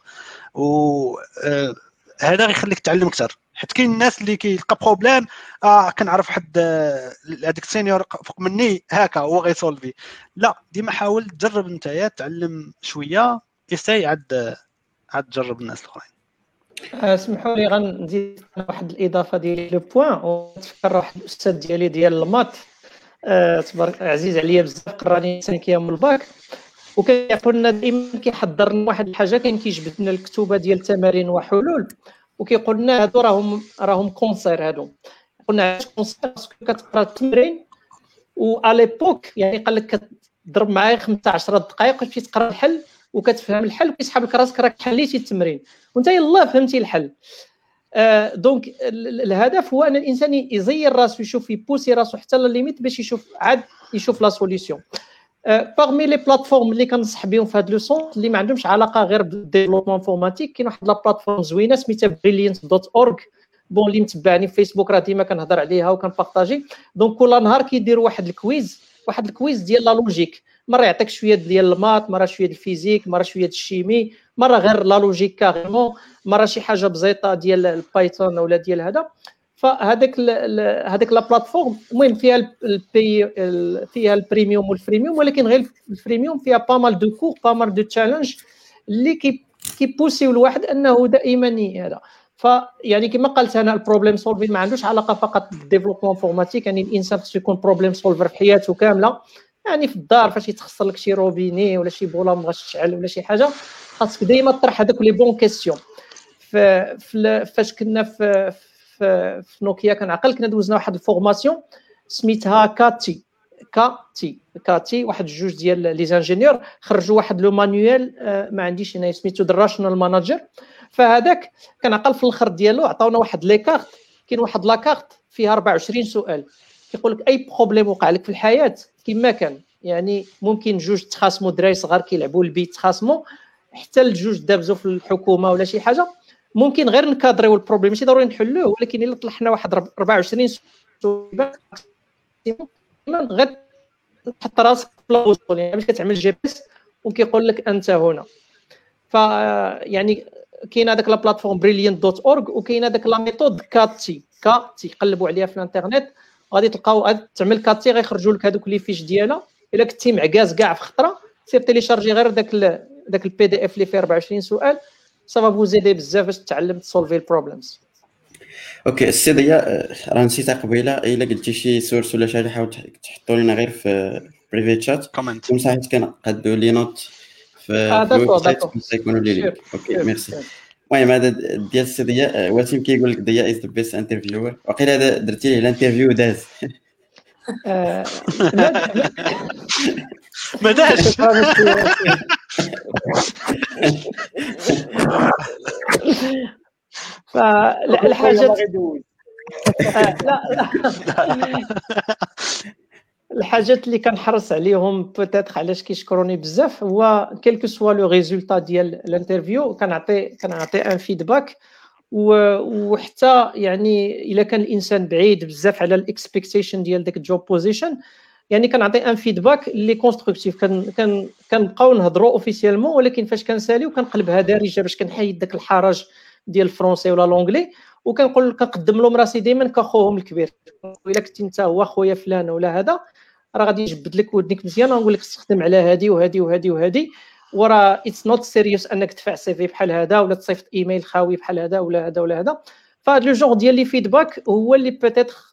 و آه، هذا غيخليك تعلم أكثر. حيت كاين الناس اللي كيلقى problème آه كنعرف حد آه، هذاك ال senior فوق مني هكا هو غيسولفي لا ديما حاول تجرب نتايا تعلم شوية essaye عاد عاد تجرب الناس الأخرين. اسمحوا لي غنزيد واحد الإضافة ديالي le point وتفكر واحد الأستاذ ديالي ديال ال maths. آه تبارك عزيز عليا بزاف قراني سنتين من الباك. وكيقول لنا دائما كيحضر لنا واحد الحاجة كاين كيجبد لنا الكتوبة ديال تمارين وحلول وكيقول لنا هادو راهم راهم cancer هادو. قلنا علاش cancer parce que كتقرا التمرين و ليبوك يعني قال لك كتضرب معايا 15 دقائق وتمشي تقرا الحل وكتفهم الحل وكيسحب لك راسك راك حليتي التمرين. وانت يلاه فهمتي الحل. آه donc الهدف هو أن الإنسان يزير راسو يشوف يبوسي راسو حتى ل la limite باش يشوف عاد يشوف la solution parmi les plateformes اللي كنصح بهم في هذا le sens اللي ما عندهمش علاقه غير بال développement informatique كاين واحد la plateforme زوينه سميتها Brilliant dot org bon اللي متبعني في فيسبوك راه ديما كنهضر عليها وكنبارطاجي donc كل نهار كيديروا واحد ال quiz واحد ال quiz ديال la logique مره يعطيك شوية ديال ال maths مره شوية ال physique مره شوية ال chimie مره غير la logique carrément مره شي حاجة بسيطه ديال ال Python ولا ديال هذا فهذاك هذيك la plateforme المهم فيها البي فيها ال premium وال freemium ولكن غير ال freemium فيها pas mal de cours pas mal de challenges اللي كي كيبوسيو الواحد أنه دائما هذا. فيعني كما قلت أنا ال problem solving ما عندوش علاقة فقط بال développement informatique يعني الإنسان خصو يكون problem solver في حياته كاملة. يعني في الدار فاش يتخسر لك شي روبيني ولا شي بولا ما تشعل ولا شي حاجة خاصك ديما تطرح هذوك les bonnes questions فاش كنا في في, نوكيا كنعقل كنا دوزنا واحد ال formation سميتها KT KT KT واحد جوج ديال les ingénieurs خرجوا واحد le manuel آه، ما عنديش هنا سميتو The Rational Manager فهذاك كنعقل في الأخر ديالو عطاونا واحد les cartes كاين واحد la carte فيها 24 سؤال. كيقول لك أي problème وقع لك في الحياة؟ كما كان يعني ممكن جوج تخاصموا دراري صغار كيلعبوا البيت تخاصموا حتى الجوج دابزوا في الحكومة ولا شي حاجة. ممكن غير نكادريو ال problème ماشي ضروري نحلوه ولكن إلا طلعنا واحد 24 سؤال غير تحط راسك في يعني باش كتعمل GPS وكيقول لك أنت هنا. ف يعني كاين هذاك la plateforme Brilliant dot org وكاين هذاك la méthode KT KT قلبوا عليها في الانترنت غادي تلقاو تعمل KT غيخرجوا لك هذوك les fiches ديالها إلا كنتي معكاز كاع في خطرة سير تيليشارجي غير داك داك ال PDF اللي فيه 24 سؤال ça va vous aider بزاف باش تعلم تسولفي ال problems Okay السي ضياء راه نسيتها قبيله الا قلتي شي source ولا شي حاجة حاول تحطوا لنا غير في private chat comment comme حيت كنقادوا les notes في آه d'accord d'accord يكونوا لي okay merci المهم هذا ديال السي ضياء وسيم كيقول لك ضياء is the best interviewer وقيل هذا درتي ليه ال interview داز ما داش فالحاجه لا الحاجات اللي كنحرص عليهم peut-être علاش كيشكروني بزاف هو quel que soit le résultat ديال ال interview كنعطي كنعطي un feedback وحتى يعني إلا كان الإنسان بعيد بزاف على ال expectation ديال داك ال job position يعني كنعطي un feedback اللي constructif كنبقاو نهضروا officiellement ولكن فاش كنساليو كنقلبها دارجة باش كنحيد داك الحرج ديال ال français ولا l'anglais وكنقول كنقدم لهم راسي دائما كأخوهم الكبير. إلا كنتي انت هو خويا فلان ولا هذا راه غادي يجبد لك ودنك مزيان ونقول لك تخدم على هذه وهذه وهذه وهذه وراه it's not serious أنك تدفع CV بحال هذا ولا تصيفط ايميل خاوي بحال هذا ولا هذا ولا هذا. فهاد le genre ديال les feedbacks هو اللي بيتيتر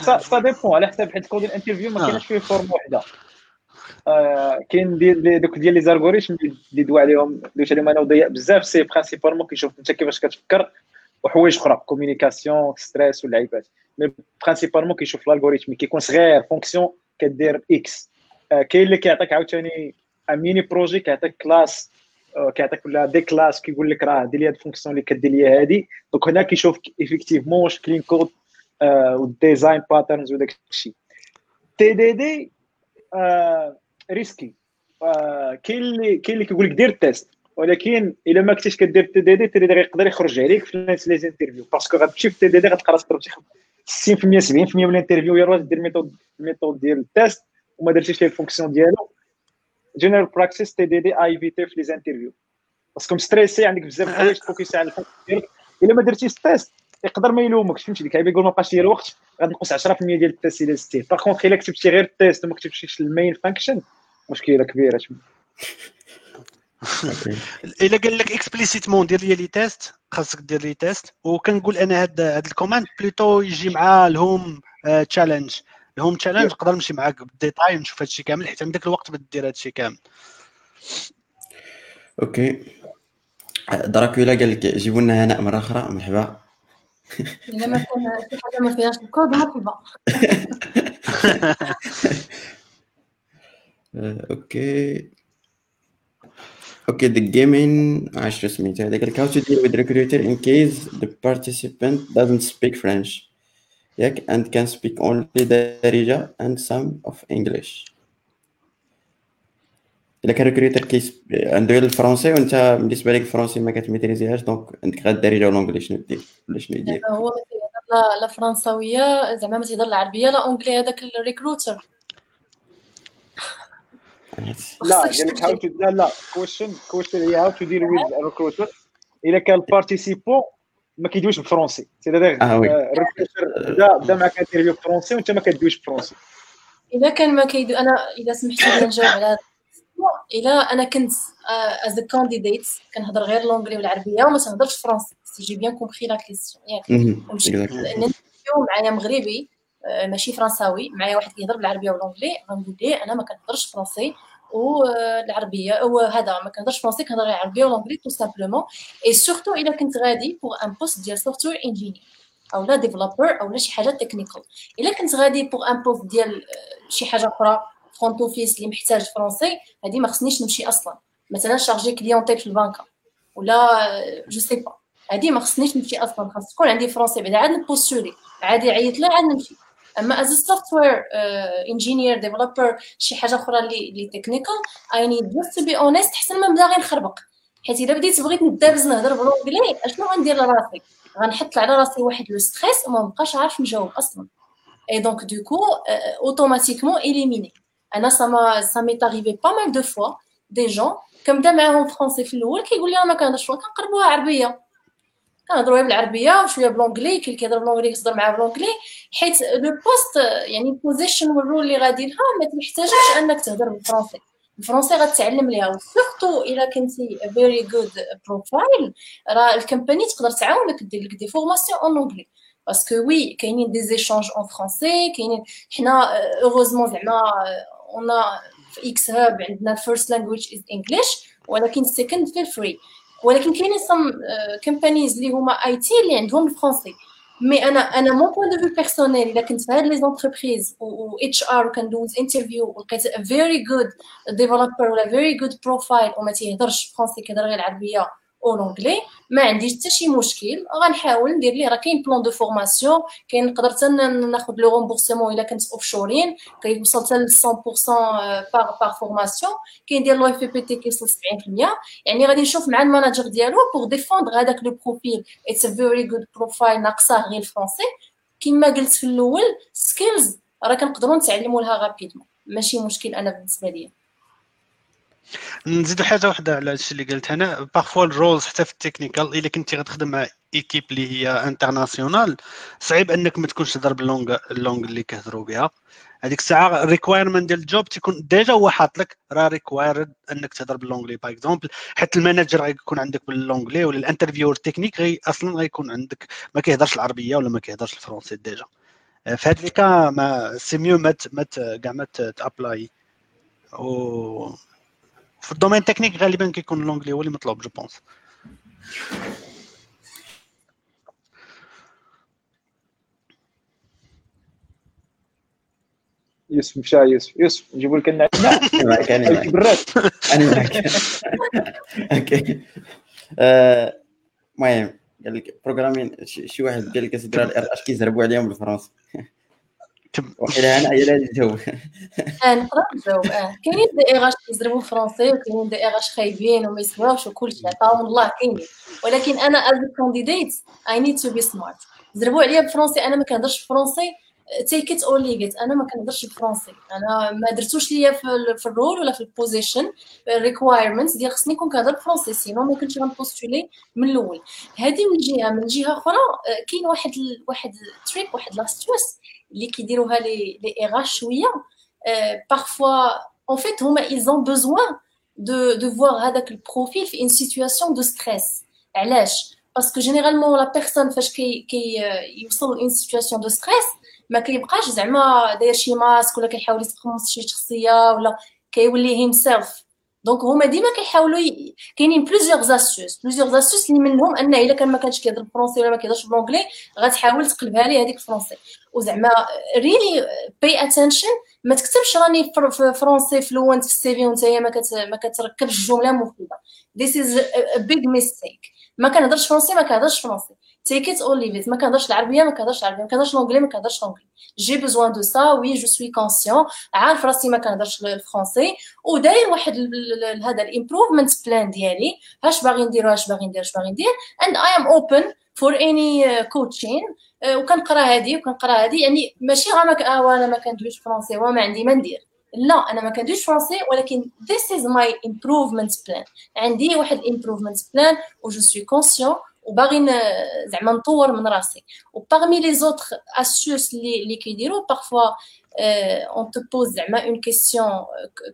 ça dépend على حسب حيت code ال interview ما كاينش فيه forme وحده. كاين ديال دوك ديال les algorithmes اللي دوا عليهم دويت عليهم أنا وضياء بزاف c'est principalement كيشوف أنت كيفاش كتفكر وحوايج أخرى communication stress واللعيبات. mais principalement كيشوف ال algorithme كيكون صغير fonction كدير X كاين اللي كيعطيك عاوتاني mini projet كيعطيك classe كيعطيك ولا des classes كيقول لك راه دير لي هاد ال fonction اللي كدير لي هادي. donc هنا كيشوف effectivement واش clean code وال design patterns وداك الشيء. TDD risqué كاين اللي كاين اللي كيقول لك دير ال test ولكن إلا ما كنتيش كدير تي دي دي تي دي دي يقدر يخرج عليك في les interviews parce que غتمشي في TDD ضربتي 60% 70% من ال interview يا دير méthode méthode ديال ال test وما درتيش ليه ال fonction ديالو. general practice TDD éviter في les interviews parce que مستريسي عندك بزاف الحوايج تفوكاسي على ال fonction ديالك. إلا ما درتيش ال test يقدر ما يلومكش فهمتي؟ ديك يقول ما بقاش ليا الوقت غنقص 10% ديال ال test إلى 60 par contre إلا كتبتي غير ال test وما كتبتيش ال main function مشكلة كبيرة تما إلا قال لك explicitement دير les les tests خاصك دير les tests وكنقول أنا هاد هاد الكوماند plutôt يجي مع ال home challenge ال home challenge نقدر نمشي معاك بال détail ونشوف هادشي كامل حيت عندك الوقت باش دير هادشي كامل. أوكي دراكولا قال لك جيبوا لنا هناء مرة أخرى مرحبا. الا ما كان شي حاجه ما فيهاش الكود مرحبا اوكي Okay, the gaming عشر سميتها هذاك like how to deal with recruiter in case the participant doesn't speak French ياك and can speak only دارجة and some of English إلا كان recruteur كيس عنده الفرنسي وأنت بالنسبة لك الفرنسي ما كتميتريزيهاش donc عندك غير الدارجه وال anglais شنو دير؟ ولا شنو يدير؟ هو لا لا فرنساوية زعما ما تيهضر العربية لا anglais هذاك ال recruteur لا قال لك هاو لا لا question question هي how to deal with recruiter الا كان ال participant ما كيدويش بال français سي داير ال recruteur بدا بدا معك interview بال français وانت ما كدويش بال français إذا كان ما كيدو أنا إذا سمحتي لي نجاوب على هذا. الا أنا كنت as candidate كنهضر غير l'anglais والعربية وما تنهضرش français si j'ai bien compris la question ياك معايا مغربي ماشي فرنساوي معايا واحد كيهضر بالعربية و l'anglais غنقول ليه أنا ما كنهضرش français والعربيه وهذا ما كنهضرش français كنهضر العربية و l'anglais tout simplement et surtout الا كنت غادي pour un poste ديال software engineer أو لا developer أو لا شي حاجة technical الا كنت غادي pour un poste ديال شي حاجة أخرى front office اللي محتاج français هذه ما خصنيش نمشي أصلا. مثلا chargé clientèle في البنكه ولا je sais pas هذه ما خصنيش نمشي أصلا. خاص تكون عندي français بعدا عاد نبوستولي عادي عيط له عاد نمشي. أما as software engineer developer شي حاجة أخرى اللي اللي technical I need just to be honest حسن ما نبدا غير نخربق. حيت الا بديت بغيت ندابز نهضر ب l'anglais أشنو غندير لراسي؟ غنحط على راسي واحد le stress وما نبقاش عارف نجاوب أصلا. et donc du coup automatiquement éliminé أنا سما ça m'est arrivé pas mal de fois des gens كنبدا معاهم français في الأول كيقول لي أنا ما كنهضرش كنقربوها عربيه كنهضروا بالعربيه وشويه ب l'anglais كاين اللي كيهضر ب l'anglais كيهضر معاه ب l'anglais حيت le poste يعني ال position وال rôle اللي غادي لها ما تحتاجش أنك تهضر بالفرنسي. الفرنسي غتعلم ليها. و surtout إلا كنتي very good profile راه ال company تقدر تعاونك دير لك des formations en anglais parce que oui كاينين des échanges en français كاينين حنا heureusement زعما en VX Hub عندنا ال first language is English ولكن ال second في فري ولكن كاينين some companies اللي هما IT اللي عندهم ال français mais أنا أنا mon point de vue personnel إلا كنت في هاد les entreprises و HR وكندوز interview ولقيت very good developer ولا very good profile وما تيهضرش français كيهضر غير العربية أو l'anglais ما عنديش حتى شي مشكل. غنحاول ندير ليه. راه كاين plan de formation كاين نقدر حتى ناخذ le remboursement إلا كنت offshoring كيوصل حتى ل 100% par par formation كيندير l'OFPPT كيوصل 70% يعني غادي نشوف مع ال manager ديالو pour défendre هذاك le profil it's very good profile ناقصاه غير ال français كما قلت في الأول skills راه كنقدروا نتعلموا لها rapidement ماشي مشكل أنا بالنسبة ليا. نزيدو حاجة واحدة على الشيء اللي قلت أنا. parfois ال roles حتى في ال technical إلا كنتي غتخدم مع équipe اللي هي internationale صعيب أنك ما تكونش تهضر ب la langue la langue اللي كيهضروا بها. هذيك الساعة ال requirement ديال ال job تيكون déjà هو حاط لك راه required أنك تهضر ب l'anglais par exemple حتى ال manager غيكون عندك ب l'anglais ولا ال intervieweur technique غي أصلا غيكون عندك. ما كيهضرش العربية ولا ما كيهضرش ال français déjà. في هذا ال cas ما c'est mieux ما كاع ما ت apply. في ال domaine technique غالبا كيكون l'anglais هو اللي مطلوب je pense يوسف مشى يوسف يوسف نجيبوا لك النعناع معك أنا معك أنا معك Okay المهم قال لك programming شي شي واحد قال لك اسيدي راه ال RH كيزربوا عليهم بالفرنسي وحيلا أنا هي اللي تجاوب نقدر نجاوب. آه كاينين دي ايغاش كيزربوا français وكاينين RH خايبين وما يسواوش وكلشي عطاهم الله كاينين. ولكن أنا as candidate I need to be smart زربوا عليا بالفرنسي أنا ما كنهضرش français take it or leave it أنا ما كنهضرش بالفرنسي أنا ما درتوش ليا في, ال- في ال role ولا في ال position ال requirements ديال خصني نكون كنهضر بالفرنسي sinon ما كنتش غن postuler من الأول. هذه من جهة من جهة أخرى آه، كاين واحد ال- واحد trick واحد l'astuce اللي كيديروها les les RH شوية parfois en fait هما ils ont besoin de de voir هذاك ال profil في une situation de stress. علاش parce que généralement la personne فاش كي كي يوصل ل une situation de stress ما كيبقاش زعما داير شي ماسك ولا كيحاول يتقمص شي شخصيه ولا كيولي himself donc هما ديما كيحاولوا ي... كاينين plusieurs astuces plusieurs astuces اللي منهم انه إلا كان ما كانش كيهضر بال français ولا ما كيهضرش ب l'anglais غتحاول تقلبها ليه هذيك ال français وزعما really pay attention ما تكتبش راني français fluent في ال CV وانت ما كت... ما كتركبش الجمله مفيدة. Is a big mistake. ما كنهضرش français ما كنهضرش français take it or leave ما كنهضرش العربيه ما كنهضرش العربيه ما كنهضرش l'anglais ما كنهضرش l'anglais j'ai besoin de ça oui je suis conscient عارف راسي ما كنهضرش ال français وداير واحد هذا ال improvement plan ديالي. اش باغي ندير اش باغي ندير اش باغي ندير؟ and I'm open for any coaching وكنقرا هادي وكنقرا هادي يعني ماشي غير ما ك- آه وأنا ما كندويش français وما عندي ما ندير. لا أنا ما كنديرش français ولكن this is my improvement plan. عندي واحد improvement plan و je suis conscient وباغي زعما نطور من راسي. و parmi les autres astuces اللي اللي كيديروا parfois on te pose زعما une question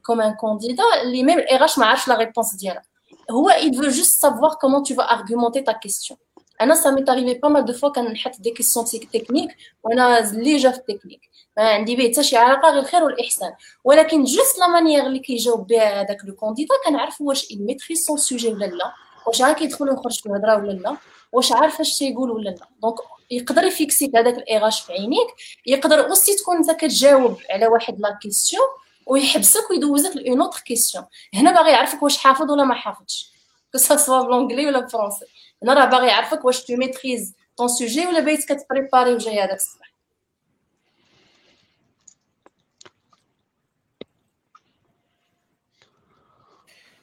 comme un candidat اللي ميم الاغاش ما عارفش la réponse ديالها. هو il veut juste savoir comment tu vas argumenter ta question. أنا ça m'est arrivé pas mal de fois كنحط des questions techniques وأنا déjà في التكنيك ما عندي به حتى شي علاقة غير الخير والإحسان. ولكن juste la manière اللي كيجاوب بها هذاك le candidat كنعرف واش il maîtrise son sujet ولا لا. واش عا كيدخل ويخرج في الهضرة ولا لا؟ واش عارف اش تيقول ولا لا؟ donc يقدر ي fixer ك هذاك ال RH في عينيك يقدر aussi تكون انت كتجاوب على واحد la question ويحبسك ويدوزك ل une autre question هنا باغي يعرفك واش حافظ ولا ما حافظش. que ce soit ب l'anglais ولا ب français هنا راه باغي يعرفك واش tu maîtrises ton sujet ولا بايت كت préparer وجاي هذاك الصباح.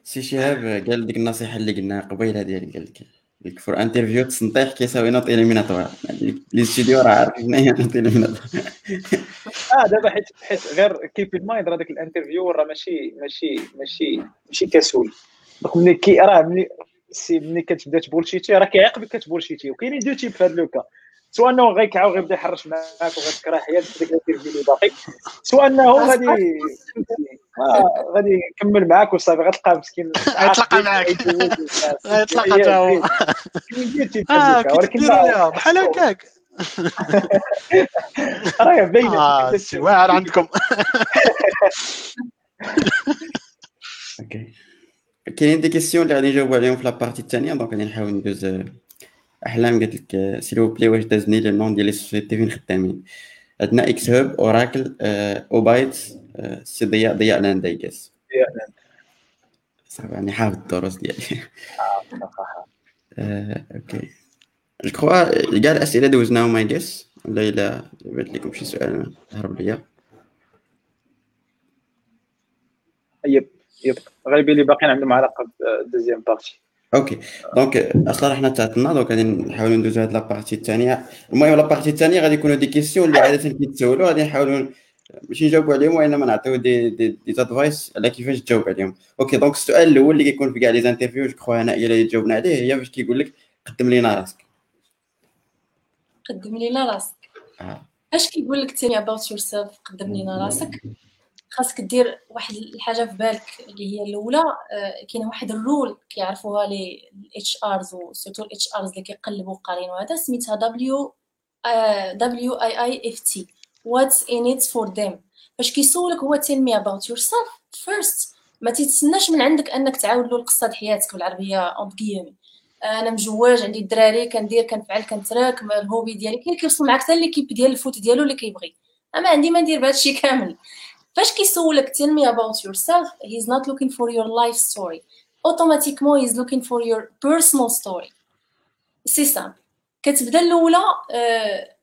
سي شهاب قال ديك النصيحة اللي قلناها قبيله ديال قال لك. لك فور انترفيو التسنطيح كيساوي نوت اليميناتوار لي ستوديو راه عارف شنو هي نوت اليميناتوار آه دابا حيت حيت غير كيف المايند راه داك الانترفيو راه ماشي ماشي ماشي ماشي كسول. دونك ملي كي راه ملي سي ملي كتبدا تبولشيتي راه كيعاقبك كتبولشيتي. وكاينين دو تيب في هذا لوكا. سواء انه غيكعو غيبدا يحرش معاك وغتكره حياه ديك الانترفيو اللي باقي. سواء انه غادي آه غادي يكمل معاك وصافي غتلقى مسكين. غيتلاقى معاك. غيتلاقى حتى هو. آه ولكن بحال هكاك. راه باينة. آه واعر عندكم. okay كاينين des questions اللي غادي نجاوبوا عليهم في la partie الثانية donc غادي نحاول ندوز أحلام. قالت لك s'il vous plaît واش دازني les noms ديال les sociétés فين خدامين؟ عندنا إكس هوب اوراكل اوبايت سي ضياء ضياء لاند اي جيس صعب يعني حافظ الدروس ديالي. أوكي. جو كخوا كاع الأسئلة دوزناهم اي جيس ولا إلا بات لكم شي سؤال هرب ليا؟ يب يب. غالبا اللي باقيين عندهم علاقة بالدوزيام بارتي أوكي. دونك أصلا حنا تعطلنا دونك غادي نحاولوا ندوزو هاد لابارتي الثانية المهم la partie الثانية غادي يكونوا des questions اللي عادة كيتسولوا غادي نحاولوا ماشي نجاوبوا عليهم وإنما نعطيو دي دي, دي ادفايس على كيفاش تجاوب عليهم. okay donc السؤال الأول اللي كيكون في كاع les interviews je crois هنا اللي جاوبنا عليه هي فاش كيقول لك قدم لينا راسك. قدم لينا راسك. آه. اش كيقول لك tell me about yourself قدم لينا راسك؟ خاصك دير واحد الحاجة في بالك اللي هي الأولى آه، كاين واحد ال rule كيعرفوها لي ال HRs و surtout ال HRs اللي كيقلبوا قارين وهذا سميتها W W I I F T what's in it for them فاش كيسولك tell me about yourself first ما تتسناش من عندك أنك تعاود له القصة د حياتك بالعربية اون أنا مجواج عندي الدراري كندير كنفعل كنتراك ال hobby ديالي كاين كيوصل معاك حتى l'équipe ديال ال foot ديالو اللي كيبغي. أما عندي ما ندير بهادشي كامل. فاش كيسولك tell me about yourself he's not looking for your life story. automatiquement he's looking for your personal story. c'est simple كتبدا الأولى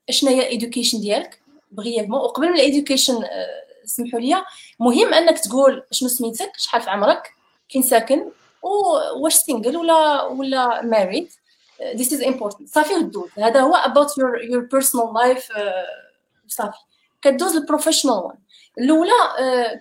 اشنا هي education ديالك؟ brièvement وقبل من ال education سمحوا لي. مهم أنك تقول شنو سميتك شحال في عمرك فين ساكن واش single ولا ولا married this is important. صافي ودوز هذا هو about your your personal life صافي. كدوز ال professional وان الأولى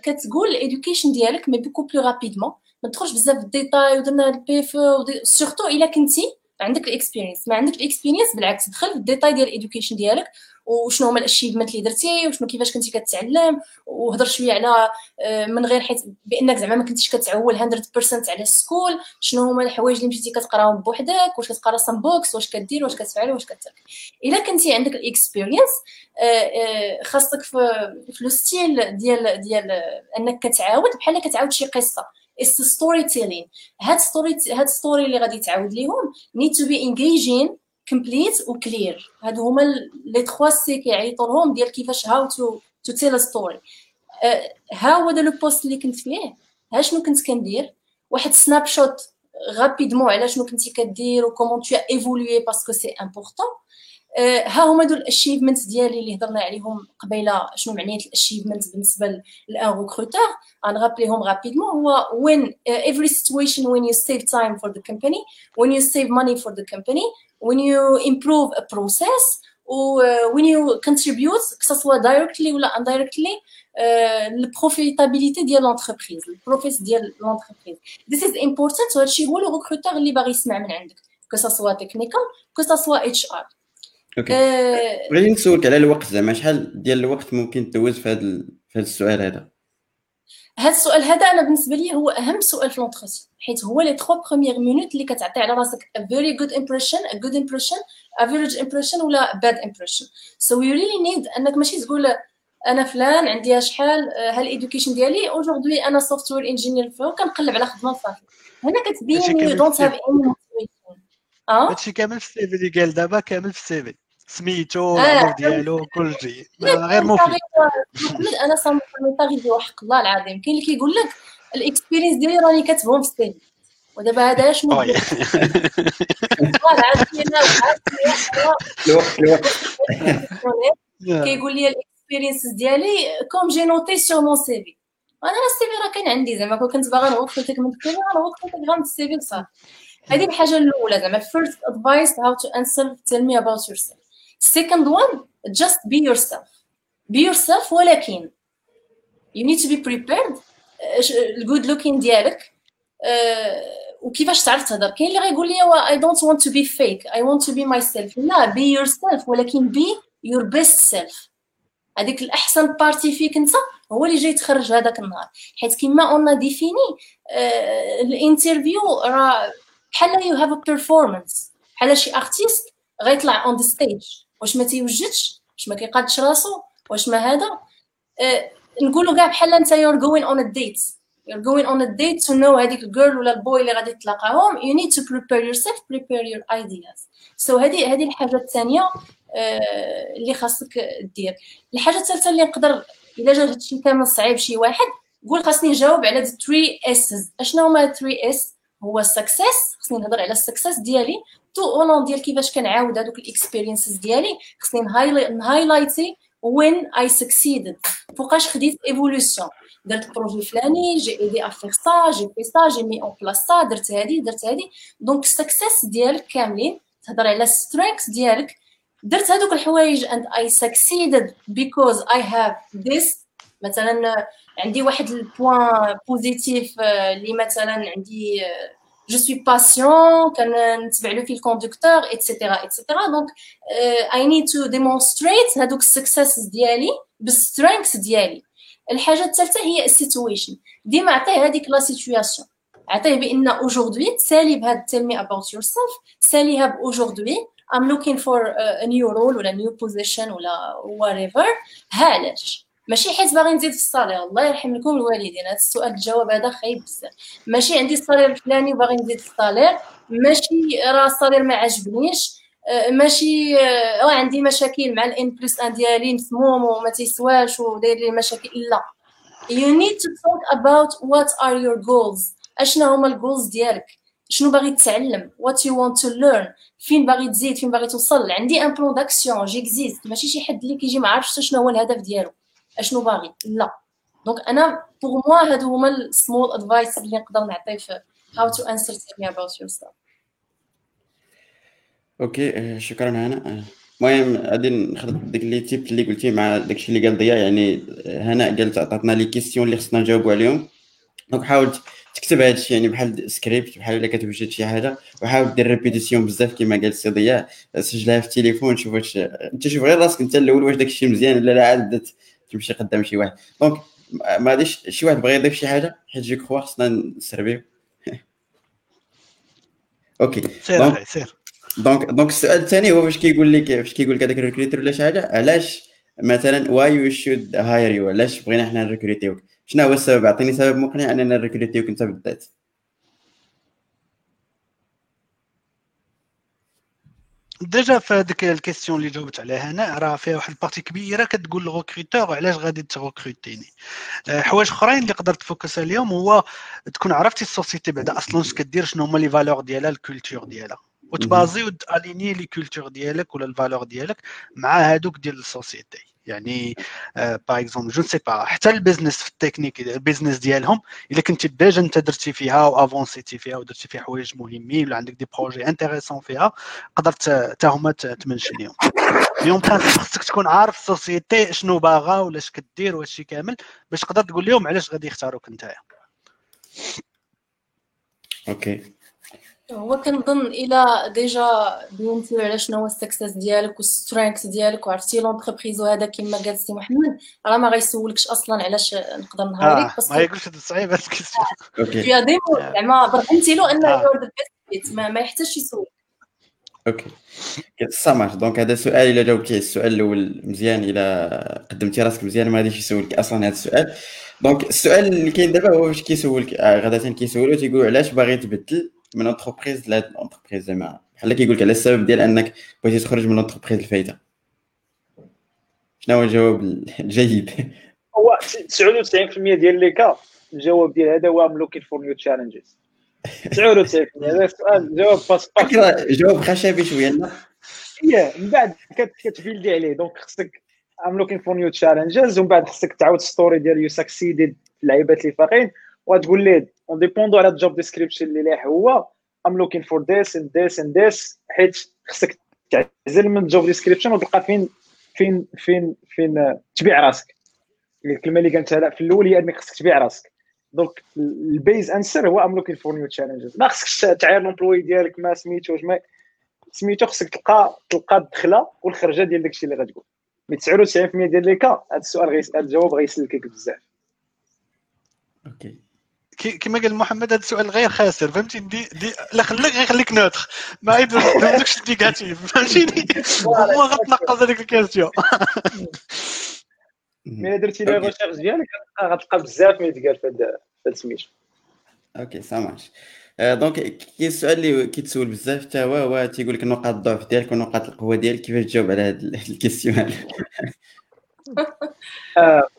كتقول ال education ديالك mais beaucoup plus rapidement ما تدخلش بزاف في الديتاي ودرنا ال bref surtout إلا كنتي عندك ال experience ما عندك ال experience بالعكس دخل في الديتاي ديال ال education ديالك وشنو هما ال achievement اللي درتي وشنو كيفاش كنتي كتعلم وهضر شوية على من غير حيت بأنك زعما ما كنتيش كتعول 100% على ال school شنو هما الحوايج اللي مشيتي كتقراهم بوحدك؟ واش كتقرا some books واش كدير؟ واش كتفعل؟ واش كترك؟ إلا كنتي عندك ال experience خاصك في في le style ديال ديال أنك كتعاود بحال كتعاود شي قصة. It's storytelling هاد story هاد story اللي غادي تعاود ليهم need to be engaging complete و clear. هادو هما لي trois C كيعيطوا لهم ديال كيفاش how to to tell story ها هو دا le poste اللي كنت فيه؟ ها شنو كنت كندير؟ واحد snapshot rapidement على شنو كنتي كدير و comment tu évolues parce que c'est important ها هما دول ال achievement ديالي اللي هضرنا عليهم قبيلة. شنو معنية ال achievement بالنسبة ل un recruteur غن rappeler ليهم rapidement هو when uh, every situation when you save time for the company when you save money for the company when you improve a process و when you contribute que ce soit directly ولا indirectly ال profitability ديال l'entreprise ال profits ديال l'entreprise this is important وهادشي هو le recruteur اللي باغي يسمع من عندك. que ce soit technical que ce soit HR okay. بغيت نسولك على الوقت زعما شحال ديال الوقت ممكن دوز في هذا في هذا السؤال هذا؟ هذا السؤال هذا أنا بالنسبة لي هو أهم سؤال في l'entretien حيت هو لي 3 premières minutes اللي كتعطي على راسك a very good impression a good impression average impression ولا bad impression. So you really need أنك ماشي تقول أنا فلان عندي شحال ها ال education ديالي aujourd'hui أنا software engineer كنقلب على خدمة صافي هنا كتبين you don't have any آه هادشي كامل في ال CV اللي قال دابا كامل في ال CV. سميتو العمر ديالو كلشي غير مفيد. أنا صامت غير وحق الله العظيم. كاين اللي كيقول لك ال experience ديالي راني كاتبهم في ال CV ودابا هذا شنو كيقول لي ال experience ديالي comme j'ai noté sur mon CV. أنا ال CV راه كاين عندي زعما. كون كنت باغا نغوط خدمتك من ال CV غنغوط خدمتك غير من ال CV وصافي. هذه الحاجة الأولى زعما. First advice how to answer. Tell me about yourself. Second one just be yourself. Be yourself ولكن you need to be prepared. ال good looking ديالك. وكيفاش تعرف تهضر؟ كاين اللي غيقول لي I don't want to be fake. I want to be myself. لا be yourself ولكن be your best self. هذيك الأحسن partie فيك أنت هو اللي جاي تخرج هذاك النهار. حيت comme on définit ال interview راه بحال you have a performance بحال شي artiste غيطلع on the stage واش ما تيوجدش؟ واش ما كيقادش راسو؟ واش ما هذا؟ أه نقولوا كاع بحال انت you're going on a date you're going on a date to know هذيك ال girl ولا ال boy اللي غادي تلاقاهم. You need to prepare yourself prepare your ideas. So هذه هذه الحاجة الثانية uh, اللي خاصك دير. الحاجة الثالثة اللي نقدر إلا جا هادشي كامل صعيب شي واحد قول خاصني نجاوب على 3 S's أشنو هما 3 S هو ال success خصني نهضر على ال success ديالي. tout au long ديال كيفاش كنعاود هذوك ال experiences ديالي خصني ن highlight ي when I succeeded فوقاش خديت évolution درت projet فلاني j'ai aidé à faire ça j'ai fait ça j'ai mis en place ça درت هادي درت هادي. donc ال success ديالك كاملين تهضر على strengths ديالك. درت هذوك الحوايج and I succeeded because I have this مثلا عندي واحد ال point positif اللي مثلا عندي suis patient كنتبع له في الكوندكتور et cetera et cetera donc I need to demonstrate هذوك ال success ديالي بال strengths ديالي الحاجة الثالثة هي ال situation ديما عطيه هذيك la situation عطيه بأن aujourd'hui تسالي بهاد tell me about yourself ساليها ب aujourd'hui I'm looking for a new role ولا new position ولا whatever علاش ماشي حيت باغي نزيد في ال salaire. الله يرحم لكم الوالدين. هذا السؤال الجواب هذا خايب بزاف. ماشي عندي ال salaire الفلاني وباغي نزيد في ال salaire. ماشي راه ال salaire ما عجبنيش ماشي راه عندي مشاكل مع ال N plus un ديالي مسموم وما تيسواش وداير لي مشاكل. لا. You need to talk about what are your goals. اشنا هما ال goals ديالك؟ شنو باغي تتعلم؟ What you want to learn فين باغي تزيد؟ فين باغي توصل؟ عندي un plan d'action qui existe ماشي شي حد اللي كيجي ما عارفش شنو هو الهدف ديالو. اشنو باغي لا. donc أنا pour moi هادو هما ال small advice اللي نقدر نعطي في how to answer tell me about yourself. okay شكرا هنا المهم غادي ناخذ ديك les tips اللي قلتي مع داكشي اللي قال ضياء يعني هنا قالت عطاتنا les questions اللي خصنا نجاوبوا عليهم donc حاول تكتب هذا الشيء يعني بحال سكريبت بحال إلا كتوجد شي حاجة. وحاول دير répétition بزاف كما قال السي ضياء. سجلها في التليفون شوف واش أنت شوف غير راسك أنت الأول واش داك الشيء مزيان ولا لا عاد تمشي قدام شي واحد. donc ما غاديش شي واحد بغى يضيف شي حاجة حيت je crois خصنا نسربيو. OK. سير سير. donc donc السؤال الثاني هو فاش كيقول لك فاش كيقول لك هذاك ال recruteur ولا شي حاجة علاش مثلا why you should hire you علاش بغينا حنا ن recruter يوك شنو هو السبب؟ أعطيني سبب مقنع اننا ن recruter يوك أنت بالذات. déjà في هذيك ال question اللي جاوبت عليها هنا راه فيها واحد ال partie كبيرة كتقول لل recruteur علاش غادي ت recruter يني حوايج أخرين اللي قدرت ت focus عليهم هو تكون عرفتي ال société بعدا أصلا اش كدير شنو هما les valeurs ديالها ال culture ديالها. وتبازي وتأليني les cultures ديالك ولا ال valeurs ديالك مع هادوك ديال ال société. يعني par exemple je sais pas حتى ال business في ال technique ال business ديالهم إلا كنتي déjà انت درتي فيها و avancer يتي فيها ودرتي فيها حوايج مهمين ولا عندك des projets intéressants فيها قدرت حتى هما ت mention يهم اون خصك تكون عارف ال société شنو باغا ولا اش كدير وهادشي كامل باش تقدر تقول لهم علاش غادي يختاروك نتايا. OK هو كنظن إلى déjà بينتي على شنو هو ال success ديالك وال strengths ديالك وعرفتي l'entreprise وهذا كما قال سي محمد؟ راه ما غيسولكش أصلا علاش نقدر ن hire يك آه. ما يقولش هاد صعيب هاد ال question. OK. déjà ما زعما برهنتي له إنه آه. you're the best ما, ما يحتاجش يسول OK. سامح donc هذا السؤال إلا جاوبتي السؤال الأول مزيان إلا قدمتي راسك مزيان ما غاديش يسولك أصلا هذا السؤال. donc السؤال اللي كاين دابا هو واش كيسولك؟ آه، غدا كيسولو تيقول علاش باغي تبدل من entreprise لهاد ال entreprise زعما بحال كيقول لك على السبب ديال أنك بغيتي تخرج من ال entreprise الفايتة شنو هو الجواب الجيد؟ هو 99% ديال les cas الجواب ديال هذا هو ام لوكين فور نيو تشالنجز 99% هذا السؤال جواب باس جواب خشبي شوية لا؟ هي من بعد كت- كتبيلدي عليه دونك خصك ام لوكين فور نيو تشالنجز ومن بعد خصك تعاود ستوري ديال يو سكسيدد في اللعيبات اللي فاقين وتقول ليه اون ديبوندو على الجوب ديسكريبشن اللي لاح هو ام لوكين فور ذيس اند ذيس اند ذيس حيت خصك تعزل من الجوب ديسكريبشن وتلقى فين فين فين فين تبيع راسك الكلمة اللي قلتها لا في الأول هي انك خصك تبيع راسك donc ال best answer هو I'm looking for new challenges ما خصكش تعاير l'emploi ديالك ما سميتو ما سميتو خصك تلقى تلقى الدخله والخرجه ديال داكشي اللي غتقول mais 99% ديال les cas هذا السؤال غيس... هذا الجواب غيسلكك بزاف OK كي- كما قال محمد هذا السؤال غير خاسر فهمتي؟ déjà لا خليك غيخليك neutre ما يدوزكش négatif فهمتيني؟ هو غتنقص هذيك ال question. mais الا درتي les. recherches ديالك غتلقى- بزاف ما يتقال في هذا في هذا سميتو OK سامعش donc كاين السؤال اللي كيتسول بزاف حتى هو؟ هو تيقول لك نقاط الضعف ديالك ونقاط القوة ديالك كيفاش تجاوب على هاد ال question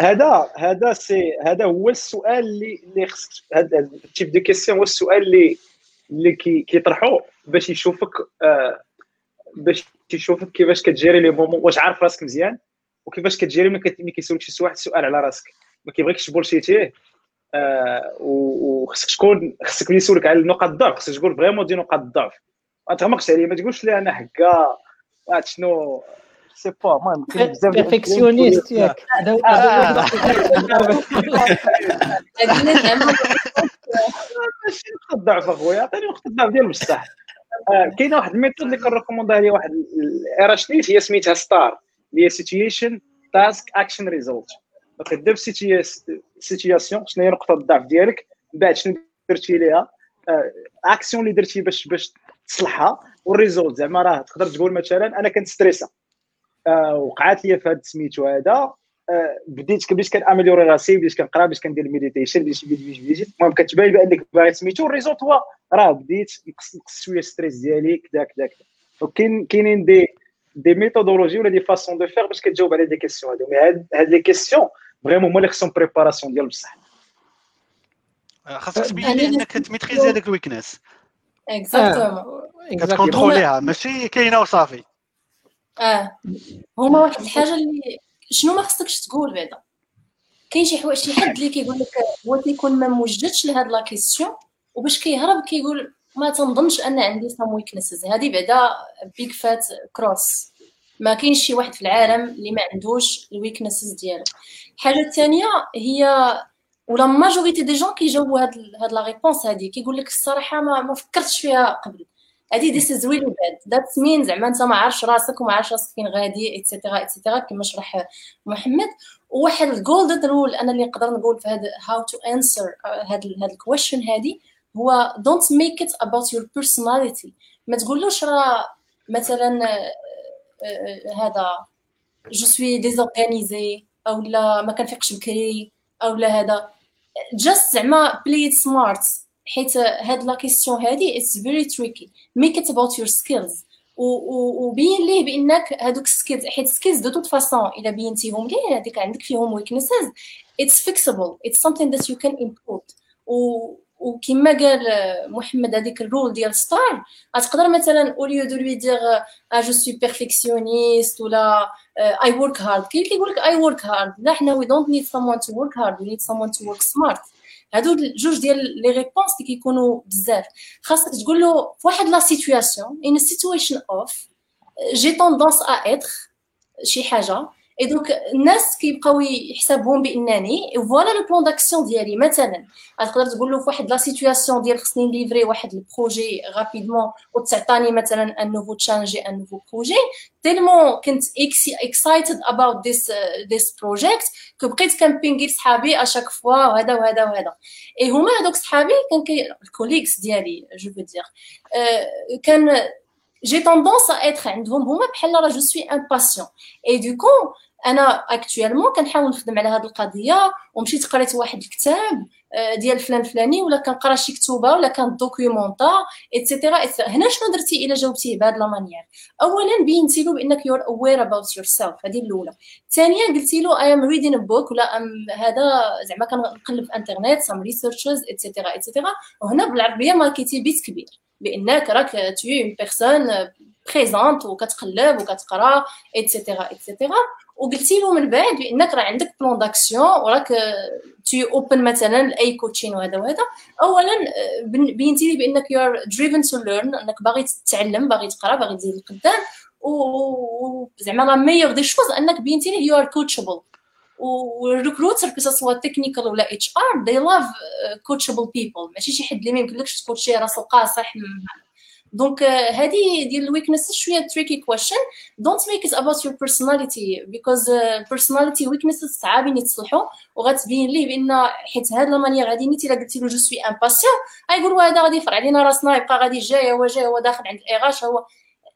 هذا آه، هذا c'est هذا هو السؤال اللي اللي خصك هذا ال type de question هو السؤال اللي اللي كي كيطرحوا باش يشوفك آه باش يشوفك كيفاش كت gérer ي les moments واش عارف راسك مزيان وكيفاش كت gérer ي ملي كيسولك شي واحد سؤال على راسك. ما كيبغيكش ت bullshit يه آه وخصك تكون خصك ملي يسولك على نقاط الضعف خصك تقول vraiment des نقاط الضعف ما تغمقش عليه ما تقولش لي أنا هكا عاد شنو؟ sais pas المهم كاين بزاف perfectionniste ياك هذا هو- هذا هو- هذه زعما ماشي نقطه ضعف اخويا عطيني نقطه الضعف ديال بصح آه، كاينة واحد ال méthode اللي كن recommander ها لي واحد ال RH نيت هي سميتها STAR اللي هي situation task action result donc دير situation شنو هي نقطه الضعف ديالك من بعد شنو درتي ليها اكسيون اللي درتي باش باش تصلحها وال result زعما راه تقدر تقول مثلا أنا كنت stressé آه، وقعات لي في هذا سميتو هذا آه، بديت بديت كن améliorer ي راسي بديت كنقرأ بديت كندير ال meditation بديت بديت بديت بديت المهم كتبان بأنك باغي سميتو ال result هو راه بديت نقص نقص شوية stress ديالي كذا كذا كذا وكاين كاينين des des méthodologies ولا des façons de faire باش كتجاوب على des questions هادو. mais هاد هاد les questions vraiment هما اللي خصهم préparation ديال بصح. خاصك تبين لي أنك ت maîtriser ي هذاك ال weakness exactement كت contrôler يها ماشي كاينة وصافي. آه. هما واحد الحاجة اللي شنو ما خصكش تقول بعدا. كاين شي حوايج شي حد اللي كيقول لك هو تيكون ما موجدش لهاد la question وباش كيهرب كيقول ما تنظنش أن عندي some weaknesses هذه بعدا big fat cross ما كاينش شي واحد في العالم اللي ما عندوش ال weaknesses ديالو. الحاجة الثانية هي و la majorité des gens كيجاوبوا هاد هاد la réponse هادي كيقول لك الصراحة ما, ما فكرتش فيها قبل. هادي this is really bad that mean زعما انت ما عارفش راسك وما عارفش راسك فين غادي et cetera et cetera كما شرح محمد. وواحد ال golden rule أنا اللي نقدر نقول في هذا how to answer هاد هاد ال question هادي هو don't make it about your personality ما تقولوش راه مثلا آه، آه، هذا je suis désorganisé أو لا ما كنفيقش بكري أو لا هذا. just زعما play smart حيت هاد la question هادي it's very tricky make it about your skills وبين ليه بأنك هادوك ال skills حيت skills de toute façon إلا بينتيهم ليه هذيك عندك فيهم weaknesses it's fixable it's something that you can improve. و وكما قال محمد هذيك ال rule ديال STAR غتقدر مثلا au lieu de lui dire euh je suis perfectionniste ولا I work hard كاين اللي كيقول لك I work hard لا حنا we don't need someone to work hard we need someone to work smart هادو جوج ديال les réponses اللي كيكونوا بزاف. خاصك تقول له في واحد la situation in situation of j'ai tendance à être شي حاجة et donc الناس كيبقاو يحسبهم بانني voilà le plan d'action ديالي مثلا تقدر تقول له في واحد la situation ديال خصني ن livrer واحد ال projet rapidement وتعطاني مثلا un nouveau challenge un nouveau projet tellement كنت excited about this this project que بقيت كن pinger صحابي à chaque fois وهذا وهذا وهذا اي هما هذوك صحابي كان ال collègues ديالي je veux dire كان tendance à être عندهم هما بحال راه je suis impatient et du coup أنا actuellement كنحاول نخدم على هذه القضية ومشيت قريت واحد الكتاب ديال فلان فلاني ولا كنقرا شي كتوبة ولا كن documenter et cetera هنا شنو درتي؟ إلا جاوبتيه بهذه la manière. اولا بينتي له بأنك you're aware about yourself هذه الأولى. ثانيا قلتي له I'm reading book ولا ام هذا زعما كنقلب في انترنت some researches et cetera et cetera وهنا بالعربية ماركيتي but كبير. بأنك راك t'es une personne présente وكتقلب وكتقرا et cetera et cetera وقلتي له من بعد بأنك راه عندك plan d'action وراك t'es open مثلا لأي coaching وهذا وهذا. اولا بينتي لي بأنك you are driven to learn أنك باغي تتعلم باغي تقرأ باغي تزيد لقدام وزعما la meilleure des choses أنك بينتي لي you are coachable وال recruiter que ce soit technical ولا HR they love coachable people ماشي شي حد اللي ما يمكنلكش تكوتشي راس القاصح. donc هذه ديال ال weakness شوية tricky question don't make it about your personality because personality weakness صعابين يتصلحوا وغتبين ليه؟ بان حيت هاد لا مانيير غادي نيتي إلا قلتي له جو سوي امباسيون غيقول هذا غادي يفرع علينا راسنا يبقى غادي جاي هو جاي هو داخل عند الاغاش هو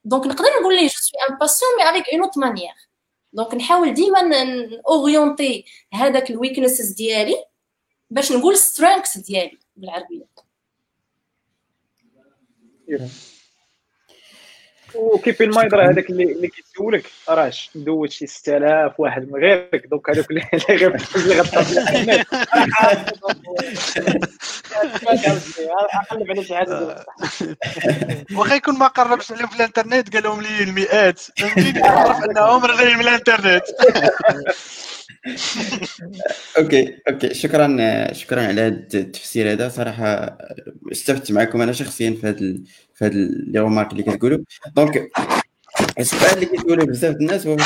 دونك نقدر نقول ليه جو سوي امباسيون مي افيك اون اوت مانيير دونك نحاول ديما اورينتي هذاك الويكنسز ديالي باش نقول سترينكس ديالي بالعربية. Gracias. وكيف المايد راه هذاك اللي اللي كيسولك راه ندوز شي 6000 واحد من غيرك. دونك هذوك اللي غير اللي غطاس واخا يكون ما قربش عليهم في الانترنت قال لهم لي المئات. فهمتيني؟ عرف انهم راه من الانترنت أوكي أوكي. شكرا شكرا على هذا التفسير هذا. صراحة استفدت معكم أنا شخصيا في هذا في هذا les remarques اللي كتقولوا donc السؤال اللي كيسولوه بزاف الناس هو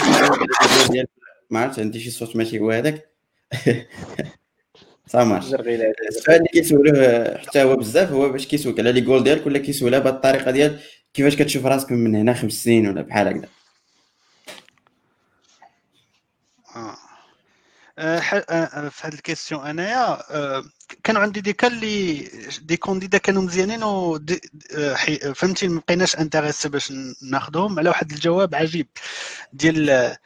ديال ما عرفتش عندي شي صوت ماشي هو هذاك. صافي السؤال اللي كيسولوه حتى هو بزاف هو باش كيسولك على les goals ديالك ولا كيسولها بهذه الطريقة ديال كيفاش كتشوف راسك من هنا خمس سنين ولا بحال هكذا. آه. آه، آه، في هذه ال question أنايا كانوا عندي des كان اللي des candidats كانوا مزيانين و فهمتي ما بقيناش intéressés باش ناخذهم على واحد الجواب عجيب ديال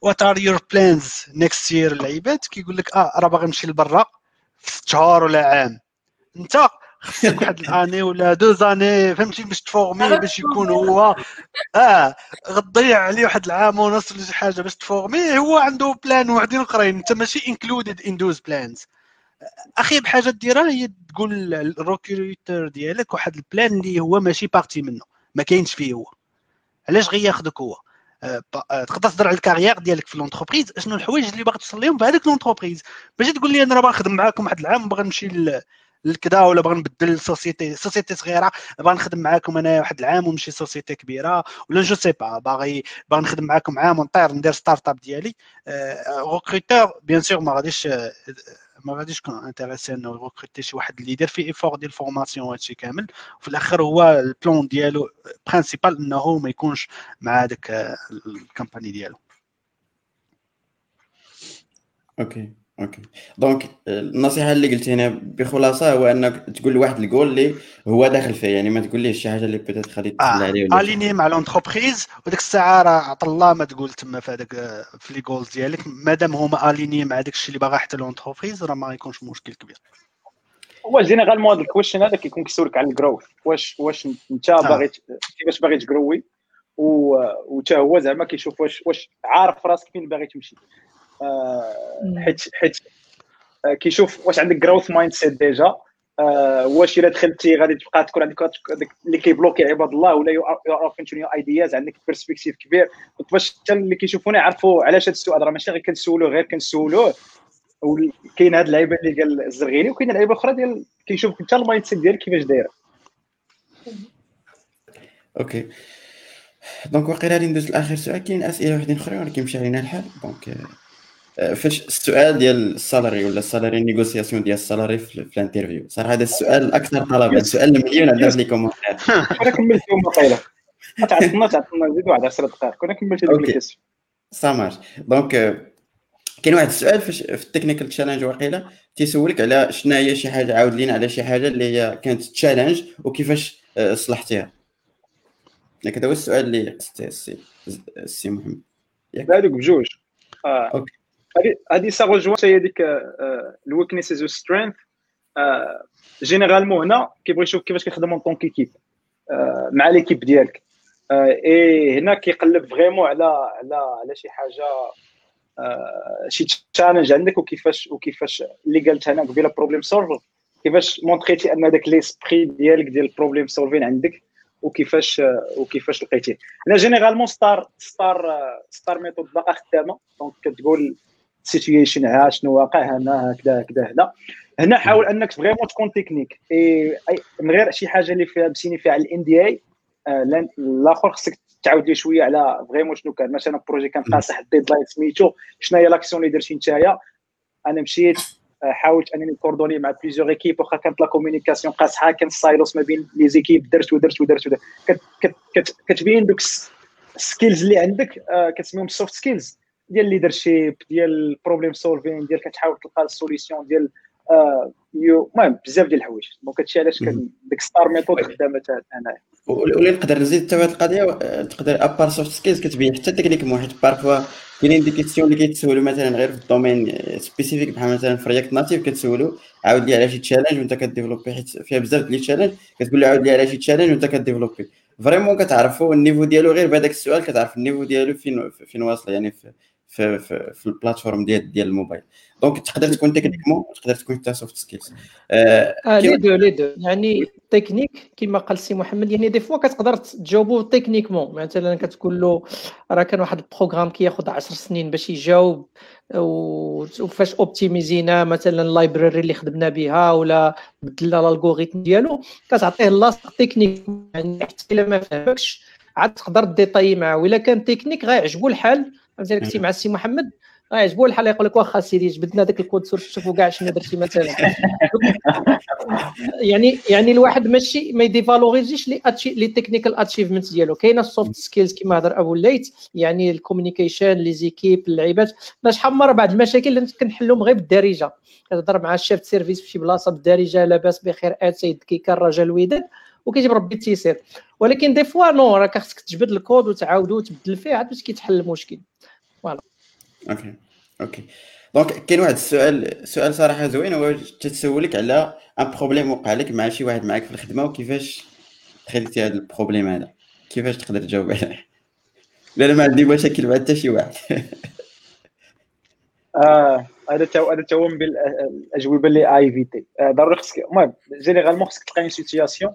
what are your plans next year اللعيبات كيقول لك آه راه باغي نمشي لبرا في ست شهور ولا عام. انت خصك واحد ال année ولا deux années فهمتي باش ت former باش يكون هو آه غتضيع عليه واحد العام ونص ولا شي حاجة باش ت former هو عنده plan وحدين أخرين انت ماشي included in those plans أخيب حاجة ديرها هي تقول ال recruteur ديالك واحد ال plan اللي هو ماشي partie منه ما كاينش فيه هو. علاش غياخذك هو؟ آه، آه، تقدر تهضر على ال carrière ديالك في l'entreprise شنو الحوايج اللي باغي توصل لهم في هذيك l'entreprise ماشي تقول لي أنا راه نخدم معاكم واحد العام وباغي نمشي الكذا ولا بغا نبدل société société صغيرة بغا نخدم معاكم أنا واحد العام ونمشي société كبيرة ولا je sais pas باغي باغي نخدم معاكم عام ونطير ندير startup ديالي. recruteur bien sûr ما غاديش ما غاديش كون intéressé إنه ي recruter شي واحد اللي يدير فيه effort ديال ال formation هادشي كامل. وفي الآخر هو ال plan ديالو principal إنه ما يكونش مع هذاك ال company ديالو. okay okay. donc النصيحة اللي قلت هنا بخلاصة هو أنك تقول لواحد الجول اللي هو داخل فيه يعني ما تقول ليه شي حاجة اللي بيتيت خلي تسلى عليه ولا aligné مع l'entreprise وديك الساعة راه عطى الله ما تقول تما في هذاك في les goals ديالك. مادام هما alignés مع داك الشيء اللي باغي حتى l'entreprise راه ما يكونش مشكل كبير. هو généralement هذا ال question هذا كيكون كيسولك على ال growth واش واش انت آه. باغي كيفاش باغي ت grow وتا هو زعما كيشوف واش واش عارف راسك فين باغي تمشي. آه، حيت حيت آه، كيشوف واش عندك growth mindset déjà واش إلا دخلتي غادي تبقى تكون عندك اللي كي bloquer عباد الله ولا your new ideas عندك perspective كبير. باش حتى اللي كيشوفونا يعرفوا علاش هذا السؤال راه ماشي غير كنسولوه غير كنسولوه. وكاين هاد اللعيبة اللي قال الزرغيني وكاين لعيبه أخرى ديال كيشوف انت mindset ديالك كيفاش دايرة. OK donc واقيلا غادي ندوز لاخر سؤال. كاين أسئلة وحدين اخرين ولكن مشى علينا الحال؟ donc آه، فاش السؤال ديال salary ولا salary négociation ديال salaire في l'interview؟ صراحة هذا السؤال الاكثر طلبا سؤال المليون عندنا في les commentaires كنا كملتو واقيلا تعطينا تعطينا زيد واحد 10 دقائق. كنا كملتو ديك la question سامر donc كاين واحد السؤال فاش في technical challenge واقيلا. تيسولك على شنو هي شي حاجة عاود لينا على شي حاجة اللي هي كانت challenge وكيفاش آه، صلحتيها هذا هو السؤال اللي قصدته السي السي محمد هذوك بجوج. آه. هذه ça rejoint هي ديك ال weaknesses وال strengths généralement هنا كيبغي يشوف كيفاش كيخدموا en tant qu'équipe مع l'équipe ديالك. اي هنا كيقلب vraiment على على على شي حاجة شي challenge عندك وكيفاش وكيفاش اللي قالت هنا قبيلة problem solver كيفاش montrيتي أن داك l'esprit ديالك ديال ال problem solving عندك وكيفاش وكيفاش لقيتيه. أنا généralement STAR STAR STAR method باقا خدامه donc كتقول situation ها شنو واقع هنا هكذا هكذا هنا هنا حاول أنك vraiment تكون تكنيك. إي من غير شي حاجة اللي فيها مسيني فيها على الان دي اي الآخر خصك تعاود لي شوية على vraiment شنو كان. مثلا projet كان قاصح ال deadline سميتو شنو هي l'action اللي درتي نتايا. أنا مشيت حاولت أنني ن coordonner مع plusieurs équipes واخا كانت la communication قاصحة كان ال silos ما بين les équipes درت ودرت ودرت ودرت. كتبين دوك ال skills اللي عندك آه، كتسميهم soft skills ديال leadership ديال ال problem solving ديال كتحاول تلقى ال solution ديال المهم بزاف ديال الحوايج. donc هادشي علاش كان ديك STAR method خدامة انايا واللي نقدر نزيد حتى واحد القضية تقدر à part soft skills كتبين حتى تكنيك حيت parfois كاينين des questions اللي كيتسولوا مثلا غير في ال domaine spécifique بحال مثلا في React Native كتسولوا عاود لي على شي challenge وانت ك développer حيت فيها بزاف ديال ال challenge كتقول له عاود لي على شي challenge وانت ك développer. vraiment كتعرفوا ال niveau ديالو غير بهذاك السؤال كتعرف ال niveau ديالو فين فين واصل يعني في في في, في ال plateforme ديال ديال ال mobile. donc تقدر تكون techniquement تقدر تكون حتى soft skills آه les deux les deux. يعني تكنيك كما قال سي محمد يعني des fois كتقدر تجاوبو techniquement مثلا كتقول له راه كان واحد ال programme كياخذ 10 سنين باش يجاوب وفاش optimisينا مثلا ال library اللي خدمنا بها ولا بدلنا ال algorithm ديالو كتعطيه l'aspect technique يعني حتى إلا ما فهمكش عاد تقدر détailler معاه. وإلا كان تكنيك غيعجبو الحال فهمتي كنتي مع السي محمد؟ غيعجبو الحال يقول لك واخا سيدي جبدنا داك ال code source شوفوا كاع شنو درتي مثلا. يعني يعني الواحد ماشي ما ي dévaloriserش les les technical achievements ديالو. كاينة ال soft skills كما هضر أبو الليث يعني ال communication les équipes اللعيبات. باش حمر بعض المشاكل اللي كنحلهم غير بالدارجة. كتهضر مع الشيف سيرفيس في شي بلاصة بالدارجة لاباس بخير آد سيد كيكا الرجل الوداد وكيجيب ربي التيسير ولكن دي فوا نو راك خصك تجبد الكود وتعاودو وتبدل فيه عاد باش كيتحل المشكل. فوالا أوكي أوكي دونك كاين واحد السؤال سؤال صراحة زوين. هو تتسولك على ان بروبليم وقع لك مع شي واحد معاك في الخدمة وكيفاش تخليتي هذا البروبليم هذا؟ كيفاش تقدر تجاوب عليه؟ لا ما عندي مشاكل مع حتى شي واحد. آه هذا هذا هو من الأجوبة اللي ايفيتي آه، ضروري خصك المهم جينيرالمون خصك تلقى سيتياسيون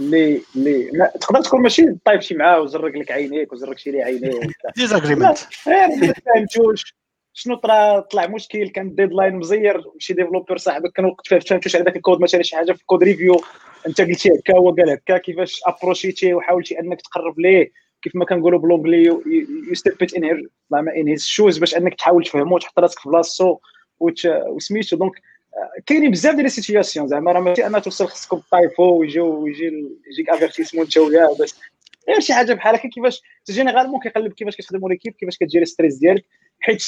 اللي اللي تقدر تكون ماشي طايب شي معاه وزرق لك عينيك وزرق شي لي عينيه ديزاغريمنت ما فهمتوش شنو طرا طلع مشكل كان ديدلاين مزير شي ديفلوبر صاحبك كان وقت فهمتوش على ذاك الكود مثلا شي حاجة في الكود ريفيو انت قلتي هكا هو قال هكا كيفاش ابروشيتي وحاولتي انك تقرب ليه. كيف ما كنقولوا بلونجلي يو ستيب ان هير ان هيز شوز باش انك تحاول تفهمو وتحط راسك في بلاصتو وسميتو دونك كاينين بزاف ديال السيتياسيون زعما راه ماشي أنا توصل خصكم طايفو ويجيو ويجي يجيك افيرتيسمون انت وياه باش غير شي حاجة بحال هكا كيفاش جينيرالمون كيقلب كيفاش كتخدموا ليكيب كيفاش كتجيري ستريس ديالك حيت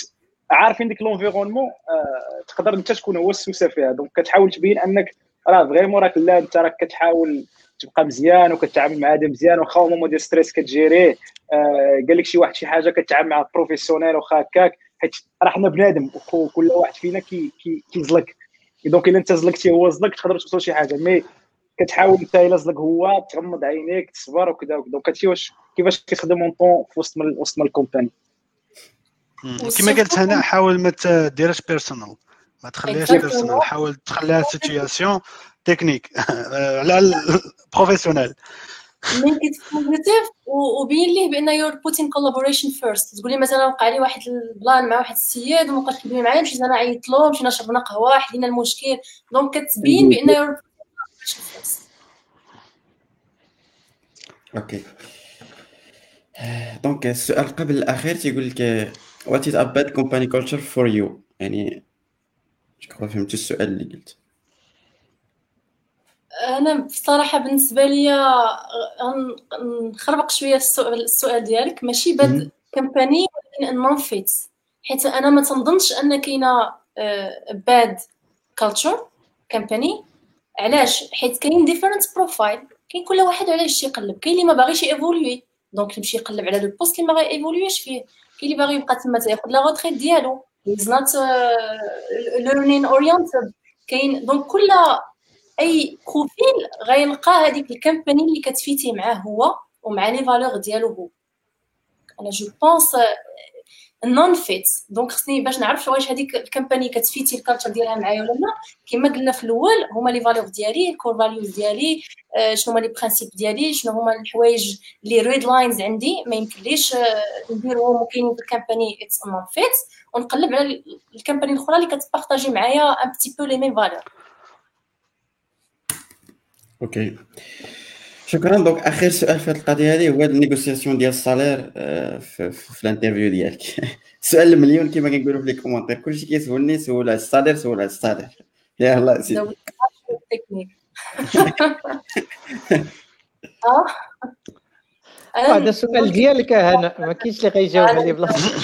عارفين ديك لونفيرونمون آه تقدر انت تكون هو السوسة فيها. دونك كتحاول تبين انك راه فريمون راك لا انت راك كتحاول تبقى مزيان وكتعامل مع هذا مزيان واخا مومون ديال ستريس كتجيريه آه قال لك شي واحد شي حاجة كتعامل مع professionnel واخا هكاك حيت راه حنا بنادم وكل واحد فينا كي كي donc الا أنت زلقتي هو زلق تقدر توصل شي حاجة. mais كتحاول انت إلا زلق هو تغمض عينيك تصبر وكذا وكذا. donc هادشي واش كيفاش كيخدم en tant في وسط من وسط من ال company. كما قلت هنا حاول ما تديرش personal ما تخليهاش personal حاول تخليها situation technique على البروفيسيونيل مين كتكون وبين ليه بأن يور بوتين كولابوريشن فيرست تقولي مثلا وقع لي واحد البلان مع واحد السيد وما بقاش كيدوي معايا مشيت أنا عيطت له مشينا شربنا قهوة حلينا المشكل. دونك كتبين بأن يور أوكي دونك السؤال قبل الأخير تيقول لك وات از ا باد كومباني كولتشر فور يو يعني جو فهمتي السؤال اللي قلت. أنا بصراحة بالنسبة لي نخربق شوية السؤال, ديالك. ماشي bad company ولكن non-fit حيت أنا ما تنظنش أن كاينة bad culture company علاش؟ حيت كاين different profile كاين كل واحد علاش يقلب؟ كاين اللي ما باغيش évoluer donc يمشي يقلب على le poste اللي ما غايفولويش فيه؟ كاين اللي باغي يبقى تما تاخذ la retraite ديالو. Not uh, learning oriented كاين donc كل أي profil غيلقى هذيك ال company اللي كتفيتي معاه هو ومع les valeurs ديالو هو. أنا je pense non-fit donc خصني باش نعرف واش هذيك ال company كتفيتي ال culture ديالها معايا ولا لا. كما قلنا في الأول هما les valeurs ديالي ال core values ديالي آه، شنو هما les principes ديالي شنو هما الحوايج les red lines عندي. ما يمكنليش آه، نديرهم مكاينين في الكامباني it's non-fit ونقلب على ال company الأخرى اللي كتبارطاجي معايا un petit peu les mêmes valeurs OK شكرا donc اخر سؤال في هذه القضية هذه هو ال négociation ديال ال salaire آه، في, في ال interview ديالك سؤال المليون كما كنقولوا في les commentaires كلشي كيسولني سول على ال salaire سول على ال salaire يلاه c'est آه هذا السؤال ديالك هنا ما كاينش اللي غيجاوب عليه بلاصتك.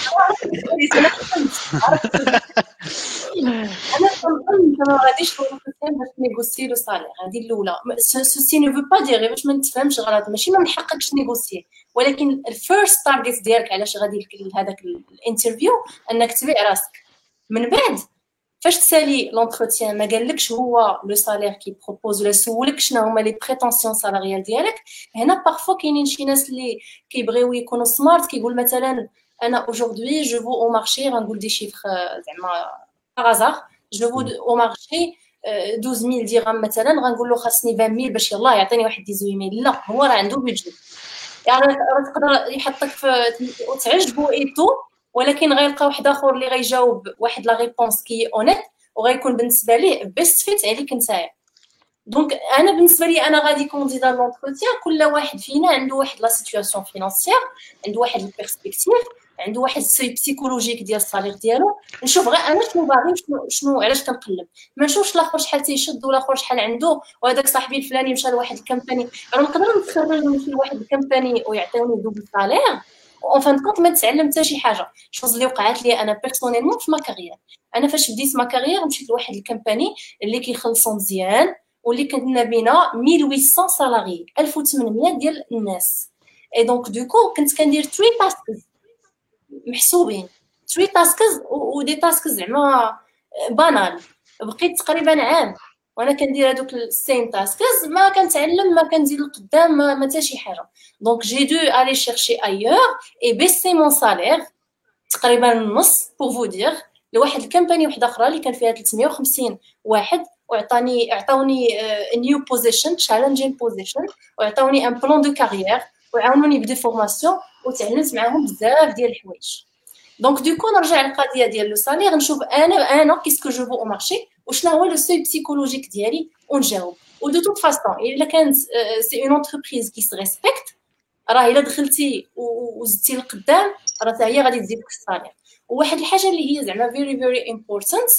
أنا كنظن ما غاديش باش négocier le salaire هذه الأولى. ceci ne faut pas dire باش ما نتفهمش غلط. ماشي ما من حقكش négocier. ولكن ال first target ديالك علاش غادي لهذاك ال interview؟ أنك تبيع راسك. من بعد فاش تسالي l'entretien ما قالكش هو le salaire qu'il propose ولا سولك شنو هما les prétentions salariales ديالك. هنا parfois كاينين شي ناس اللي كيبغيو يكونوا smart كيقول مثلا أنا aujourd'hui je vaux au marché غنقول des chiffres زعما par hasard je vaux au marché 12000 درهم مثلا غنقول له خاصني 20000 باش يلاه يعطيني واحد 18000 لا هو راه عنده budget يعني تقدر يحطك في تعجبو et tout ولكن غيلقى واحد آخر اللي غيجاوب واحد la réponse qui est honnête وغيكون بالنسبة ليه best fit عليك نتايا donc أنا بالنسبة لي أنا غادي candidat l'entretien كل واحد فينا عنده واحد la situation financière عنده واحد ال perspective عنده واحد ال seuil psychologique ديال ال salaire ديالو. نشوف غير أنا شنو باغي شنو شنو علاش كنقلب. ما نشوفش الآخر شحال تيشد ولا الآخر شحال عنده وهذاك صاحبي الفلاني مشى لواحد ال company أنا نقدر نتخرج نمشي لواحد ال company ويعطيوني double salaire en fin de compte ما تعلم حتى شي حاجة. chose اللي وقعت لي أنا personnellement في ma carrière أنا فاش بديت ma carrière مشيت لواحد ال company اللي كيخلصوا مزيان واللي كنا بينا 1800 salariés 1800 ديال الناس. et donc du coup كنت كندير 3 tasks محسوبين. 3 tasks و des tasks زعما banales بقيت تقريبا عام. وأنا كندير هذوك ال same tasks ما كنتعلم ما كنزيد لقدام ما حتى شي حاجة. donc j'ai dû aller chercher ailleurs et baisser mon salaire تقريبا النص pour vous dire لواحد ال company وحدة أخرى اللي كان فيها 350 واحد وعطاني عطاوني new position challenging position وعطاوني un plan de carrière وعاونوني ب des formations وتعلمت معاهم بزاف ديال الحوايج. donc du coup نرجع للقضية ديال le salaire نشوف أنا أنا qu'est-ce que je vaux au marché وشنو هو le seuil psychologique ديالي؟ ونجاوب. و de toute façon إلا كانت c'est une entreprise qui se respecte راه إلا دخلتي وزدتي لقدام راه حتى هي غادي تزيدك ال salaire. وواحد الحاجة اللي هي زعما very very important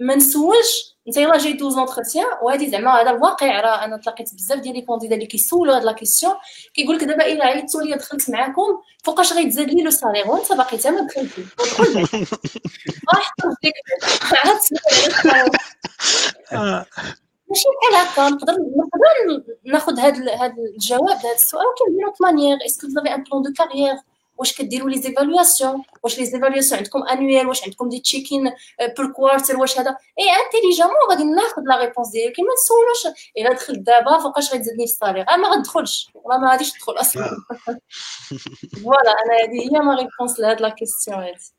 ما نسولش انت يلاه جاي دوز l'entretien وهذه زعما هذا الواقع راه أنا تلاقيت بزاف ديال les candidats اللي كيسولوا هاد la question كيقول لك دابا الا عيطتوا لي دخلت معاكم فوقاش غيتزاد لي le salaire وانت باقي حتى ما دخلتي راح ديك عرفت؟ ماشي بحال هكا نقدر نقدر ناخذ هذا هذا الجواب هذا السؤال ولكن d'une autre manière est-ce que vous un plan de carrière واش كديروا les évaluations واش les évaluations عندكم annuelles واش عندكم des check-in per quarter واش هذا؟ et intelligemment غادي ناخذ la réponse ديالك ما تسولوش. الا دخلت دابا فوقاش غتزيدني في ال salaire. ما غتدخلش. والله ما غاديش تدخل أصلا. voilà أنا هذه هي ma réponse لهاد la question هادي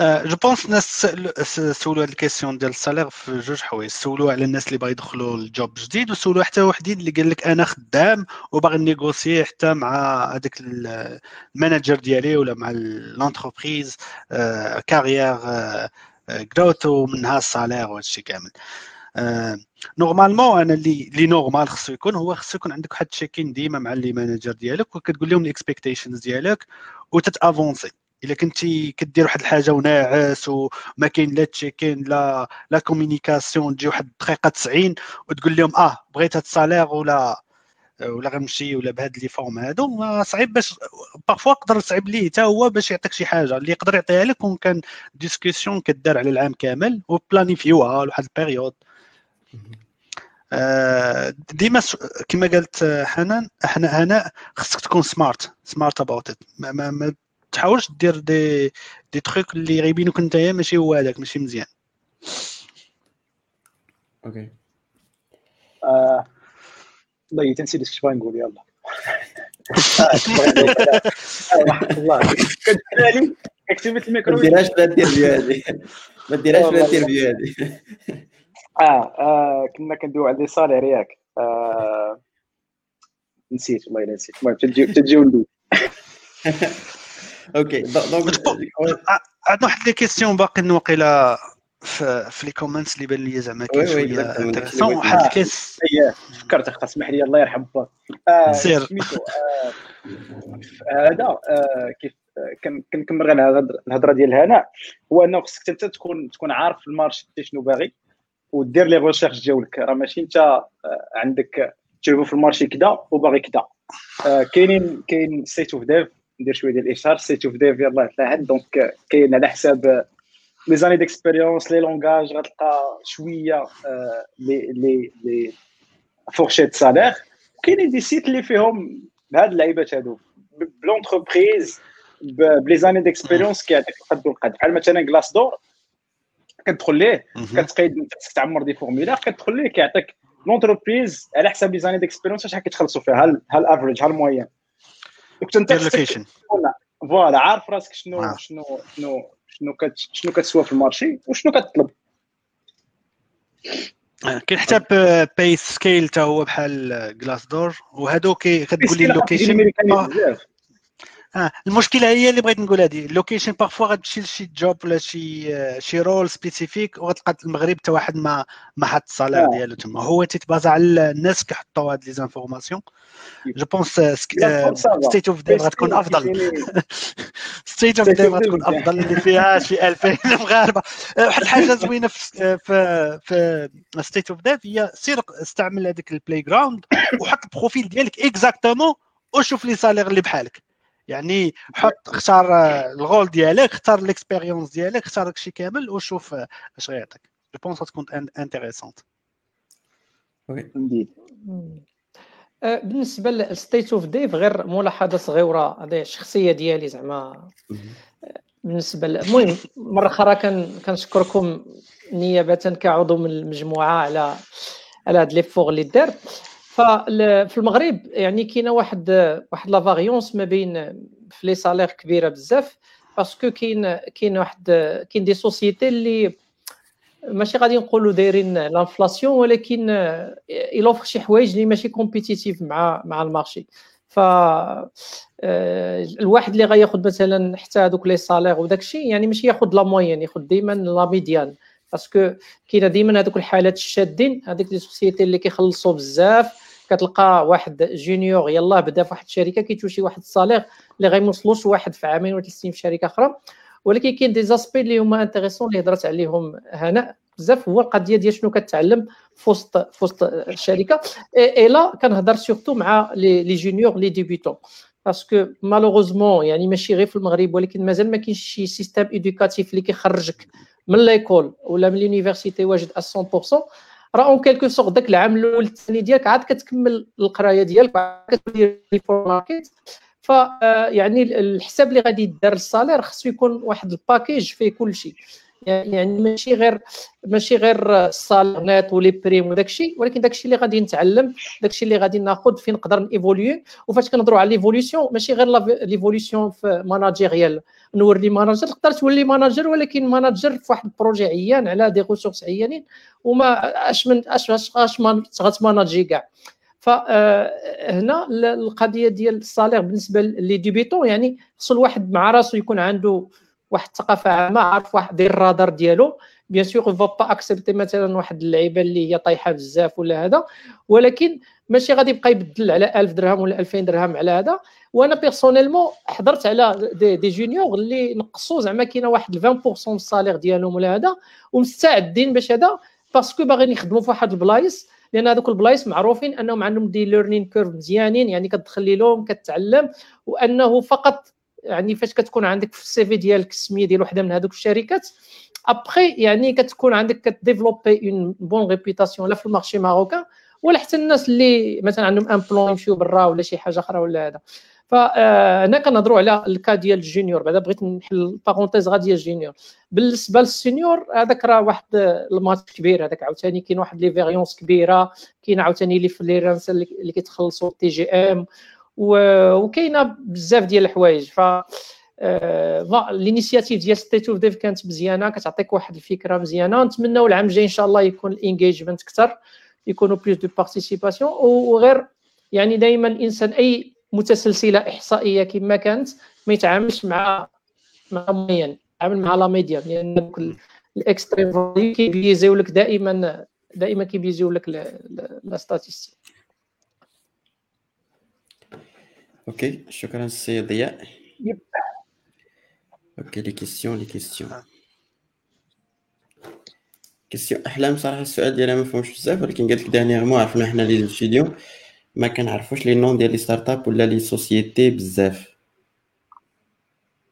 je pense الناس سولوا هاد ال question ديال ال salaire في جوج حوايج سولوا على الناس اللي باغي يدخلوا ال job جديد وسولوا حتى وحدين اللي قال لك أنا خدام وباغي négocier حتى مع هذاك ال manager ديالي ولا مع l'entreprise career growth ومنها ال salaire وهذا الشيء كامل normalement أنا اللي اللي normal خصو يكون هو خصو يكون عندك واحد check-in ديما مع les managers ديالك وكتقول لهم ال expectations ديالك وتتافونسي إلا كنتي كدير واحد الحاجة وناعس وما كاين لا check-in لا لا communication تجي واحد الدقيقة 90 وتقول لهم آه بغيت هاد ال salaire ولا ولا غنمشي ولا بهاد les formes هادو صعيب باش parfois يقدر صعيب ليه حتى هو باش يعطيك شي حاجة. اللي يقدر يعطيها لك كون كان discussion كدار على العام كامل وبلانيفيوها لواحد ال période آه، ديما كما قالت حنان إحنا هنا خصك تكون smart smart about it ما, ما تحاولش دير دي دي تخيك اللي غيبينوك نتايا ماشي هو هذاك ماشي مزيان. OK آه، والله تنسيت اش بغا نقول يلا. الله. كتسالي كتبت الميكرو. ما ديرهاش في ال interview هذه ما ديرهاش في ال interview هذه آه, آه كنا كندويو على les salaires ياك آه نسيت والله الا نسيت. المهم تجيو ندوي OK donc عندنا واحد les questions باقي واقيلا في, في les comments اللي بان لي زعما كاين شوية intéressant واحد ال case فكرت اخا اسمح لي الله يرحم باك آه سير. آه، هذا آه كيف كنكمل غير الهضرة ديال هناء هو انه خصك انت تكون تكون عارف ال marché شنو باغي ودير les recherches ديالك راه ماشي انت عندك تجربه في ال marché كذا وباغي كذا كاينين كاين State of Dev ندير شوية ديال الإشهار State of Dev يلاه تلاحظ donc كاين على حساب les années d'expérience les langages غتلقى شوية les les les fourchettes salaires كاينين des sites اللي فيهم بهاد اللعيبات هادو. ب l'entreprise ب les années d'expérience كيعطيك القد. والقد بحال مثلا Glassdoor كتدخل ليه كتقيد تعمر des formulaires كتدخل ليه كيعطيك l'entreprise على حساب les années d'expérience شحال كيتخلصوا فيها؟ هل هل average هل moyenne donc انت voilà عارف راسك شنو آه. شنو شنو شنو كت شنو كتسوى في ال marché وشنو كتطلب. آه، كاين حتى PayScale تا هو بحال Glassdoor وهادو كتقول لي ال location آه المشكلة هي اللي بغيت نقول هذه ال location parfois غتمشي لشي job ولا شي شي rôle spécifique وغتلقى المغرب حتى واحد ما ما حط ال salaire آه. ديالو تما. هو تيتبازا على الناس كيحطوا هاد les informations je pense State of Dev غتكون افضل State of Dev غتكون افضل اللي فيها شي 2000 مغاربه آه، واحد الحاجة زوينة في في في State of Dev هي سير استعمل هذيك ال playground وحط ال profil ديالك exactement وشوف les salaires اللي بحالك. يعني حط اختار ال rôle ديالك اختار l'expérience ديالك اختار داكشي كامل وشوف اش غيعطيك. je pense تكون intéressante بالنسبة لل State of Dev غير ملاحظة صغيرة هذه الشخصية ديالي زعما. بالنسبة المهم مرة أخرى كنشكركم نيابة كعضو من المجموعة على على هاد l'effort اللي دار. ففي المغرب يعني كاينة واحد واحد la variance ما بين في les salaires كبيره بزاف parce que كاين كاين واحد كاين des sociétés اللي ماشي غادي نقولوا دايرين l'inflation ولكن ils offrent شي حوايج اللي ماشي compétitif مع مع ال marché. ف الواحد اللي غياخذ مثلا حتى هذوك les salaires وداك الشيء يعني ماشي ياخذ la moyenne ياخذ ديما la médiane parce que كاينة ديما هذوك الحالات الشادين هذيك les sociétés اللي كيخلصوا بزاف. كتلقى واحد junior يلاه بدا في واحد الشركة كيتوشي واحد ال salaire اللي غيموصلوش واحد في عامين ولا ثلاث سنين في شركة أخرى. ولكن كاين des aspects اللي هما intéressants اللي هضرت عليهم هناء بزاف. هو القضية ديال شنو كتعلم في وسط في وسط الشركة اي لا كنهضر surtout مع les juniors les débutants parce que malheureusement يعني ماشي غير في المغرب ولكن مازال ما كاينش شي système éducatif اللي كيخرجك من l'école ولا من l'université واجد 100% راه en quelque sorte داك العام الأول الثاني ديالك عاد كتكمل القراية ديالك كتدير market ف آه، يعني الحساب اللي غادي يدار ال salaire خصو يكون واحد ال package فيه كل شيء. يعني ماشي غير ماشي غير الصاليرات و les primes وداك الشيء ولكن داك الشيء اللي غادي نتعلم داك الشيء اللي غادي ناخذ فين نقدر نيفوليو وفاش كنهضروا على l'évolution ماشي غير l'évolution في managérial نولي manager تقدر تولي manager ولكن manager في واحد ال projet عيان على des ressources عيانين وما أش من اش اش, أش غتماناجي كاع. فهنا القضية ديال ال salaire بالنسبة les débutants يعني خصو الواحد مع راسو يكون عنده واحد الثقافة عامة عارف واحد دير الرادار ديالو. bien sûr va pas accepter مثلا واحد اللعيبة اللي هي طايحة بزاف ولا هذا. ولكن ماشي غادي يبقى يبدل على 1000 درهم ولا 2000 درهم على هذا. وأنا personnellement هضرت على des, des juniors اللي نقصوا زعما كاينة واحد 20% من ال salaire ديالهم ولا هذا. ومستعدين باش هذا parce que باغيين يخدموا في واحد البلايص. لأن هذوك البلايص معروفين أنهم عندهم des learning curves مزيانين يعني كتدخلي لهم كتعلم وأنه فقط يعني فاش كتكون عندك في ال CV ديالك السمية ديال وحدة من هذوك الشركات ابخي يعني كتكون عندك كديفلوبي une bonne réputation لا في ال marché marocain ولا حتى الناس اللي مثلا عندهم un plan يمشيو برا ولا شي حاجة أخرى ولا هذا. فهنا كنهضروا على ال cas ديال ال junior بعدا بغيت نحل parenthèse ديال ال junior. بالنسبة لل senior هذاك راه واحد المات كبير هذاك عاوتاني كاين واحد la variance كبيرة كاين عاوتاني les freelances اللي كيتخلصوا TJM وكاينه بزاف ديال الحوايج ف ال initiative ديال State of Dev كانت مزيانه كتعطيك واحد الفكرة مزيانه نتمنوا العام الجاي ان شاء الله يكون ال engagement أكثر يكونوا بلوس دو بارتيسيباسيون وغير يعني دائما الانسان اي متسلسله احصائيه كما كانت ما يتعاملش مع مع معين يتعامل مع لا ميديا لأن دوك الاكستريم كيبيزيو لك دائما دائما كيبيزيو لك لا ستاتيستيك أوكي شكرا السيد ضياء أوكي لي كيسيون لي كيسيون كيسيون احلام صراحة السؤال ديالها ما فهمش بزاف ولكن قالت لك دانييرمون عرفنا حنا لي ستوديو ما كنعرفوش لي نون ديال لي ستارت اب ولا لي سوسيتي بزاف.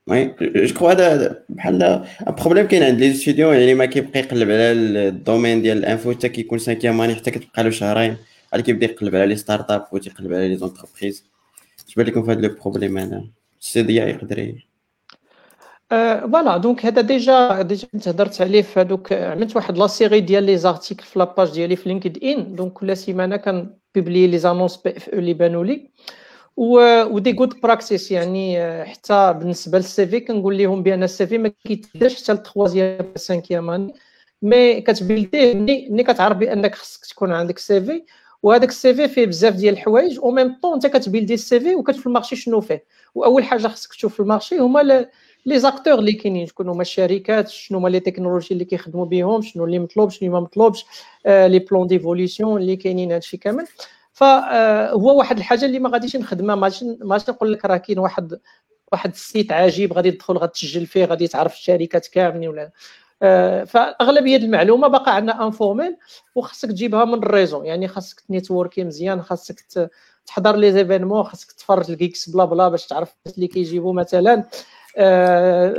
وي جو كخوا هذا بحال بروبليم كاين عند لي ستوديو يعني ما كيبقى يقلب على الدومين ديال الانفو حتى كيكون سانكيام اني حتى كتبقى له شهرين عاد كيبدا يقلب على لي ستارت اب وتيقلب على لي زونتربريز اش بان لكم في هذا لو بروبليم هذا السي ضياء يقدر فوالا دونك هذا ديجا ديجا كنت هضرت عليه في هذوك عملت واحد لا سيري ديال لي زارتيكل في لاباج ديالي في لينكد ان دونك كل سيمانة كنبوبلي لي زانونس بي اف أو اللي بانوا لي ودي جود براكسيس يعني حتى بالنسبة للسي في كنقول لهم بأن السي في ما كيتبداش حتى للتخوازيام سانكيام مي كتبيلديه ملي كتعرف بأنك خصك تكون عندك سي في. وهذاك السي في فيه بزاف ديال الحوايج أو ميم طون انت كتبيلدي السي في وكتشوف المارشي شنو فيه. وأول حاجة خصك تشوف في المارشي هما لي زاكتور اللي كاينين شكون هما الشركات شنو هما لي تكنولوجي اللي كيخدموا بهم شنو اللي مطلوب شنو ما مطلوبش آه لي بلون ديفوليسيون اللي كاينين هادشي كامل. فهو واحد الحاجة اللي ما غاديش نخدمها ما نقول لك راه كاين واحد واحد السيت عجيب غادي تدخل غتسجل فيه غادي تعرف الشركات كاملين ولا آه فأغلبية المعلومة باقا عندنا انفورميل وخاصك تجيبها من الريزو يعني خاصك تنيتوركي مزيان خاصك تحضر لي زيفينمون خاصك تفرج الكيكس بلا بلا باش تعرف الناس اللي كيجيبوا مثلا.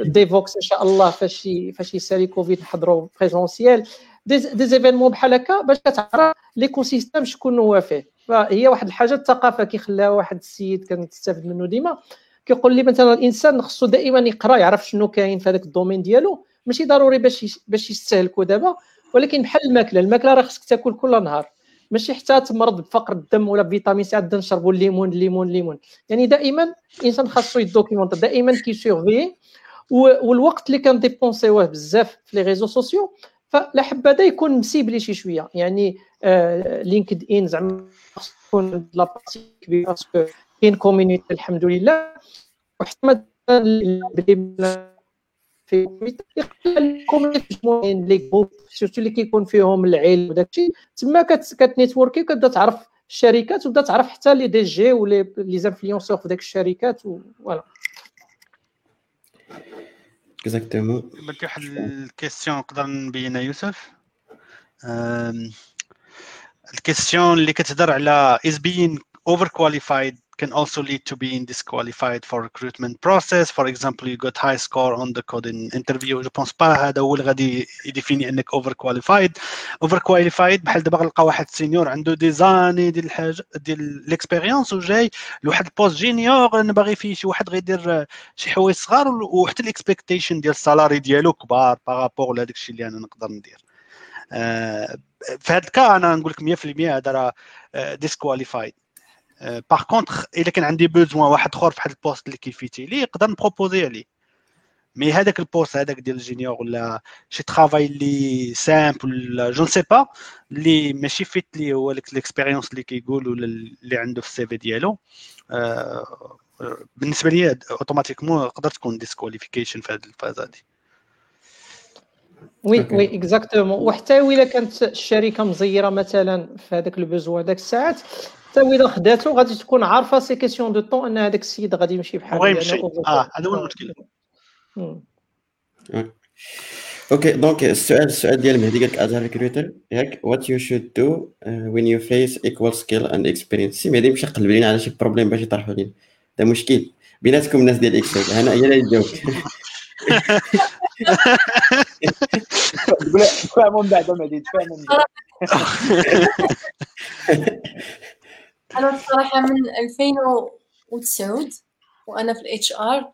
ديفوكس إن شاء الله فاش فاش يسالي كوفيد نحضروا بريزونسيال دي زيفينمون بحال هكا باش كتعرف ليكو سيستيم شكون هو فيه. فهي واحد الحاجة الثقافة كيخليها واحد السيد كنستافد منه ديما. كيقول لي مثلا الإنسان خصو دائما يقرأ يعرف شنو كاين في هذاك الدومين ديالو. ماشي ضروري باش باش يستهلكوا دابا ولكن بحال الماكلة الماكلة راه خصك تاكل كل نهار. ماشي حتى تمرض بفقر الدم ولا بفيتامين سي عاد نشربوا الليمون الليمون الليمون. يعني دائما الإنسان خاصو يدوكيمونت دائما كيسيرفي. والوقت اللي كنديبونسيوه بزاف في لي ريزو سوسيو فلا حبذا يكون مسيبلي شي شوية. يعني آه لينكد ان زعما تكون لا بارتي كبيرة باسكو كاين كوميونيتي الحمد لله. وحتى في المجموعين لي جروب سيرتو اللي كيكون فيهم العلم وداك الشيء تما كتنيتوركي كتبدا تعرف الشركات وتبدا تعرف حتى لي دي جي ولي لي زانفلونسور في داك الشركات فوالا اكزاكتومون بلكي واحد الكيستيون نقدر نبينها يوسف؟ الكيستيون اللي كتهضر على از بين اوفر كواليفايد can also lead to being disqualified for recruitment process. For example, you got high score on the coding interview. Je pense pas هذا هو اللي غادي يديفيني إنك اوفر كواليفايد اوفر كواليفايد بحال دابا غنلقى واحد سينيور عنده دي زاني ديال الحاجة ديال ليكسبيريونس وجاي لواحد البوست جينيور أنا باغي فيه شي واحد غيدير شي حوايج صغار وحتى الاكسبكتيشن ديال السالاري ديالو كبار بارابور لهذاك الشيء اللي أنا نقدر ندير آه في هذا الكا أنا نقول لك 100% هذا راه ديسكواليفايد باغ كونتخ إلا كان عندي بوزوان واحد آخر في واحد البوست اللي كيفيتي ليه نقدر نبروبوزي عليه. مي هذاك البوست هذاك ديال الجينيور ولا شي ترافاي اللي سامبل ولا جو سي با اللي ماشي فيت لي هو ليكسبيريونس اللي كيقول ولا اللي عنده في السي في ديالو. آه بالنسبة لي اوتوماتيكمون تقدر تكون ديسكواليفيكيشن في هذه الفاز هذه. وي وي اكزاكتومون وحتى الا كانت الشركة مزيرة مثلا في هذاك البوزوان هذاك الساعات حتى الا خداتو غادي تكون عارفة سي كيسيون دو طون أن هذاك السيد غادي يمشي بحال بغا يمشي آه هذا هو المشكل. أوكي. دونك السؤال السؤال ديال مهدي قال لك از ريكروتر ياك وات يو شود دو وين يو فيس ايكوال سكيل اند اكسبيرينس سي مهدي مشى قلب لينا على شي بروبليم باش يطرحوا لينا. هذا مشكل. بيناتكم الناس ديال اكسل أنا هي اللي تقول تفاهموا من بعد مهدي تفاهموا أنا بصراحه من 2009 وأنا في الاتش ار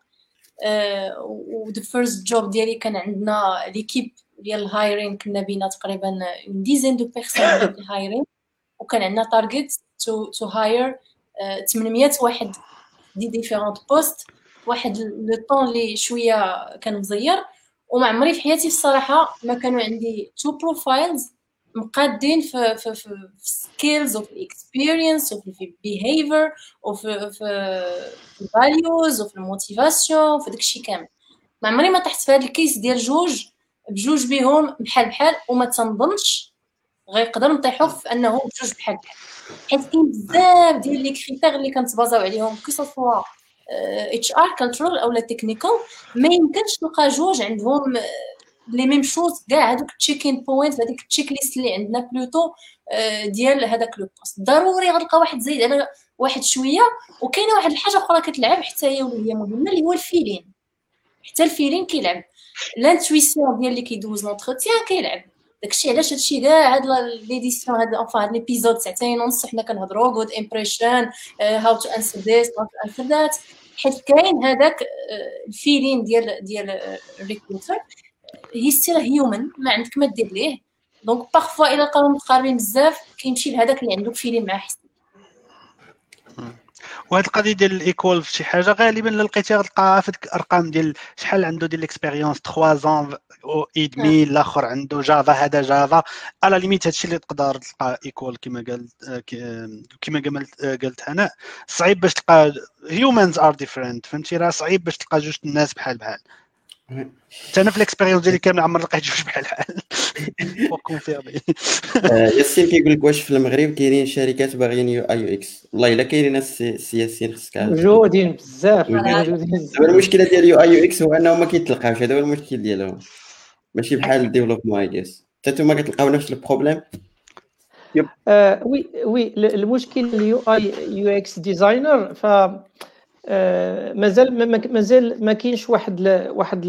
و ذا فيرست جوب ديالي كان عندنا ليكيب ديال الهايرين كنا بينا تقريبا اون ديزين دو بيرسون ديال الهايرين وكان عندنا تارجت تو تو هاير 800 واحد دي ديفيرونت بوست واحد لو طون اللي شوية كان مزير وما عمري في حياتي الصراحة ما كانوا عندي تو بروفايلز مقادين في في في سكيلز وفي اكسبيرينس وفي بيهيفير وفي في الفاليوز وفي الموتيفاسيون وفي داكشي كامل. ما عمري ما طحت في هذا الكيس ديال جوج بجوج بهم بحال بحال وما تنظنش غيقدر نطيحو في أنه بجوج بحال بحال. حيت كاين بزاف ديال لي كريتير اللي كنتبازاو عليهم كو سوا اتش ار كالترال اولا تكنيكال ما يمكنش تلقى جوج عندهم les mêmes choses كاع هذوك ال checking point هذيك ال check list اللي عندنا plutôt ديال هذاك le poste. ضروري غتلقى واحد زايد على واحد شوية وكاينة واحد الحاجة أخرى كتلعب حتى هي واللي هي مهمه اللي هو ال feeling. حتى ال feeling كيلعب. l'intuition ديال اللي كيدوز l'entretien كيلعب. داكشي علاش هادشي كاع هاد les décisions هاد enfin هاد l'épisode ساعتين ونص حنا كنهضروا good impression how to answer this how to answer that حيت كاين هذاك ال feeling ديال ديال ال recruteur he's still human ما عندك ما دير ليه. donc parfois الا لقاو متقاربين بزاف كيمشي لهذاك اللي عنده feeling معاه حسن. وهاد القضية ديال ال equal في شي حاجة غالبا إلا لقيتيها غتلقاها في الارقام ديال شحال عنده ديال ال expérience 3 ans et demi الآخر عنده Java هذا Java à la limite هادشي اللي تقدر تلقى equal كما قال كما قالت هناء صعيب باش تلقى humans are different فهمتي؟ راه صعيب باش تلقى جوج الناس بحال بحال. حتى أنا في ال expérience ديالي كامل عمر لقيت جوج بحال بحال confirmé ياسين كيقول لك واش في المغرب كاينين شركات باغيين UI UX. والله إلا كاينين ناس سي ياسين خصك موجودين بزاف موجودين دابا المشكلة ديال UI UX هو انهم ما كيتلقاوش. هذا هو المشكل ديالهم. ماشي بحال ال développement اي جيس حتى نتوما كتلقاو نفس ال problème؟ Oui oui المشكل ال UI UX designer ف آه، مازال مازال ما كاينش واحد ل... واحد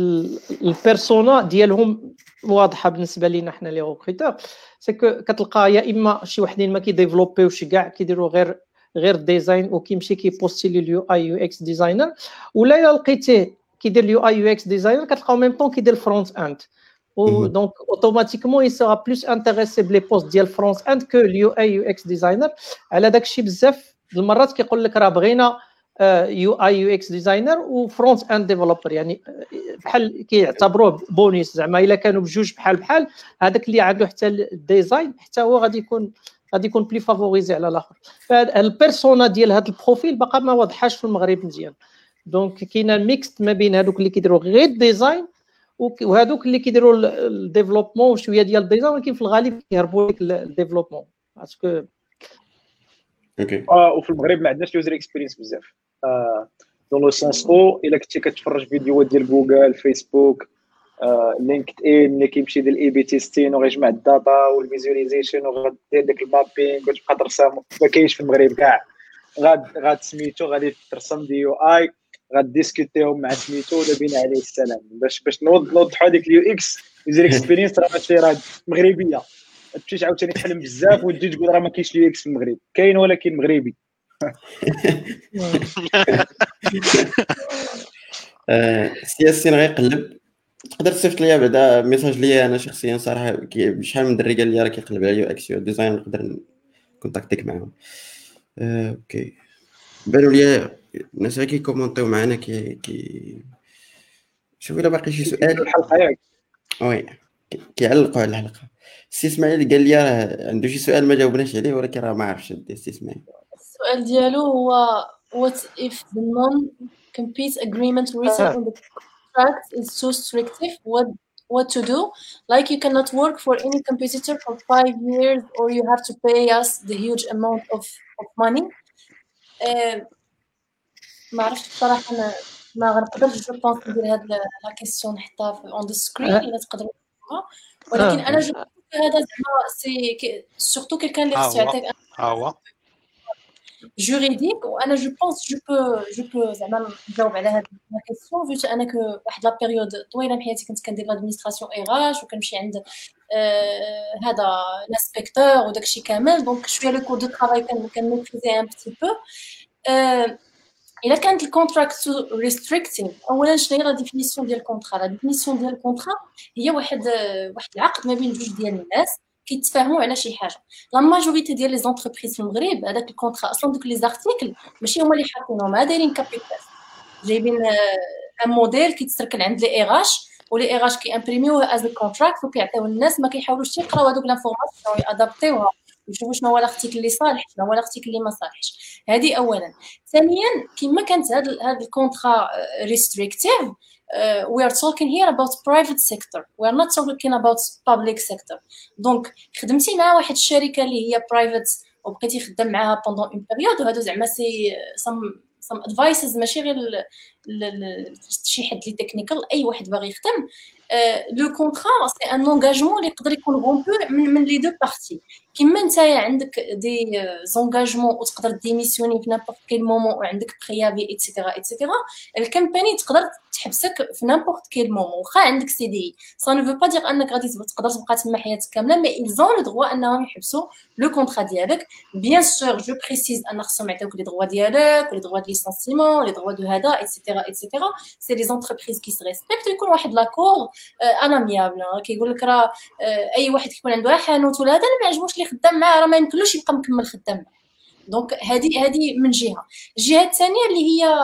ال persona ديالهم واضحة بالنسبة لينا حنا les recruteurs c'est كتلقى يا إما شي وحدين ما كيديفلوبيوش كاع كيديروا غير غير design وكيمشي كي poster لي ال UI UX designer ولا إلا لقيتيه كيدير ال UI UX designer كتلقاو même temps كيدير ال front end donc automatiquement il sera plus intéressé par les postes ديال front end que ال UI UX designer على داكشي بزاف المرات كيقول لك راه بغينا UI UX designer و front end developer. يعني بحال كيعتبروه بونيس زعما إلا كانوا بجوج بحال بحال هذاك اللي عنده حتى ال design حتى هو غادي يكون غادي يكون plus favorisé على الآخر. فال persona ديال هذا ال profil باقا ما واضحاش في المغرب مزيان. donc كاينة mixte ما بين هذوك اللي كيديروا غير ال design وهذوك اللي كيديروا ال développement وشوية ديال ال design ولكن في الغالب كيهربوا لك ال développement. parce que okay آه وفي المغرب ما عندناش user experience بزاف. dans le sens où الا كنتي كتفرج فيديوهات ديال جوجل فيسبوك لينكد ان اللي كيمشي ديال ال A/B testing وغيجمع ال data وال visualization وغادير داك ال mapping وتبقى ترسم ما كاينش في المغرب كاع غاد غاد سميتو غادي ترسم des UI غاديسكوتيهم مع سميتو ودابين عليه السلام باش باش نوضحوا هذيك اليو إكس يوزر اكسبيرينس راه ماشي راه مغربيه تمشيش عاوتاني تحلم بزاف وتجي تقول راه ما كاينش اليو إكس في المغرب كاين ولكن مغربي سياسي غيقلب تقدر تصيفط ليا بعدا ميساج ليا أنا شخصيا صراحة شحال من دري قال لي راه كيقلب على يو إكس يو ديزاين نقدر كونتاكتيك معاهم. Okay بانوا لي الناس غير كيكومونتيو معنا كي كي. شوف إلا باقي شي سؤال. الحلقة ياك. Oui. كيعلقوا على الحلقة. السي إسماعيل قال لي راه عنده شي سؤال ما جاوبناش عليه ولكن راه ما عرفش السي إسماعيل. السؤال ديالو هو what if the non compete agreement written in the contract is too restrictive what what to do. Like you cannot work for any competitor for five years, or you have to pay us the huge amount of, of money. Uh, ما عرفتش بصراحه انا ما غنقدرش جو بونس ندير هاد لا كيسيون نحطها اون ذا سكرين الا تقدروا ولكن انا جو هذا زعما سي سورتو كيلكان اللي خصو يعطيك ها هو juridique وأنا je pense je peux je peux زعما نجاوب على هاد la question vu أنا que واحد la période طويلة من حياتي كنت كندير l'administration RH وكنمشي عند آه هذا l'inspecteur وداكشي كامل. donc شوية le code du travail كن maîtriser un petit peu إلا كانت ال contrat restrictif اولا شنو هي la définition ديال ال contrat la définition ديال ال contrat هي واحد واحد العقد ما بين جوج ديال الناس. كيتفاهموا على شي حاجة. la majorité ديال les entreprises في المغرب هذاك ال contrat أصلا دوك les articles ماشي هما اللي حاطينهم دايرين capital جايبين un modèle كيتسركل عند les RH و les RH كيامبريميوه as contract وكيعطيو الناس ما كيحاولوش يقراو هذوك l'information يأدابتيوها يشوفوا شنو هو ال article اللي صالح شنو هو ال article اللي ما صالحش. هذه اولا. ثانيا كما كانت هذا هذا ال contrat restrictif uh, we are talking here about private sector. We are not talking about public sector. donc خدمتي مع واحد الشركة اللي هي private وبقيتي خدام معاها pendant une période. وهادو زعما c'est some some advices ماشي غير شي حد les technical أي واحد باغي يخدم. le contrat c'est un engagement اللي يقدر يكون rompu من من les deux parties كيما نتايا عندك des engagements وتقدر démissionner في n'importe quel moment وعندك préavis et cetera et cetera ال compagnie تقدر تحبسك في n'importe quel moment واخا عندك CDI. ça ne veut pas dire أنك غادي تقدر تبقى تما حياتك كاملة mais ils ont le droit أنهم يحبسوا le contrat ديالك. Bien sûr je précise أن خصهم يعطيوك les droits ديالك les droits de licenciement les droits de هذا et cetera et cetera si les entreprises qui se respectent يكون واحد l'accord à l'amiable كيقول لك راه أي واحد كيكون عنده حانوت ولا هذا ما يعجبوش اللي خدام معاه راه ما يمكنلوش يبقى مكمل خدام donc هذه هذه من جهة. الجهة الثانية اللي هي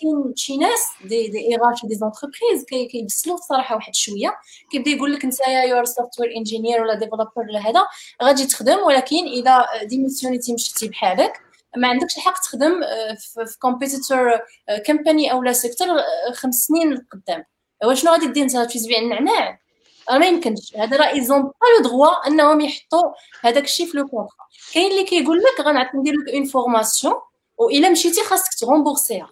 كاين شي ناس des des RH des entreprises كيبسلو صراحة واحد شوية. كيبدا يقول لك نتايا you're software engineer ولا developer ولا هذا غادي تخدم ولكن إذا démissionn يتي مشيتي بحالك ما عندكش الحق تخدم في competitor company أو لا secteur خمس سنين قدام. وشنو غادي دير أنت تبيع النعناع. ما يمكنش. هذا راه ils ont pas le droit أنهم يحطوا هذاك الشيء في le contrat كاين اللي كيقول لك غنعطي ندير لك une formation والا مشيتي خاصك ت rembourser ها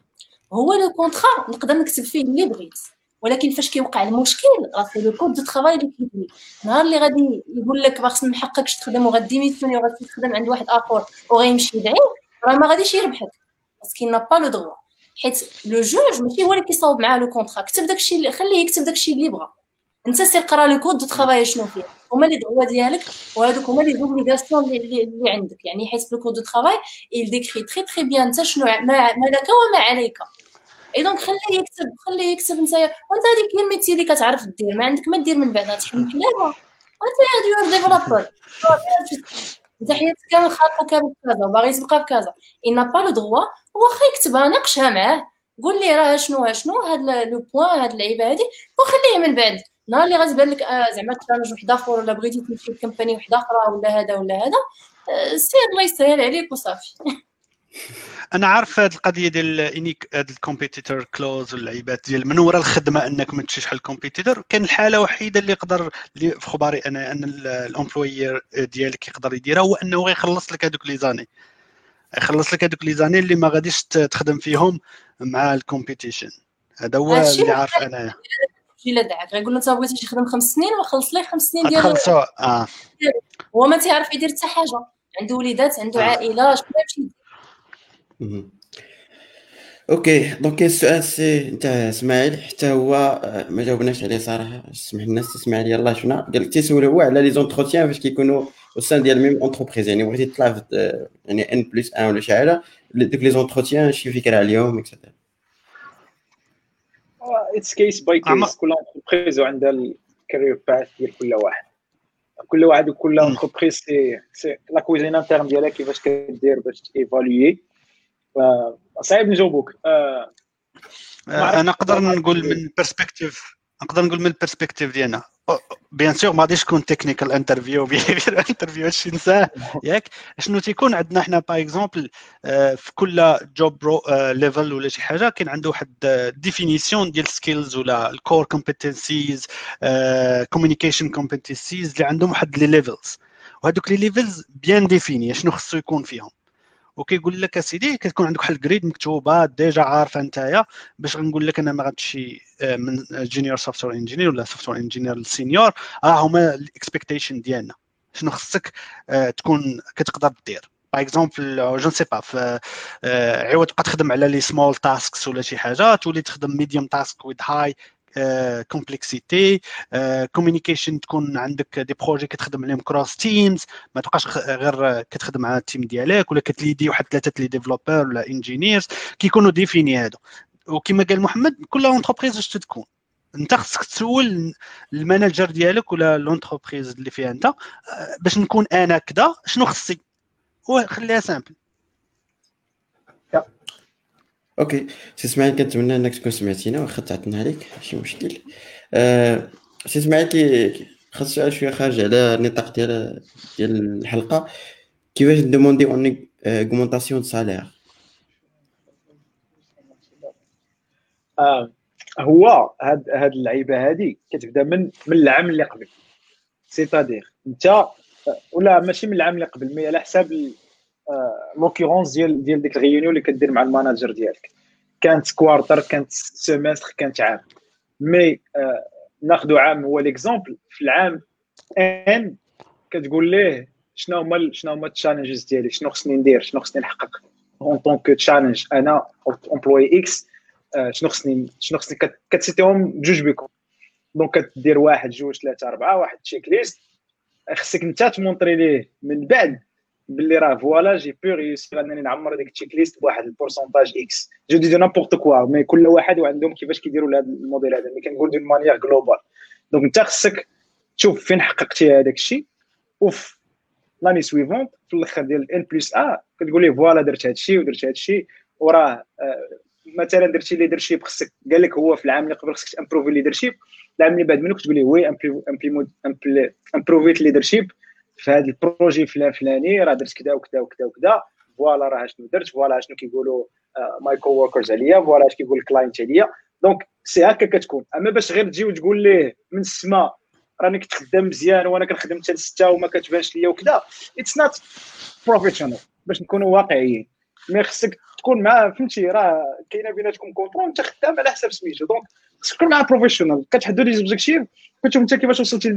هو le contrat نقدر نكتب فيه اللي بغيت. ولكن فاش كيوقع المشكل راه c'est le code de travail اللي كيدوي نهار اللي غادي يقول لك باغي ما حقكش تخدم وغا démissionner وغادي تخدم عند واحد آخر وغيمشي يدعي راه ما غاديش يربحك. parce que n'a pas le droit حيت le juge ماشي هو اللي كيصاوب معاه le contrat كتب داكشي خليه يكتب داكشي اللي بغا انت سير قرا le code de travail شنو فيه. هما les droits ديالك وهذوك هما les obligations اللي, اللي عندك. يعني حيت le code de travail il décrit très très bien انت شنو ما, لك وما عليك. et donc خليه يكتب خليه يكتب انت وانت هذيك هي ال métier اللي كتعرف دير. ما عندك ما دير من بعد تحل حلاوه وانت يا developer انت حياتك كامل خاطره كامل كذا وباغي تبقى بكذا il n'a pas le droit. واخا يكتبها ناقشها معاه. قول لي راه شنو شنو هاد le point هاد اللعيبه هادي وخليه من بعد. نهار اللي غتبان لك آه زعما challenge واحد آخر ولا بغيتي تمشي ل company واحدة أخرى ولا هذا ولا هذا. آه سير الله يسهل عليك وصافي. أنا عارف هذه القضية ديال إنيك هذا ال competitor clause واللعيبات ديال من وراء الخدمة أنك ما تمشيش بحال ال competitor كان الحالة الوحيده اللي يقدر اللي في خباري أنا أن ال employer ديالك يقدر يديرها هو أنه غيخلص لك هذوك les années. يخلص لك هذوك les années اللي ما غاديش تخدم فيهم مع ال competition هذا هو اللي عارف انايا إلا دعاك غيقول له انت بغيتي تخدم خمس سنين وخلص ليه خمس سنين ديالو تخلصوا آه. هو ما تيعرف يدير حتى حاجة. عنده وليدات عنده عائلة شنو يمشي OK donc السؤال سي انت إسماعيل حتى هو ما جاوبناش عليه صراحة. سمح الناس تسمع لي يلاه شنو؟ قال لك تيسول هو على les entretiens فاش كيكونوا au sein ديال même entreprise يعني بغيتي تطلع يعني N plus un ولا شي حاجة دوك les entretiens شي فكرة عليهم et cetera it's case by case كل entreprise وعندها ال career path ديال كل واحد. كل واحد وكل entreprise c'est c'est la cuisine interne ديالها كيفاش كدير باش évaluer صعيب نجاوبوك. أنا نقدر نقول من perspective نقدر نقول من ال perspective ديالنا. bien sûr ما غاديش تكون technical interview behavior interview هادشي نساه ياك شنو تيكون؟ عندنا حنا par exemple في كل job level ولا شي حاجة كاين عنده واحد définition ديال skills ولا ال core competencies communication competencies اللي عندهم واحد les levels وهذوك les levels bien définis شنو خصو يكون فيهم؟ وكيقول لك أسيدي كتكون عندك واحد ال grid مكتوبة déjà عارفة نتايا باش غنقول لك أنا ما غتمشي آه، من junior software engineer ولا software engineer senior ها هما ال expectation ديالنا. شنو خصك آه، تكون كتقدر دير. par exemple je sais pas عوض تبقى تخدم على les small tasks ولا شي حاجة تولي تخدم medium task with high complexity communication تكون عندك des projets كتخدم عليهم cross teams ما تبقاش غير كتخدم مع ال team ديالك ولا كت lead ي واحد ثلاثة les developer ولا engineers كيكونوا définis هادو. وكما قال محمد كل entreprise اش تكون؟ انت خصك تسول ال manager ديالك ولا l'entreprise اللي فيها انت باش نكون أنا كذا شنو خصي وخليها simple OK سي اسماعيل كنتمنى إنك تكون سمعتينا واخا تعطينا عليك ماشي مشكل. آه سي إسماعيل كي خاص سؤال شوية خارج على النطاق ديال ديال الحلقة. كيفاش ن demander une augmentation de salaire آه هو هاد هاد اللعيبة هادي كتبدا من من العام اللي قبل. c'est-à-dire انت ولا ماشي من العام اللي قبل mais على حساب l'occurrence ديال ديال ديك ال réunion اللي كدير مع ال manager ديالك. كانت quarter كانت semestre كانت عام. mais آه ناخذ عام هو l'exemple في العام N كتقول ليه شنو هما شنو هما ال challenges ديالي؟ شنو خصني ندير؟ شنو خصني نحقق؟ en tant que challenge أنا employé X شنو خصني شنو خصني كت citer هم بجوج بكم. donc كدير واحد جوج ثلاثة أربعة واحد checklist خصك انت ت montrer ليه من بعد. باللي راه voilà j'ai pu réussir انني نعمر ديك ال checklist بواحد ال pourcentage X je dis n'importe quoi mais كل واحد وعندهم كيفاش كيديروا لهذا الموديل هذا. mais كنقول d'une manière globale donc انت خصك تشوف فين حققتي هذاك الشيء. وفي l'année suivante في الأخر ديال N plus un كتقول ليه voilà درت هذا الشيء ودرت هذا الشيء. وراه مثلا درتي leadership خصك قال لك هو في العام اللي قبل خصك ت improve ي leadership العام اللي بعد منه كتقول ليه؟ oui improvit leadership في هذا ال projet فلان فلاني راه درت كذا وكذا وكذا وكذا voilà راه شنو درت voilà شنو كيقولوا my co-workers عليا voilà اش كيقول ال client عليا. donc c'est هكا كتكون. أما باش غير تجي وتقول ليه من السماء راني كنت خدام مزيان وأنا كنخدم حتى لستة وما كتبانش ليا وكذا it's not professional باش نكونوا واقعيين. mais خصك تكون مع فهمتي راه كاينة بيناتكم contrôle أنت خدام على حساب سميتو. donc تكون مع professional كتحددوا les objectifs كتشوف انت كيفاش وصلتي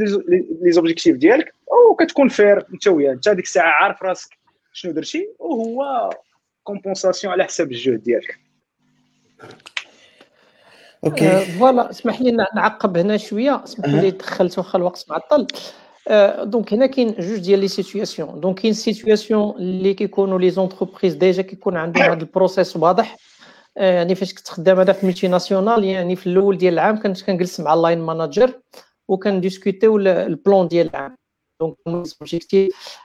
les objectifs ديالك وكتكون fair انت وياه انت ديك الساعة عارف راسك شنو درتي وهو compensation على حساب الجهد ديالك OK voilà اسمح لي نعقب هنا شوية اسمح لي دخلت واخا الوقت معطل donc هنا كاين جوج ديال les situations donc كاين situation اللي كيكونوا les entreprises déjà كيكون عندهم هذا ال process واضح يعني فاش كنت خدام هذا في multinationale يعني في الأول ديال العام كنت كنجلس مع ال line manager وكنديسكوتيو ال plan ديال العام. donc